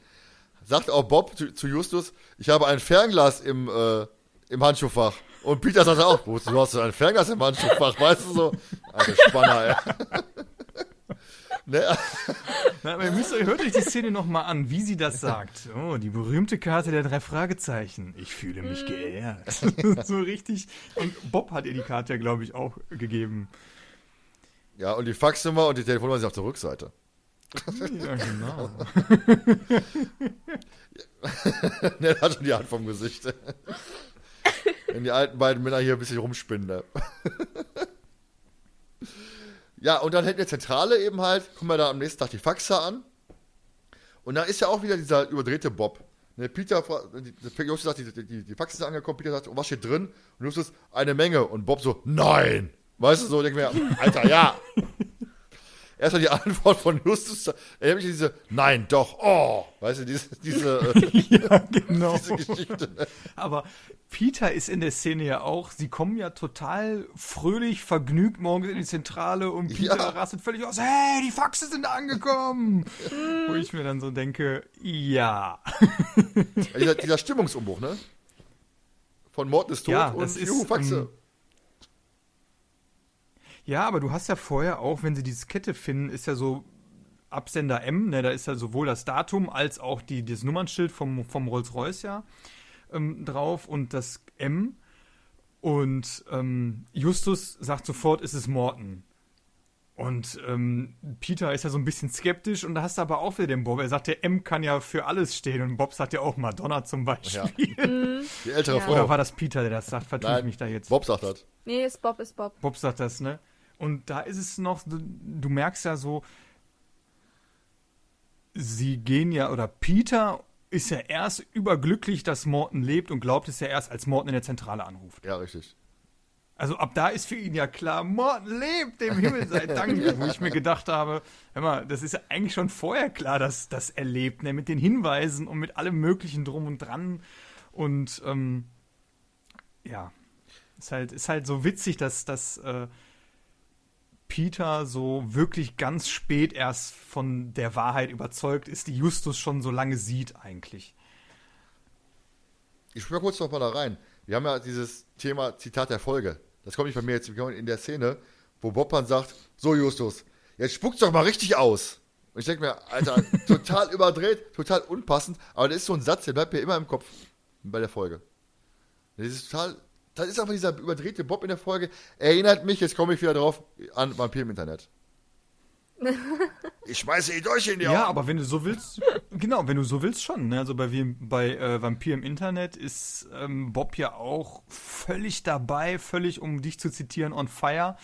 A: sagt auch Bob zu, zu Justus: Ich habe ein Fernglas im, äh, im Handschuhfach. Und Peter sagt auch: Wo hast du ein Fernglas im Handschuhfach? Weißt du so? Alter Spanner, ey.
C: Ne? Na, aber ihr müsst euch, hört euch die Szene nochmal an, wie sie das sagt. Oh, die berühmte Karte der drei Fragezeichen. Ich fühle mich mhm. geehrt. so richtig. Und Bob hat ihr die Karte ja, glaube ich, auch gegeben.
A: Ja, und die Faxnummer und die Telefonnummer sind auf der Rückseite.
C: Ja, genau.
A: der hat schon die Hand vom Gesicht. Wenn die alten beiden Männer hier ein bisschen rumspinnen. Ja, und dann hält eine Zentrale eben halt, kommen wir da am nächsten Tag die Faxe an. Und da ist ja auch wieder dieser überdrehte Bob. Ne, Peter, Justus sagt, die, die, die Faxe ist angekommen, Peter sagt, oh, was steht drin? Und Justus, eine Menge. Und Bob so, nein! Weißt du, so, denke mir, Alter, ja! erstmal die Antwort von Justus, erinnert mich diese Nein, doch, oh, weißt du, diese, diese,
C: äh, ja, genau. diese Geschichte. Aber Peter ist in der Szene ja auch, sie kommen ja total fröhlich, vergnügt morgens in die Zentrale und Peter ja. rastet völlig aus, hey, die Faxe sind angekommen. Wo ich mir dann so denke, ja.
A: dieser, dieser Stimmungsumbruch, ne? Von Morten ist tot
C: ja,
A: und Juhu, Faxe. Um,
C: ja, aber du hast ja vorher auch, wenn sie diese Kette finden, ist ja so Absender M, ne, da ist ja sowohl das Datum als auch die, das Nummernschild vom, vom Rolls-Royce ja ähm, drauf und das M. Und ähm, Justus sagt sofort, ist es Morton. Und ähm, Peter ist ja so ein bisschen skeptisch und da hast du aber auch wieder den Bob. Er sagt, der M kann ja für alles stehen und Bob sagt ja auch Madonna zum Beispiel. Ja.
B: Mhm.
A: Die ältere ja. Frau.
C: Oder war das Peter, der das sagt? Vertue ich mich da jetzt.
A: Bob sagt das.
B: Nee, ist Bob, ist Bob.
C: Bob sagt das, ne? Und da ist es noch, du, merkst ja so, sie gehen ja, oder Peter ist ja erst überglücklich, dass Morton lebt und glaubt es ja erst, als Morton in der Zentrale anruft.
A: Ja, richtig.
C: Also ab da ist für ihn ja klar, Morton lebt, dem Himmel sei Dank, wo ich mir gedacht habe, hör mal, das ist ja eigentlich schon vorher klar, dass das er lebt, ne? mit den Hinweisen und mit allem möglichen drum und dran. Und ähm, ja, ist halt, ist halt so witzig, dass, dass äh, Peter so wirklich ganz spät erst von der Wahrheit überzeugt ist, die Justus schon so lange sieht eigentlich.
A: Ich spüre kurz noch mal da rein. Wir haben ja dieses Thema Zitat der Folge. Das kommt nicht bei mir jetzt in der Szene, wo Bobban sagt, so Justus, jetzt spuck's doch mal richtig aus. Und ich denke mir, Alter, total überdreht, total unpassend, aber das ist so ein Satz, der bleibt mir immer im Kopf bei der Folge. Das ist total das ist einfach dieser überdrehte Bob in der Folge. Erinnert mich, jetzt komme ich wieder drauf, an Vampir im Internet. ich schmeiße ihn durch in die Augen.
C: Ja, aber wenn du so willst, genau, wenn du so willst schon. Ne? Also bei, bei äh, Vampir im Internet ist ähm, Bob ja auch völlig dabei, völlig, um dich zu zitieren, on fire.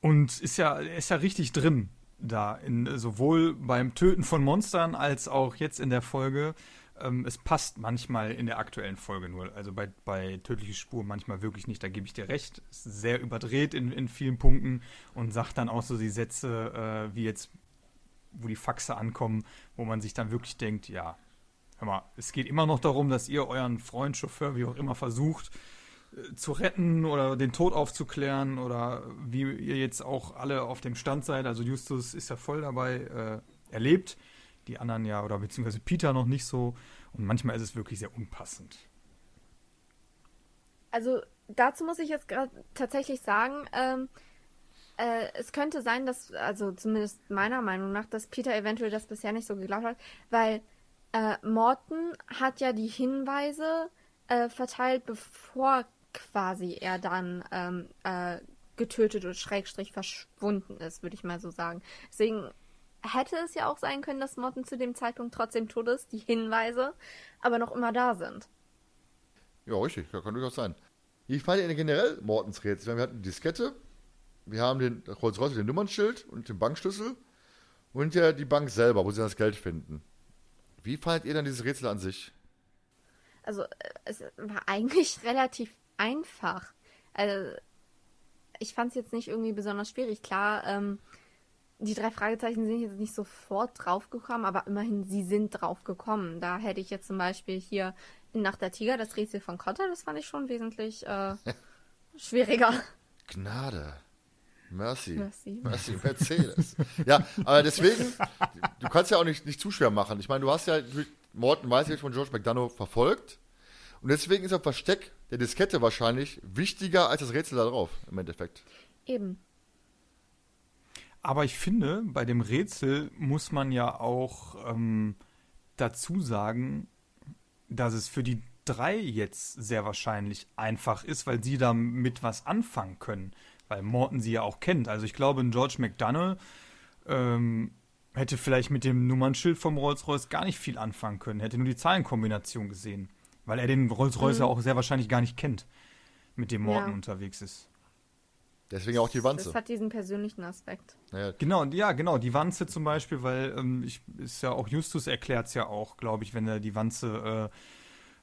C: Und ist ja, ist ja richtig drin da, in, sowohl beim Töten von Monstern als auch jetzt in der Folge ähm, es passt manchmal in der aktuellen Folge nur. Also bei, bei Tödliche Spur manchmal wirklich nicht, da gebe ich dir recht. Ist sehr überdreht in, in vielen Punkten und sagt dann auch so die Sätze, äh, wie jetzt, wo die Faxe ankommen, wo man sich dann wirklich denkt, ja, hör mal, es geht immer noch darum, dass ihr euren Freund, Chauffeur, wie auch immer, versucht äh, zu retten oder den Tod aufzuklären oder wie ihr jetzt auch alle auf dem Stand seid. Also Justus ist ja voll dabei, äh, erlebt die anderen ja, oder beziehungsweise Peter noch nicht so. Und manchmal ist es wirklich sehr unpassend.
B: Also dazu muss ich jetzt gerade tatsächlich sagen, ähm, äh, es könnte sein, dass, also zumindest meiner Meinung nach, dass Peter eventuell das bisher nicht so geglaubt hat, weil äh, Morton hat ja die Hinweise äh, verteilt, bevor quasi er dann ähm, äh, getötet oder schrägstrich verschwunden ist, würde ich mal so sagen. Deswegen hätte es ja auch sein können, dass Morton zu dem Zeitpunkt trotzdem tot ist, die Hinweise aber noch immer da sind.
A: Ja, richtig, das kann durchaus sein. Ich fand ja generell Mortens Rätsel. Wir hatten die Diskette, wir haben den Rolls-Royce, den Nummernschild und den Bankschlüssel und ja die Bank selber, wo sie das Geld finden. Wie fandet ihr dann dieses Rätsel an sich?
B: Also, es war eigentlich relativ einfach. Also, ich fand es jetzt nicht irgendwie besonders schwierig. Klar, ähm, die drei Fragezeichen sind jetzt nicht sofort draufgekommen, aber immerhin, sie sind draufgekommen. Da hätte ich jetzt zum Beispiel hier in Nacht der Tiger das Rätsel von Cotter, das fand ich schon wesentlich äh, schwieriger.
A: Gnade. Mercy.
B: Merci.
A: Mercy, Mercedes. ja, aber deswegen, du kannst ja auch nicht, nicht zu schwer machen. Ich meine, du hast ja Morton weiß ich von George McDonough verfolgt. Und deswegen ist das Versteck der Diskette wahrscheinlich wichtiger als das Rätsel da drauf, im Endeffekt.
B: Eben.
C: Aber ich finde, bei dem Rätsel muss man ja auch ähm, dazu sagen, dass es für die drei jetzt sehr wahrscheinlich einfach ist, weil sie damit was anfangen können. Weil Morton sie ja auch kennt. Also ich glaube, ein George McDonough ähm, hätte vielleicht mit dem Nummernschild vom Rolls-Royce gar nicht viel anfangen können. Hätte nur die Zahlenkombination gesehen. Weil er den Rolls-Royce mhm. ja auch sehr wahrscheinlich gar nicht kennt, mit dem Morton ja. unterwegs ist.
A: Deswegen auch die Wanze.
B: Das hat diesen persönlichen Aspekt.
C: Naja. Genau, ja, genau, die Wanze zum Beispiel, weil ähm, ich, ist ja auch Justus erklärt es ja auch, glaube ich, wenn er die Wanze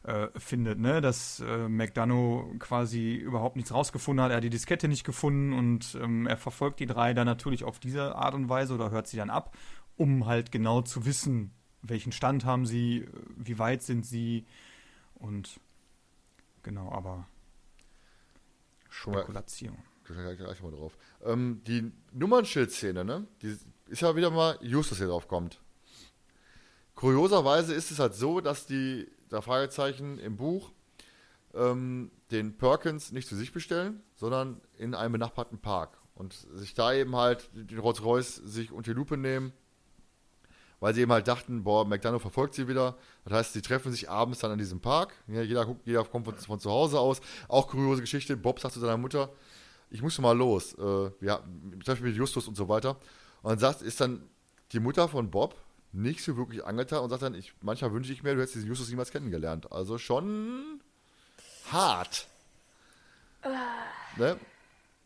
C: äh, äh, findet, ne, dass äh, McDonough quasi überhaupt nichts rausgefunden hat, er hat die Diskette nicht gefunden und ähm, er verfolgt die drei dann natürlich auf diese Art und Weise oder hört sie dann ab, um halt genau zu wissen, welchen Stand haben sie, wie weit sind sie und genau, aber Spekulation.
A: Da gleich mal drauf. Ähm, die Nummernschildszene, ne? Die ist ja wieder mal Justus hier drauf kommt. Kurioserweise ist es halt so, dass die, der Fragezeichen im Buch ähm, den Perkins nicht zu sich bestellen, sondern in einem benachbarten Park. Und sich da eben halt den Rolls-Royce sich unter die Lupe nehmen, weil sie eben halt dachten, boah, McDonough verfolgt sie wieder. Das heißt, sie treffen sich abends dann in diesem Park. Ja, jeder, guckt, jeder kommt von, von, zu Hause aus. Auch kuriose Geschichte. Bob sagt zu seiner Mutter, ich muss mal los. Äh, ja, zum Beispiel mit Justus und so weiter. Und dann sagt, ist dann die Mutter von Bob nicht so wirklich angetan und sagt dann, ich, manchmal wünsche ich mir, du hättest diesen Justus niemals kennengelernt. Also schon hart. Uh. Ne?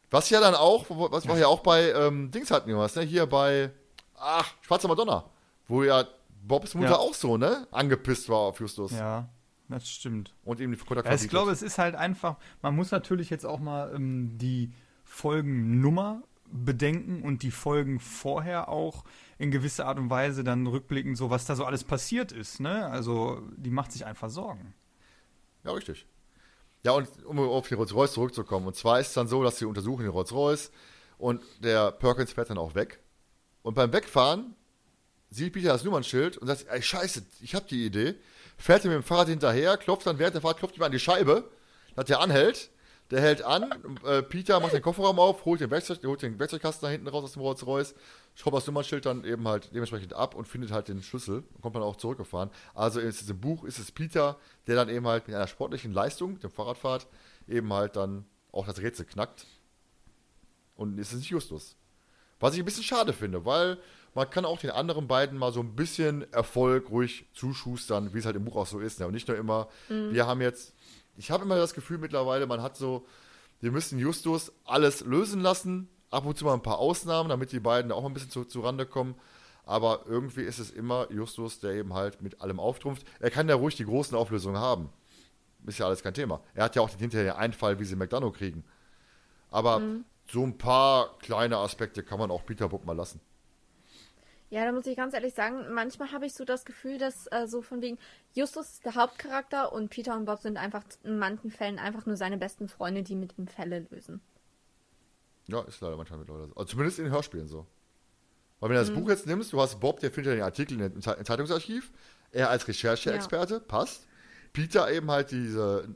A: Was ja dann auch, was wir ja auch bei ähm, Dings hatten, was, ne? Hier bei, ach, Schwarzer Madonna, wo ja Bobs Mutter ja. auch so, ne? Angepisst war auf Justus.
C: Ja. Das stimmt.
A: Und eben die
C: ja, Ich glaube, es ist halt einfach, man muss natürlich jetzt auch mal ähm, die Folgennummer bedenken und die Folgen vorher auch in gewisser Art und Weise dann rückblicken, so was da so alles passiert ist. Ne? Also die macht sich einfach Sorgen.
A: Ja, richtig. Ja, und um auf die Rolls-Royce zurückzukommen. Und zwar ist es dann so, dass sie untersuchen den Rolls-Royce und der Perkins fährt dann auch weg. Und beim Wegfahren sieht Peter das Nummernschild und sagt, ey, scheiße, ich habe die Idee fährt ihm mit dem Fahrrad hinterher, klopft dann während der Fahrt, klopft ihm an die Scheibe, dass der anhält. Der hält an, äh, Peter macht den Kofferraum auf, holt den, Werkzeug, holt den Werkzeugkasten da hinten raus aus dem Rolls-Royce, schraubt das Nummernschild dann eben halt dementsprechend ab und findet halt den Schlüssel und kommt dann auch zurückgefahren. Also in diesem Buch ist es Peter, der dann eben halt mit einer sportlichen Leistung, dem Fahrradfahrt, eben halt dann auch das Rätsel knackt. Und es ist nicht Justus. Was ich ein bisschen schade finde, weil man kann auch den anderen beiden mal so ein bisschen Erfolg ruhig zuschustern, wie es halt im Buch auch so ist. Ja, und nicht nur immer, mhm. wir haben jetzt, ich habe immer das Gefühl mittlerweile, man hat so, wir müssen Justus alles lösen lassen, ab und zu mal ein paar Ausnahmen, damit die beiden auch ein bisschen zu, zu Rande kommen. Aber irgendwie ist es immer Justus, der eben halt mit allem auftrumpft. Er kann ja ruhig die großen Auflösungen haben. Ist ja alles kein Thema. Er hat ja auch den hinterher Einfall, wie sie McDonough kriegen. Aber mhm. so ein paar kleine Aspekte kann man auch Peter Book mal lassen.
B: Ja, da muss ich ganz ehrlich sagen, manchmal habe ich so das Gefühl, dass äh, so von wegen Justus ist der Hauptcharakter und Peter und Bob sind einfach in manchen Fällen einfach nur seine besten Freunde, die mit ihm Fälle lösen.
A: Ja, ist leider manchmal mittlerweile so. Also zumindest in den Hörspielen so. Weil wenn du das mhm. Buch jetzt nimmst, du hast Bob, der findet ja den Artikel im Zeitungsarchiv, er als Rechercheexperte, ja. passt. Peter eben halt diese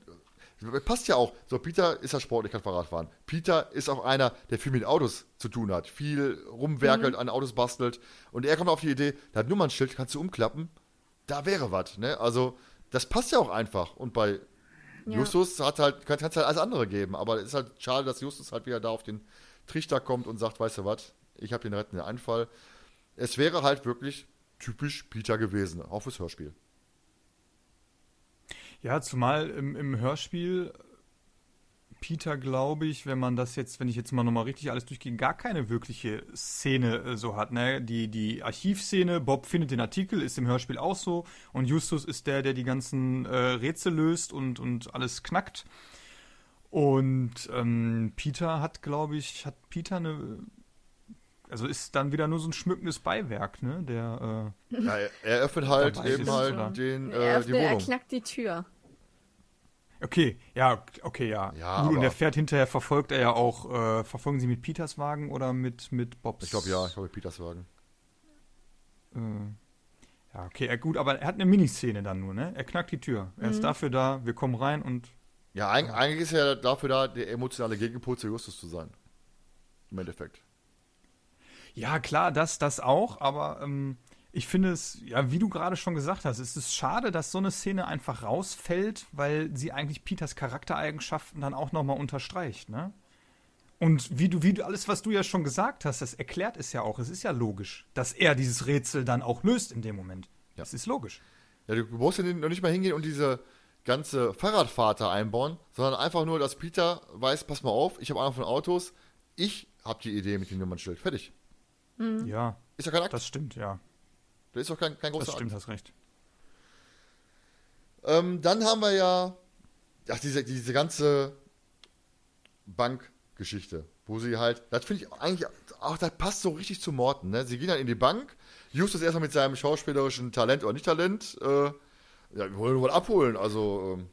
A: Passt ja auch. So, Peter ist ja sportlich, kann Fahrrad fahren. Peter ist auch einer, der viel mit Autos zu tun hat. Viel rumwerkelt, mhm. an Autos bastelt. Und er kommt auf die Idee, da hat Nummernschild, kannst du umklappen. Da wäre was, ne? Also, das passt ja auch einfach. Und bei ja. Justus hat halt, kann es halt alles andere geben. Aber es ist halt schade, dass Justus halt wieder da auf den Trichter kommt und sagt, weißt du was, ich habe den rettenden Anfall. Es wäre halt wirklich typisch Peter gewesen, auch fürs Hörspiel.
C: Ja, zumal im, im Hörspiel Peter, glaube ich, wenn man das jetzt, wenn ich jetzt mal nochmal richtig alles durchgehe, gar keine wirkliche Szene äh, so hat. Ne? Die, die Archivszene, Bob findet den Artikel, ist im Hörspiel auch so. Und Justus ist der, der die ganzen äh, Rätsel löst und, und alles knackt. Und ähm, Peter hat, glaube ich, hat Peter eine. Also ist dann wieder nur so ein schmückendes Beiwerk, ne? Der.
A: Äh, ja, er öffnet halt eben halt den, äh,
B: er,
A: die Wohnung. Er
B: knackt die Tür.
C: Okay, ja, okay, ja. ja Gut, und der fährt hinterher, verfolgt er ja auch, äh, verfolgen sie mit Peters Wagen oder mit, mit Bobs?
A: Ich glaube ja, ich glaube mit Peters Wagen.
C: Äh, ja, okay, gut, aber er hat eine Miniszene dann nur, ne? Er knackt die Tür. Er mhm. ist dafür da, wir kommen rein und
A: ja, eigentlich ist er dafür da, der emotionale Gegenpol zu Justus zu sein. Im Endeffekt.
C: Ja, klar, das, das auch, aber ähm, ich finde es, ja, wie du gerade schon gesagt hast, es ist schade, dass so eine Szene einfach rausfällt, weil sie eigentlich Peters Charaktereigenschaften dann auch nochmal unterstreicht, ne? Und wie du, wie du, alles, was du ja schon gesagt hast, das erklärt es ja auch. Es ist ja logisch, dass er dieses Rätsel dann auch löst in dem Moment. Ja. Das ist logisch.
A: Ja, du brauchst ja noch nicht mal hingehen und diese, ganze Fahrradfahrt da einbauen, sondern einfach nur, dass Peter weiß, pass mal auf, ich habe Ahnung von Autos, ich habe die Idee mit dem Nummernschild. Fertig.
C: Mhm. Ja.
A: Ist ja kein Akt.
C: Das stimmt, ja.
A: Das ist doch kein, kein großer
C: Das stimmt, Akt. hast recht.
A: Ähm, dann haben wir ja ach, diese, diese ganze Bankgeschichte, wo sie halt, das finde ich eigentlich, auch das passt so richtig zu Morten. Ne? Sie gehen dann in die Bank, Justus erstmal mit seinem schauspielerischen Talent oder nicht Talent, äh, ja, wir wollen nur mal abholen. Also, ähm,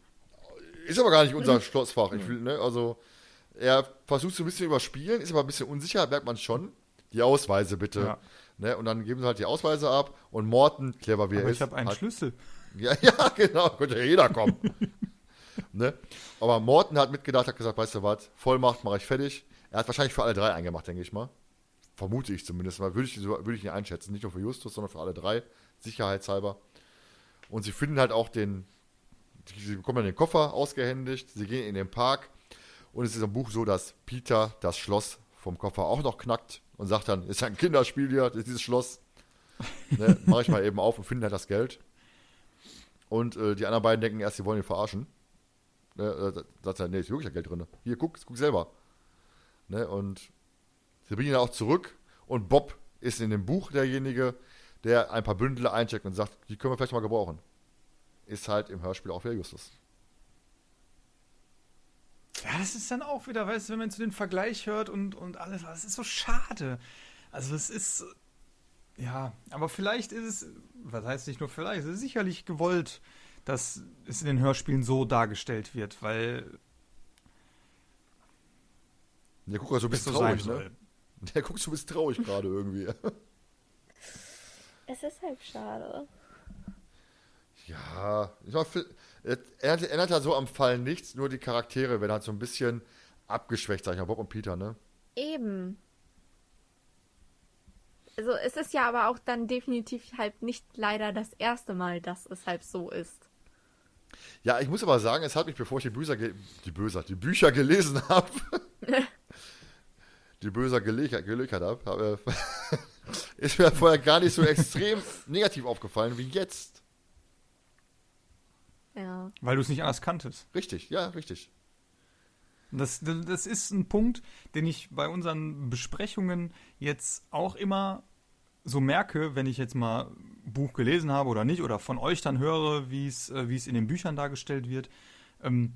A: ist aber gar nicht unser Schlossfach. Ich will, ne, also, er versucht so ein bisschen überspielen, ist aber ein bisschen unsicher, merkt man schon. Die Ausweise bitte. Ja. Ne, und dann geben sie halt die Ausweise ab und Morten, clever wie er ist.
C: Ich habe einen
A: hat,
C: Schlüssel.
A: Ja, ja, genau, könnte ja jeder kommen. ne? Aber Morten hat mitgedacht, hat gesagt, weißt du was, Vollmacht mache ich fertig. Er hat wahrscheinlich für alle drei eingemacht, denke ich mal. Vermute ich zumindest mal. Würde ich, würde ich ihn einschätzen. Nicht nur für Justus, sondern für alle drei. Sicherheitshalber. Und sie finden halt auch den, sie bekommen dann den Koffer ausgehändigt, sie gehen in den Park und es ist im Buch so, dass Peter das Schloss vom Koffer auch noch knackt und sagt dann, ist ja ein Kinderspiel hier, dieses Schloss. ne, Mache ich mal eben auf und finde halt das Geld. Und äh, die anderen beiden denken erst, sie wollen ihn verarschen. Ne, äh, sagt er, nee, ist wirklich Geld drin. Hier, guck, guck selber. Ne, und sie bringen ihn auch zurück und Bob ist in dem Buch derjenige, der ein paar Bündel eincheckt und sagt, die können wir vielleicht mal gebrauchen. Ist halt im Hörspiel auch wieder Justus.
C: Ja, das ist dann auch wieder, weißt du, wenn man zu den Vergleich hört und, und alles, das ist so schade. Also es ist, ja, aber vielleicht ist es, was heißt nicht nur vielleicht, es ist sicherlich gewollt, dass es in den Hörspielen so dargestellt wird, weil
A: der guckt so ein bisschen traurig, ne? Der guckt so ein bisschen traurig gerade irgendwie.
B: Es ist halt schade.
A: Ja, ich mach, er ändert ja so am Fall nichts, nur die Charaktere werden halt so ein bisschen abgeschwächt, sag ich mal, Bob und Peter, ne?
B: Eben. Also es ist ja aber auch dann definitiv halt nicht leider das erste Mal, dass es halt so ist.
A: Ja, ich muss aber sagen, es hat mich, bevor ich die Bücher, die Böser, die Bücher gelesen habe, die Böser gelöchert habe, ist mir vorher gar nicht so extrem negativ aufgefallen wie jetzt.
B: Ja.
C: Weil du es nicht anders kanntest.
A: Richtig, ja, richtig.
C: Das, das ist ein Punkt, den ich bei unseren Besprechungen jetzt auch immer so merke, wenn ich jetzt mal Buch gelesen habe oder nicht, oder von euch dann höre, wie es äh, wie es in den Büchern dargestellt wird. Ähm,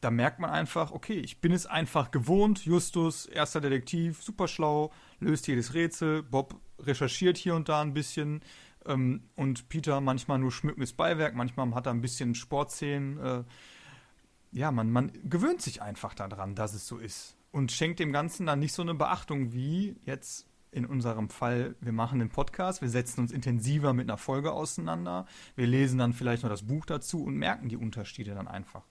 C: da merkt man einfach, okay, ich bin es einfach gewohnt. Justus, erster Detektiv, super schlau, löst jedes Rätsel. Bob recherchiert hier und da ein bisschen. Ähm, und Peter manchmal nur schmückendes Beiwerk, manchmal hat er ein bisschen Sportszenen. Äh, ja, man, man gewöhnt sich einfach daran, dass es so ist. Und schenkt dem Ganzen dann nicht so eine Beachtung wie jetzt in unserem Fall, wir machen den Podcast, wir setzen uns intensiver mit einer Folge auseinander, wir lesen dann vielleicht noch das Buch dazu und merken die Unterschiede dann einfach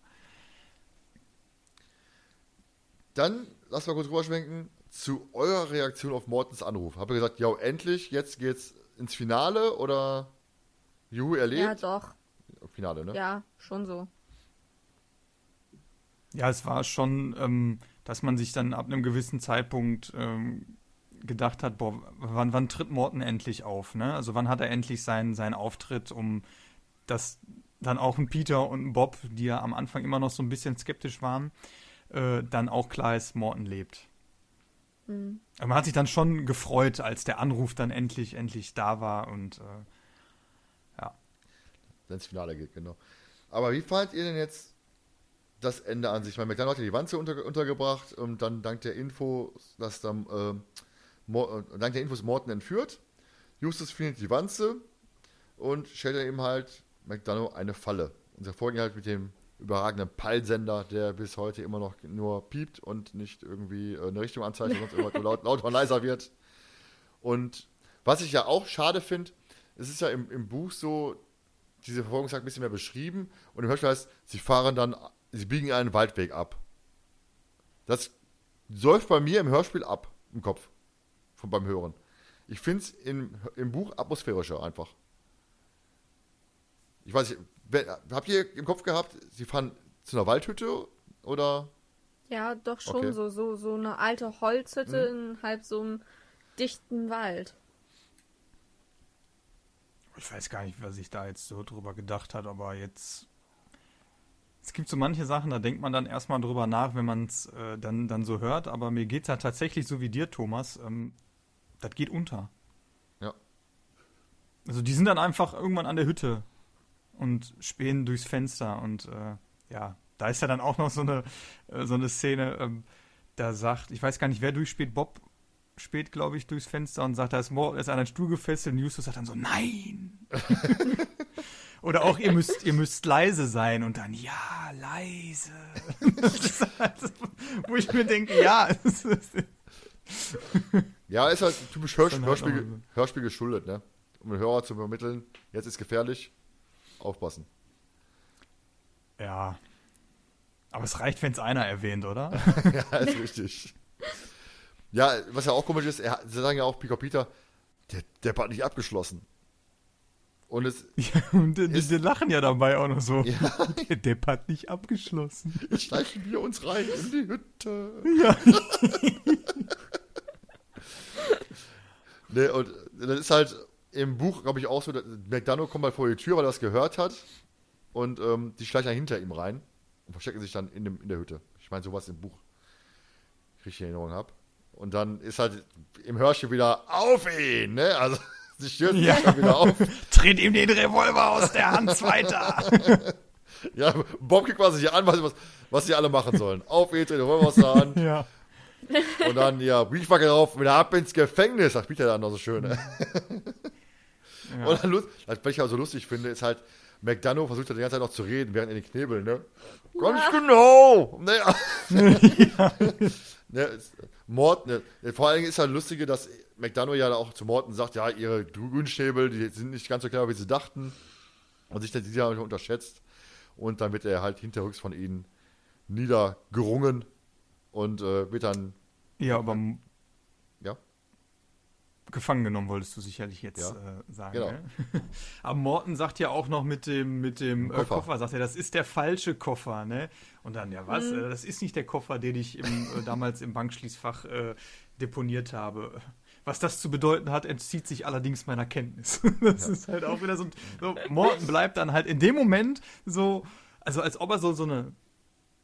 A: dann lass mal kurz rüberschwenken zu eurer Reaktion auf Mortens Anruf. Ihr gesagt, ja, endlich, jetzt geht's ins Finale oder Juhu erlebt?
B: Ja, doch.
A: Finale, ne?
B: Ja, schon so.
C: Ja, es war schon, ähm, dass man sich dann ab einem gewissen Zeitpunkt ähm, gedacht hat, boah, wann, wann tritt Morten endlich auf? Ne? Also wann hat er endlich seinen, seinen Auftritt, um dass dann auch ein Peter und ein Bob, die ja am Anfang immer noch so ein bisschen skeptisch waren, äh, dann auch klar ist, Morten lebt. Mhm. Man hat sich dann schon gefreut, als der Anruf dann endlich, endlich da war und äh, ja.
A: Wenn es Finale geht, genau. Aber wie fandet ihr denn jetzt das Ende an sich? Ich meine, McDonald hat ja die Wanze unter, untergebracht und dann dank der Info, dass dann äh, dank der Infos Morten entführt. Justus findet die Wanze und stellt dann eben halt McDonough eine Falle. Und sie folgen halt mit dem überragenden Pallsender, der bis heute immer noch nur piept und nicht irgendwie äh, eine Richtung anzeigt, sonst immer laut, lauter und leiser wird. Und was ich ja auch schade finde, es ist ja im, im Buch so, diese Verfolgungsjagd ein bisschen mehr beschrieben und im Hörspiel heißt, sie fahren dann, sie biegen einen Waldweg ab. Das säuft bei mir im Hörspiel ab, im Kopf, von, beim Hören. Ich finde es im, im Buch atmosphärischer einfach. Ich weiß nicht, habt ihr im Kopf gehabt, sie fahren zu einer Waldhütte oder?
B: Ja, doch schon okay. so, so, so eine alte Holzhütte hm. in halb so einem dichten Wald.
C: Ich weiß gar nicht, was ich da jetzt so drüber gedacht hat, aber jetzt. Es gibt so manche Sachen, da denkt man dann erstmal drüber nach, wenn man es äh, dann, dann so hört, aber mir geht es ja tatsächlich so wie dir, Thomas. Ähm, das geht unter.
A: Ja.
C: Also die sind dann einfach irgendwann an der Hütte und spähen durchs Fenster und äh, ja, da ist ja dann auch noch so eine, äh, so eine Szene, ähm, da sagt, ich weiß gar nicht, wer durchspäht, Bob spät, glaube ich, durchs Fenster und sagt, da ist, Mord, ist an einen Stuhl gefesselt und Justus sagt dann so, nein! Oder auch, ihr müsst, ihr müsst leise sein und dann, ja, leise. halt, wo ich mir denke, ja.
A: ja, ist halt typisch Hörspiel, halt Hörspiel, Hörspiel geschuldet, ne? Um den Hörer zu übermitteln, jetzt ist gefährlich, aufpassen.
C: Ja. Aber es reicht, wenn es einer erwähnt, oder?
A: ja, ist richtig. Ja, was ja auch komisch ist, er, sie sagen ja auch, Pika Peter, der, der hat nicht abgeschlossen. Und es.
C: Ja, und die, ist, die, lachen ja dabei auch noch so. Ja. Der Depp hat nicht abgeschlossen.
A: Jetzt schleichen wir uns rein in die Hütte.
C: Ja.
A: ne, und das ist halt im Buch, glaube ich, auch so, McDonough kommt mal vor die Tür, weil er das gehört hat. Und ähm, die schleichen hinter ihm rein und verstecken sich dann in, dem, in der Hütte. Ich meine, sowas im Buch, richtig in Erinnerung habe. Und dann ist halt im Hörspiel wieder auf ihn, ne? Also sie stürzen ja. sich wieder auf.
C: Tritt ihm den Revolver aus der Hand weiter.
A: ja, Bob kriegt quasi hier an, was, was sie alle machen sollen. Auf ihn, den Revolver aus der Hand.
C: Ja.
A: Und dann, ja, Briefmarke drauf, wieder ab ins Gefängnis, sagt Peter dann noch so schön. Ne? Ja. Und dann, was ich auch so lustig finde, ist halt, McDonough versucht ja die ganze Zeit noch zu reden, während er den Knebel, ne? Ganz ja. genau! Ne, ja. ne, Mord, ne, vor allen Dingen ist halt lustige, dass McDonough ja auch zu Morten sagt, ja, ihre Grünschnäbel, die sind nicht ganz so klar, wie sie dachten. Und sich dann die ja unterschätzt. Und dann wird er halt hinterrücks von ihnen niedergerungen und äh, wird dann.
C: Ja, aber gefangen genommen, wolltest du sicherlich jetzt ja. äh, sagen. Genau. Ne? Aber Morten sagt ja auch noch mit dem, mit dem Koffer. Äh, Koffer. sagt er, das ist der falsche Koffer, ne? Und dann, ja was, mhm. Äh, das ist nicht der Koffer, den ich im, äh, damals im Bankschließfach äh, deponiert habe. Was das zu bedeuten hat, entzieht sich allerdings meiner Kenntnis. das ja. ist halt auch wieder so, so, Morten bleibt dann halt in dem Moment so, also als ob er so, so eine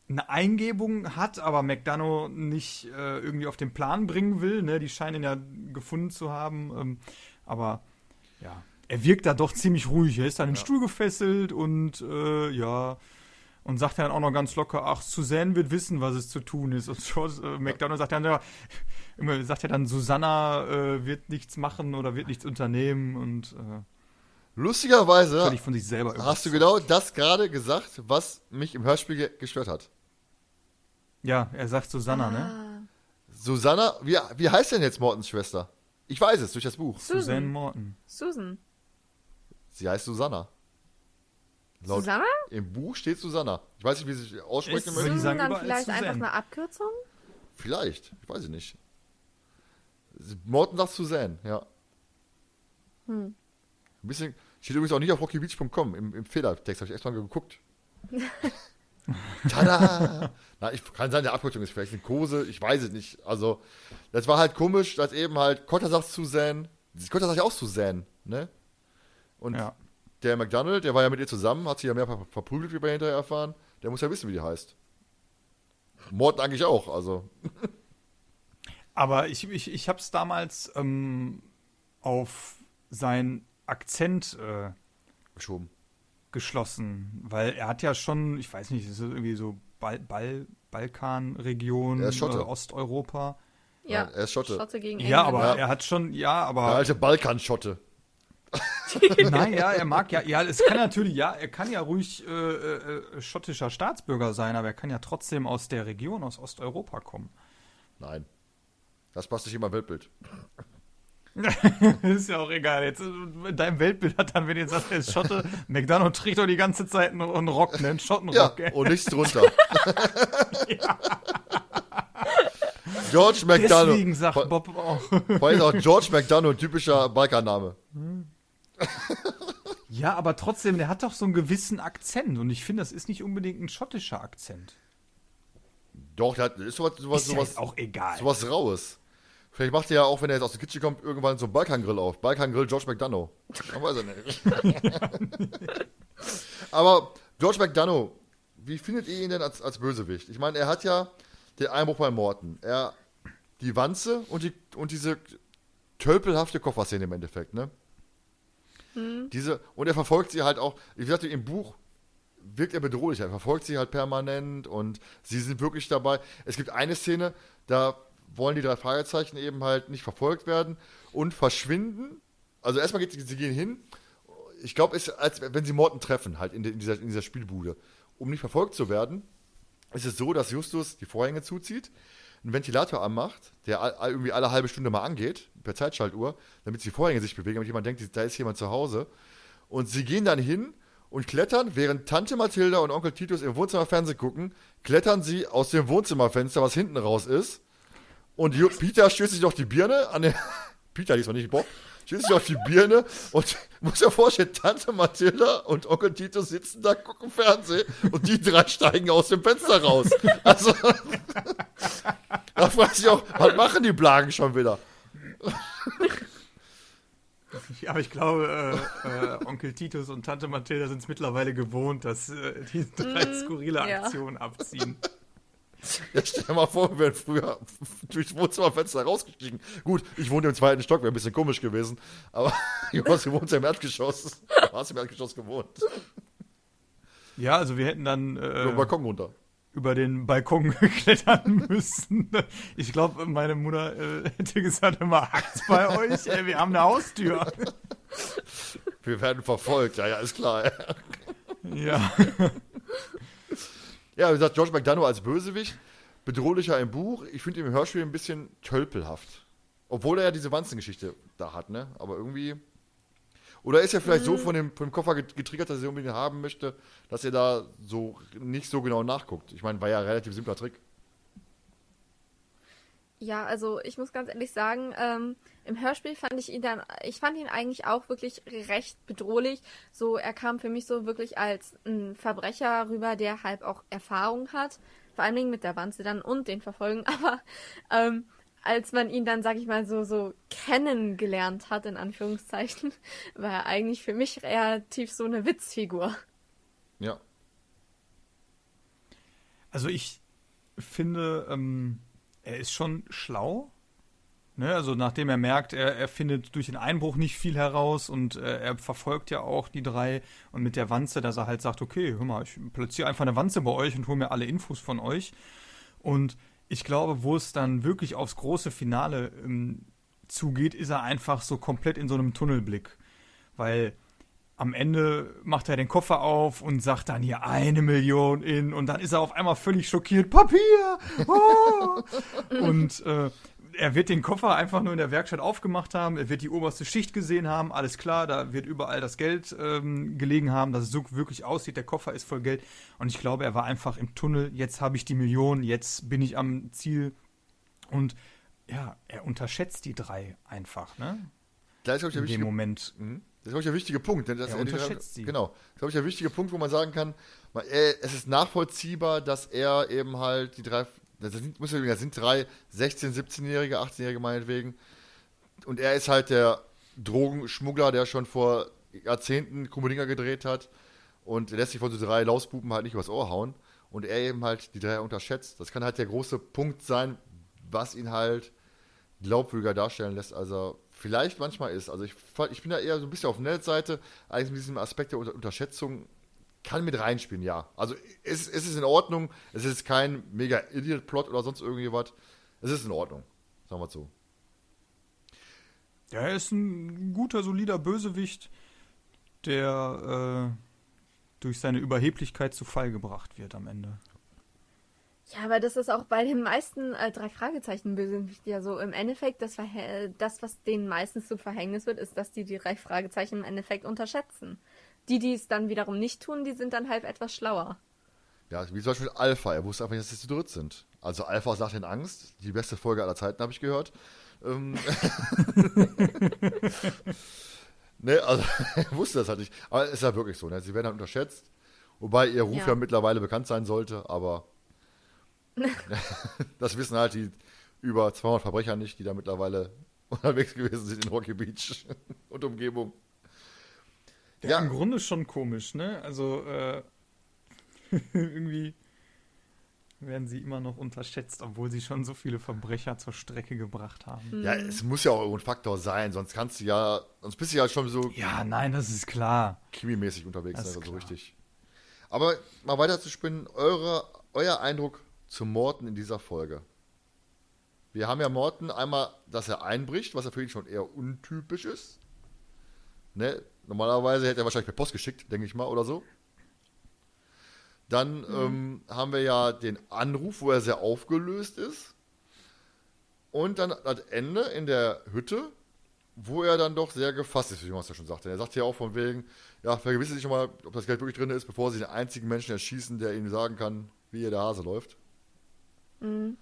C: eine Eingebung hat, aber McDonough nicht äh, irgendwie auf den Plan bringen will. Ne? Die scheinen ihn ja gefunden zu haben. Ähm, aber ja, er wirkt da doch ziemlich ruhig. Er ist an den ja. Stuhl gefesselt und äh, ja, und sagt dann auch noch ganz locker, ach, Suzanne wird wissen, was es zu tun ist. Und George, äh, McDonough sagt dann, ja, immer sagt ja dann, Susanna äh, wird nichts machen oder wird nichts unternehmen und äh,
A: Lustigerweise
C: von sich selber
A: hast du genau das gerade gesagt, was mich im Hörspiel gestört hat.
C: Ja, er sagt Susanna, ne? ah.
A: ne? Susanna, wie, wie heißt denn jetzt Mortens Schwester? Ich weiß es durch das Buch.
C: Susan, Susan Morton.
B: Susan.
A: Sie heißt Susanna.
B: Laut Susanna?
A: Im Buch steht Susanna. Ich weiß nicht, wie sie sich aussprechen
B: möchte. Susan dann vielleicht einfach eine Abkürzung?
A: Vielleicht, ich weiß es nicht. Morten sagt Suzanne, ja. Hm. Ein bisschen, steht übrigens auch nicht auf rockybeach.com, im, im Fehlertext, habe ich extra geguckt. Tada! Na, ich kann sein, der Abkürzung ist vielleicht eine Kose, ich weiß es nicht. Also, das war halt komisch, dass eben halt Kotter sagt Suzanne, Kotter sagt ja auch Suzanne, ne? Und ja. der McDonald, der war ja mit ihr zusammen, hat sie ja mehr verprügelt, wie wir hinterher erfahren. Der muss ja wissen, wie die heißt. Morten eigentlich auch, also.
C: Aber ich, ich, ich habe es damals ähm, auf seinen Akzent äh,
A: geschoben.
C: Geschlossen, weil er hat ja schon, ich weiß nicht, ist irgendwie so Bal Bal Balkanregion,
A: äh,
C: Osteuropa.
B: Ja,
A: er ist Schotte.
B: Schotte gegen
C: ja, aber ja. er hat schon, ja, aber.
A: Der alte Balkanschotte.
C: Nein, ja, er mag ja, ja, es kann natürlich, ja, er kann ja ruhig äh, äh, schottischer Staatsbürger sein, aber er kann ja trotzdem aus der Region, aus Osteuropa kommen.
A: Nein. Das passt nicht immer Weltbild.
C: ist ja auch egal. Jetzt in deinem Weltbild hat dann, wenn ihr sagt, er ist Schotte, McDonald trägt doch die ganze Zeit einen Rock, ne? Einen Schottenrock.
A: Ja, und nichts drunter. ja. George McDonald.
C: Deswegen sagt Bob auch.
A: Vor allem auch George McDonald, typischer Balkanname.
C: Ja, aber trotzdem, der hat doch so einen gewissen Akzent und ich finde, das ist nicht unbedingt ein schottischer Akzent.
A: Doch, der hat, ist sowas, sowas,
C: ist sowas, auch egal.
A: sowas Raues. Vielleicht macht er ja auch, wenn er jetzt aus der Kitchen kommt, irgendwann so einen Balkangrill auf. Balkangrill George McDonough. Man weiß er nicht. Aber George McDonough, wie findet ihr ihn denn als, als Bösewicht? Ich meine, er hat ja den Einbruch bei Morten. Er, die Wanze und, die, und diese tölpelhafte Kofferszene im Endeffekt, ne? Mhm. Diese, und er verfolgt sie halt auch, wie gesagt, im Buch wirkt er bedrohlich. Er verfolgt sie halt permanent und sie sind wirklich dabei. Es gibt eine Szene, da wollen die drei Fragezeichen eben halt nicht verfolgt werden und verschwinden. Also erstmal geht sie gehen hin. Ich glaube, es als wenn sie Morten treffen, halt in, in, dieser, in dieser Spielbude. Um nicht verfolgt zu werden, ist es so, dass Justus die Vorhänge zuzieht, einen Ventilator anmacht, der irgendwie alle halbe Stunde mal angeht, per Zeitschaltuhr, damit die Vorhänge sich bewegen, damit jemand denkt, da ist jemand zu Hause. Und sie gehen dann hin und klettern, während Tante Mathilda und Onkel Titus im Wohnzimmer Fernsehen gucken, klettern sie aus dem Wohnzimmerfenster, was hinten raus ist, und Peter stößt sich auf die Birne an den. Peter diesmal nicht Bob. Stößt sich auf die Birne und muss ja vorstellen, Tante Mathilda und Onkel Tito sitzen da, gucken Fernsehen und die drei steigen aus dem Fenster raus. Also, da fragt sich auch, was machen die Blagen schon wieder?
C: Ja, aber ich glaube, äh, äh, Onkel Titus und Tante Mathilda sind es mittlerweile gewohnt, dass äh, die drei mhm, skurrile Aktionen ja. abziehen.
A: Ja, stell dir mal vor, wir wären früher durchs Wohnzimmerfenster rausgestiegen. Gut, ich wohne im zweiten Stock, wäre ein bisschen komisch gewesen. Aber Jonas, du wohnst ja im Erdgeschoss. Du hast im Erdgeschoss gewohnt.
C: Ja, also wir hätten dann.
A: Äh, über den Balkon runter.
C: Über den Balkon klettern müssen. Ich glaube, meine Mutter äh, hätte gesagt: immer hackt's bei euch, ey, wir haben eine Haustür.
A: Wir werden verfolgt, ja, ja, ist klar.
C: Ja.
A: Ja, wie gesagt, George McDonough als Bösewicht, bedrohlicher im Buch. Ich finde ihn im Hörspiel ein bisschen tölpelhaft. Obwohl er ja diese Wanzengeschichte da hat, ne? Aber irgendwie. Oder ist er vielleicht mhm. so von dem, von dem Koffer getriggert, dass er unbedingt haben möchte, dass er da so nicht so genau nachguckt? Ich meine, war ja ein relativ simpler Trick.
B: Ja, also ich muss ganz ehrlich sagen, ähm, im Hörspiel fand ich ihn dann, ich fand ihn eigentlich auch wirklich recht bedrohlich. So, er kam für mich so wirklich als ein Verbrecher rüber, der halb auch Erfahrung hat. Vor allen Dingen mit der Wanze dann und den Verfolgen. Aber ähm, als man ihn dann, sag ich mal, so, so kennengelernt hat, in Anführungszeichen, war er eigentlich für mich relativ so eine Witzfigur.
A: Ja.
C: Also ich finde, ähm, er ist schon schlau. Ne? Also nachdem er merkt, er, er findet durch den Einbruch nicht viel heraus und äh, er verfolgt ja auch die drei und mit der Wanze, dass er halt sagt, okay, hör mal, ich platziere einfach eine Wanze bei euch und hole mir alle Infos von euch. Und ich glaube, wo es dann wirklich aufs große Finale ähm, zugeht, ist er einfach so komplett in so einem Tunnelblick. Weil am Ende macht er den Koffer auf und sagt dann hier eine Million in und dann ist er auf einmal völlig schockiert. Papier! Oh! und äh, er wird den Koffer einfach nur in der Werkstatt aufgemacht haben, er wird die oberste Schicht gesehen haben, alles klar, da wird überall das Geld ähm, gelegen haben, dass es so wirklich aussieht, der Koffer ist voll Geld. Und ich glaube, er war einfach im Tunnel, jetzt habe ich die Million, jetzt bin ich am Ziel Und ja, er unterschätzt die drei einfach, ne?
A: Da ist, ich,
C: In dem Moment.
A: Mhm. Das ist, glaube ich, der wichtige Punkt. Denn das
C: Er
A: die
C: unterschätzt sie.
A: Genau. Das ist, glaube ich, der wichtige Punkt, wo man sagen kann, man, er, es ist nachvollziehbar, dass er eben halt die drei, das sind, muss ich sagen, das sind drei 16-, 17-Jährige, 18-Jährige meinetwegen. Und er ist halt der Drogenschmuggler, der schon vor Jahrzehnten Kummelinga gedreht hat und lässt sich von so drei Lausbuben halt nicht übers Ohr hauen. Und er eben halt die drei unterschätzt. Das kann halt der große Punkt sein, was ihn halt glaubwürdiger darstellen lässt, als er vielleicht manchmal ist. Also ich, ich bin da eher so ein bisschen auf Netzseite, eigentlich mit diesem Aspekt der Unter Unterschätzung kann mit reinspielen, ja. Also es, es ist in Ordnung, es ist kein mega Idiot-Plot oder sonst irgendwie was. Es ist in Ordnung, sagen wir so.
C: Ja, er ist ein guter, solider Bösewicht, der äh, durch seine Überheblichkeit zu Fall gebracht wird am Ende.
B: Ja, aber das ist auch bei den meisten äh, drei Fragezeichen Bösewicht ja so. Im Endeffekt, das, das, was denen meistens zum Verhängnis wird, ist, dass die die drei Fragezeichen im Endeffekt unterschätzen. Die, die es dann wiederum nicht tun, die sind dann halt etwas schlauer.
A: Ja, wie zum Beispiel Alpha, er wusste einfach nicht, dass sie zu dritt sind. Also Alpha sagt in Angst, die beste Folge aller Zeiten, habe ich gehört. Ähm ne, also er wusste das halt nicht. Aber es ist ja wirklich so, ne? sie werden halt unterschätzt. Wobei ihr Ruf ja.
B: Ja.
A: mittlerweile bekannt sein sollte, aber das wissen halt die über 200 Verbrecher nicht, die da mittlerweile unterwegs gewesen sind in Rocky Beach und Umgebung.
C: Ja,
A: Ja.
C: im Grunde schon komisch, ne? Also äh, irgendwie werden sie immer noch unterschätzt, obwohl sie schon so viele Verbrecher zur Strecke gebracht haben.
A: Ja, es muss ja auch irgendwo ein Faktor sein, sonst kannst du ja, sonst bist du ja schon so
C: Ja, nein, das ist klar.
A: Kimi-mäßig unterwegs,
C: Das
A: ne,
C: ist
A: also so
C: klar.
A: richtig. Aber mal weiter zu spinnen, eure, euer Eindruck zu Morten in dieser Folge. Wir haben ja Morten einmal, dass er einbricht, was ja für ihn schon eher untypisch ist. Ne? Normalerweise hätte er wahrscheinlich per Post geschickt, denke ich mal, oder so. Dann ähm, haben wir ja den Anruf, wo er sehr aufgelöst ist. Und dann das Ende in der Hütte, wo er dann doch sehr gefasst ist, wie Jonas ja schon sagte. Er sagt ja auch von wegen, ja, vergewisse sich schon mal, ob das Geld wirklich drin ist, bevor sie den einzigen Menschen erschießen, der ihnen sagen kann, wie hier der Hase läuft.
B: Mhm.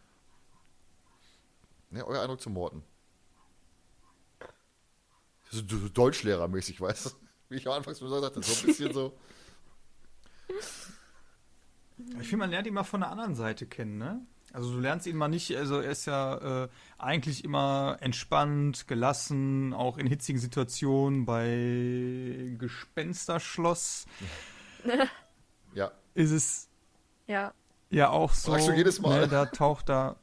A: Ja, euer Eindruck zu Morten. So, Deutschlehrermäßig, weißt du? Wie ich am Anfang schon gesagt hatte, so ein bisschen so.
C: Ich finde, man lernt ihn mal von der anderen Seite kennen, ne? Also du lernst ihn mal nicht, also er ist ja äh, eigentlich immer entspannt, gelassen, auch in hitzigen Situationen bei Gespensterschloss
A: Ja.
C: ist es
B: Ja.
C: Ja auch so.
A: Fragst du jedes Mal?
C: Ne, da taucht da.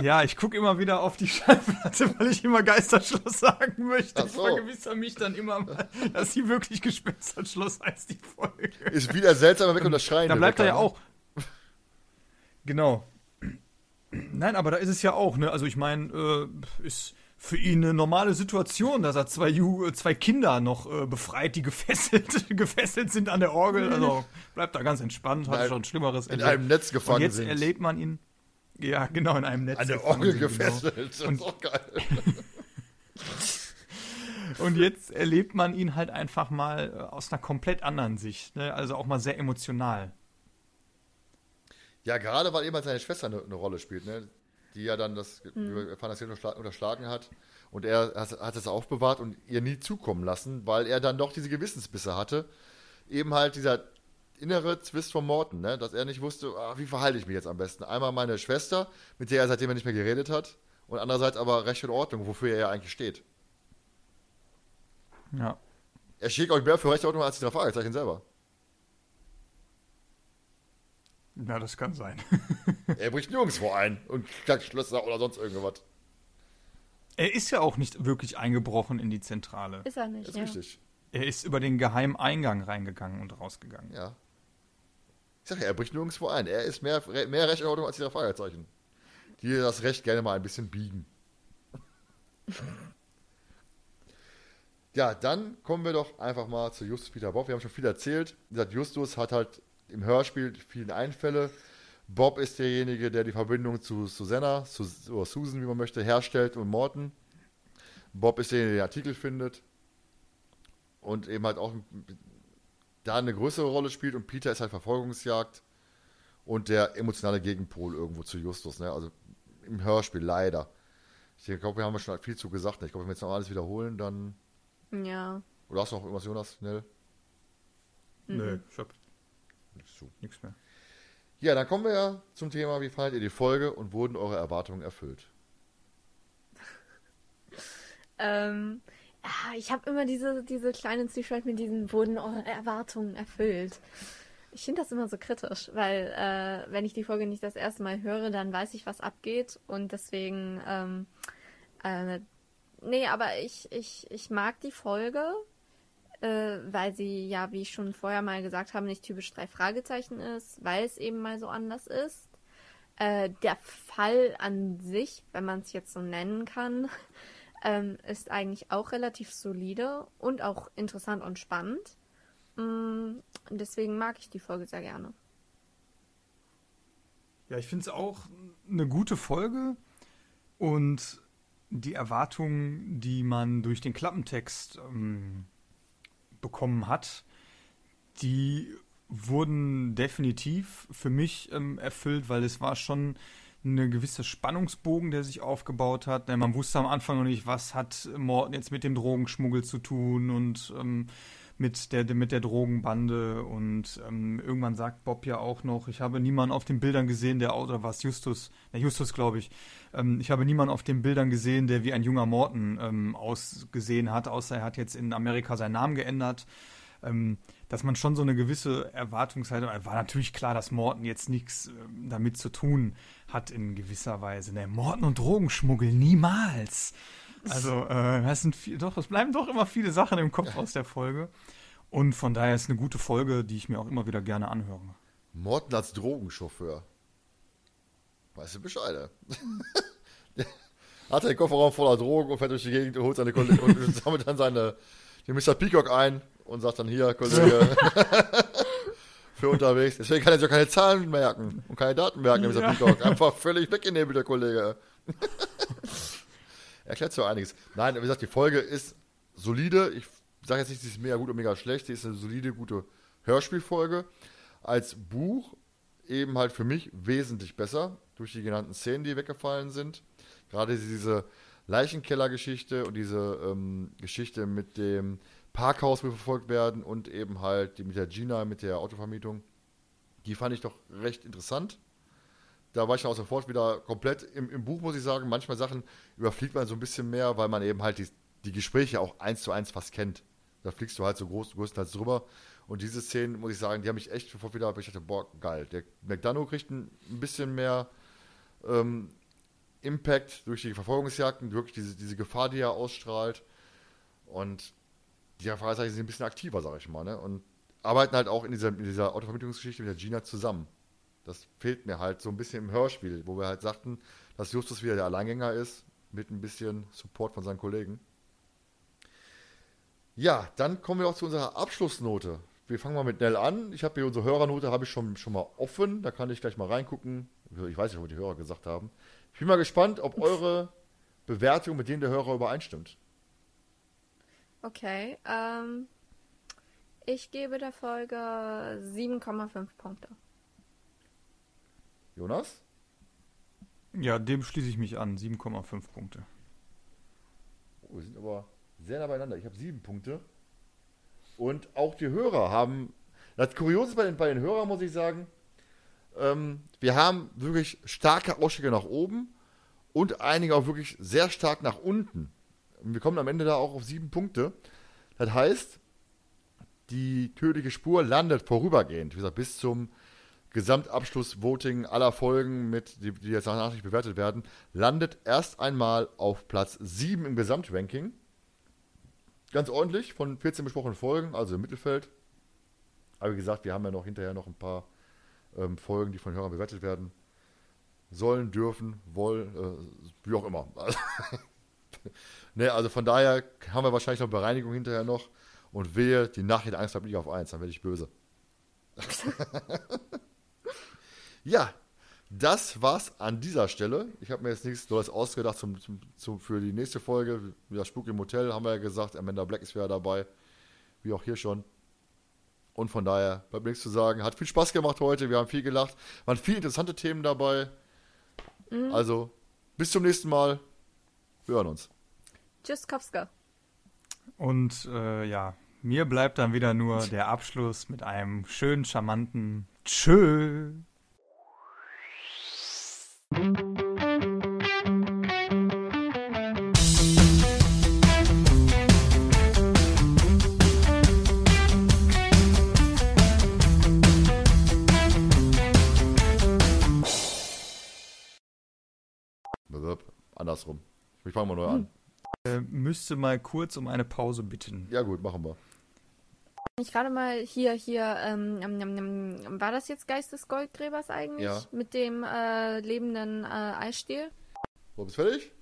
C: Ja, ich gucke immer wieder auf die Schallplatte, weil ich immer Geisterschloss sagen möchte.
A: Ach
C: Ich
A: so.
C: vergewissere mich dann immer mal, dass sie wirklich Gespensterschloss heißt, die Folge.
A: Ist wieder seltsamer weg und das Schreien.
C: Da bleibt er ja auch. Genau. Nein, aber da ist es ja auch, ne? Also ich meine, äh, ist für ihn eine normale Situation, dass er zwei, Ju zwei Kinder noch äh, befreit, die gefesselt, gefesselt sind an der Orgel. Also bleibt da ganz entspannt, hat schon Schlimmeres
A: In
C: erlebt.
A: einem Netz
C: Und
A: gefangen
C: jetzt
A: sind.
C: erlebt man ihn. Ja, genau, in einem Netz.
A: An der Orgel
C: genau.
A: gefesselt. Das
C: Und-
A: ist auch geil.
C: Und jetzt erlebt man ihn halt einfach mal äh, aus einer komplett anderen Sicht. Ne? Also auch mal sehr emotional.
A: Ja, gerade weil eben halt seine Schwester eine, eine Rolle spielt, ne? Die ja dann das, wie wir erfahren, das Kind unterschla- unterschlagen hat. Und er hat, hat es aufbewahrt und ihr nie zukommen lassen, weil er dann doch diese Gewissensbisse hatte. Eben halt dieser innere Zwist von Morten, ne? Dass er nicht wusste, ah, wie verhalte ich mich jetzt am besten. Einmal meine Schwester, mit der er seitdem er nicht mehr geredet hat. Und andererseits aber Recht und Ordnung, wofür er ja eigentlich steht.
C: Ja.
A: Er steht, glaube ich, mehr für Recht und Ordnung als die drei Fragezeichen selber.
C: Ja, das kann sein.
A: Er bricht nirgendwo ein und knackt Schlösser oder sonst irgendwas.
C: Er ist ja auch nicht wirklich eingebrochen in die Zentrale.
B: Ist er nicht,
A: Das ist
B: ja.
A: richtig.
C: Er ist über den geheimen Eingang reingegangen und rausgegangen.
A: Ja. Ich sag ja, er bricht nirgendwo ein. Er ist mehr, mehr Recht in Ordnung als die drei Fragezeichen. Die das Recht gerne mal ein bisschen biegen. ja, dann kommen wir doch einfach mal zu Justus Peter Bob. Wir haben schon viel erzählt. Justus hat halt im Hörspiel viele Einfälle. Bob ist derjenige, der die Verbindung zu Susanna, zu, oder Susan, wie man möchte, herstellt und Morton. Bob ist derjenige, der den Artikel findet. Und eben halt auch da eine größere Rolle spielt und Peter ist halt Verfolgungsjagd und der emotionale Gegenpol irgendwo zu Justus. Ne? Also im Hörspiel, leider. Ich glaube, wir haben schon viel zu gesagt. Ich glaube, wenn wir jetzt noch alles wiederholen, dann.
B: Ja.
A: Oder hast du noch irgendwas, Jonas, schnell?
C: Nö, ich hab
A: Nichts
C: nichts mehr.
A: Ja, dann kommen wir ja zum Thema, wie fandet ihr die Folge und wurden eure Erwartungen erfüllt?
B: Ähm, ja, ich habe immer diese, diese kleinen Zwiespalt mit diesen, wurden eure Erwartungen erfüllt. Ich finde das immer so kritisch, weil äh, wenn ich die Folge nicht das erste Mal höre, dann weiß ich, was abgeht und deswegen, ähm, äh, nee, aber ich, ich, ich mag die Folge, äh, weil sie ja, wie ich schon vorher mal gesagt habe, nicht typisch drei Fragezeichen ist, weil es eben mal so anders ist. Äh, der Fall an sich, wenn man es jetzt so nennen kann, ähm, ist eigentlich auch relativ solide und auch interessant und spannend. Mm, deswegen mag ich die Folge sehr gerne.
C: Ja, ich finde es auch eine gute Folge und die Erwartungen, die man durch den Klappentext ähm, bekommen hat, die wurden definitiv für mich ähm, erfüllt, weil es war schon eine gewisse Spannungsbogen, der sich aufgebaut hat. Man wusste am Anfang noch nicht, was hat Morten jetzt mit dem Drogenschmuggel zu tun und ähm, mit der, mit der Drogenbande. Und ähm, irgendwann sagt Bob ja auch noch, ich habe niemanden auf den Bildern gesehen, der, oder was, Justus, na, Justus glaube ich, ähm, ich habe niemanden auf den Bildern gesehen, der wie ein junger Morten ähm, ausgesehen hat, außer er hat jetzt in Amerika seinen Namen geändert. Ähm, dass man schon so eine gewisse Erwartungshaltung, war natürlich klar, dass Morten jetzt nichts ähm, damit zu tun hat in gewisser Weise. Ne, Morten und Drogenschmuggel niemals. Also, äh, das sind viel, doch, es bleiben doch immer viele Sachen im Kopf aus der Folge. Und von daher ist eine gute Folge, die ich mir auch immer wieder gerne anhöre.
A: Morten als Drogenchauffeur. Weißt du Bescheid? ey? Hat den Kofferraum voller Drogen und fährt durch die Gegend und holt seine Kollegen und sammelt dann seine, den Mr. Peacock ein und sagt dann hier, Kollege, für unterwegs. Deswegen kann er sich auch keine Zahlen merken und keine Daten merken, der Mr.
C: Ja.
A: Peacock. Einfach völlig weggenebelt, der Kollege. Erklärt so einiges. Nein, wie gesagt, die Folge ist solide. Ich sage jetzt nicht, sie ist mega gut oder mega schlecht. Sie ist eine solide, gute Hörspielfolge. Als Buch eben halt für mich wesentlich besser durch die genannten Szenen, die weggefallen sind. Gerade diese Leichenkellergeschichte und diese ähm, Geschichte mit dem Parkhaus, wo wir verfolgt werden und eben halt die mit der Gina, mit der Autovermietung. Die fand ich doch recht interessant. Da war ich dann auch sofort wieder komplett im, im Buch, muss ich sagen. Manchmal Sachen überfliegt man so ein bisschen mehr, weil man eben halt die, die Gespräche auch eins zu eins fast kennt. Da fliegst du halt so groß, größtenteils drüber. Und diese Szenen, muss ich sagen, die haben mich echt sofort wieder, ich dachte, boah, geil. Der McDonough kriegt ein, ein bisschen mehr ähm, Impact durch die Verfolgungsjagden, wirklich diese, diese Gefahr, die er ausstrahlt. Und die Fragezeichen sind ein bisschen aktiver, sag ich mal, ne? Und arbeiten halt auch in dieser, in dieser Autovermittlungsgeschichte mit der Gina zusammen. Das fehlt mir halt so ein bisschen im Hörspiel, wo wir halt sagten, dass Justus wieder der Alleingänger ist, mit ein bisschen Support von seinen Kollegen. Ja, dann kommen wir auch zu unserer Abschlussnote. Wir fangen mal mit Nell an. Ich habe hier unsere Hörernote, habe ich schon, schon mal offen. Da kann ich gleich mal reingucken. Ich weiß nicht, was die Hörer gesagt haben. Ich bin mal gespannt, ob eure Bewertung mit denen der Hörer übereinstimmt.
B: Okay, ähm, ich gebe der Folge 7,5 Punkte.
A: Jonas?
C: Ja, dem schließe ich mich an. 7,5 Punkte.
A: Oh, wir sind aber sehr nah beieinander. Ich habe sieben Punkte. Und auch die Hörer haben. Das Kuriose bei den, bei den Hörern, muss ich sagen, ähm, wir haben wirklich starke Ausschläge nach oben und einige auch wirklich sehr stark nach unten. Und wir kommen am Ende da auch auf sieben Punkte. Das heißt, die tödliche Spur landet vorübergehend, wie gesagt, bis zum Gesamtabschluss-Voting aller Folgen, mit, die, die jetzt nicht bewertet werden, landet erst einmal auf Platz 7 im Gesamtranking. Ganz ordentlich von 14 besprochenen Folgen, also im Mittelfeld. Aber wie gesagt, wir haben ja noch hinterher noch ein paar ähm, Folgen, die von Hörern bewertet werden sollen, dürfen, wollen, äh, wie auch immer. Also, ne, also von daher haben wir wahrscheinlich noch Bereinigung hinterher noch. Und wehe, die Nachricht Angst bleibt nicht auf 1, dann werde ich böse. ja, das war's an dieser Stelle. Ich habe mir jetzt nichts Neues ausgedacht zum, zum, zum, für die nächste Folge. Wieder Spuk im Hotel haben wir ja gesagt. Amanda Black ist wieder dabei. Wie auch hier schon. Und von daher bleibt nichts zu sagen. Hat viel Spaß gemacht heute. Wir haben viel gelacht. Waren viele interessante Themen dabei. Also bis zum nächsten Mal. Wir hören uns.
B: Tschüss, Kowska.
C: Und äh, ja, mir bleibt dann wieder nur der Abschluss mit einem schönen, charmanten Tschö.
A: Andersrum. Ich fange mal neu an.
C: Äh, müsste mal kurz um eine Pause bitten.
A: Ja gut, machen wir.
B: Ich gerade mal hier, hier, ähm, ähm, ähm, ähm, war das jetzt Geist des Goldgräbers eigentlich?
A: Ja.
B: Mit dem äh, lebenden äh, Eisstiel?
A: So, bist fertig?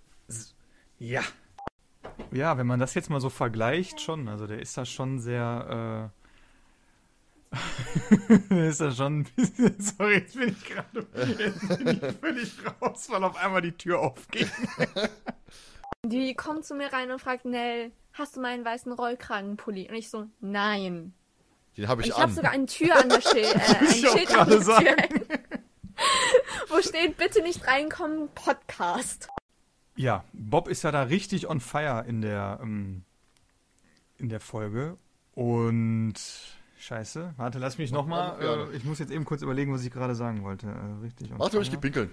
C: Ja. Ja, wenn man das jetzt mal so vergleicht, schon. Also der ist da schon sehr. Äh, ist da schon ein bisschen. Sorry, jetzt bin ich gerade jetzt bin ich völlig raus, weil auf einmal die Tür aufgeht.
B: Die kommt zu mir rein und fragt, Nell, hast du meinen weißen Rollkragenpulli? Und ich so, nein.
A: Den habe
B: Und
A: ich,
B: ich habe
A: an.
B: sogar eine Tür an der Schild, äh, ein
C: ich
B: Schild an der. Tür. Wo steht, bitte nicht reinkommen, Podcast.
C: Ja, Bob ist ja da richtig on fire in der, ähm, in der Folge. Und scheiße, warte, lass mich nochmal. Äh, ich muss jetzt eben kurz überlegen, was ich gerade sagen wollte. Äh, richtig on
A: Warte, ich
C: fire.
A: geh pinkeln.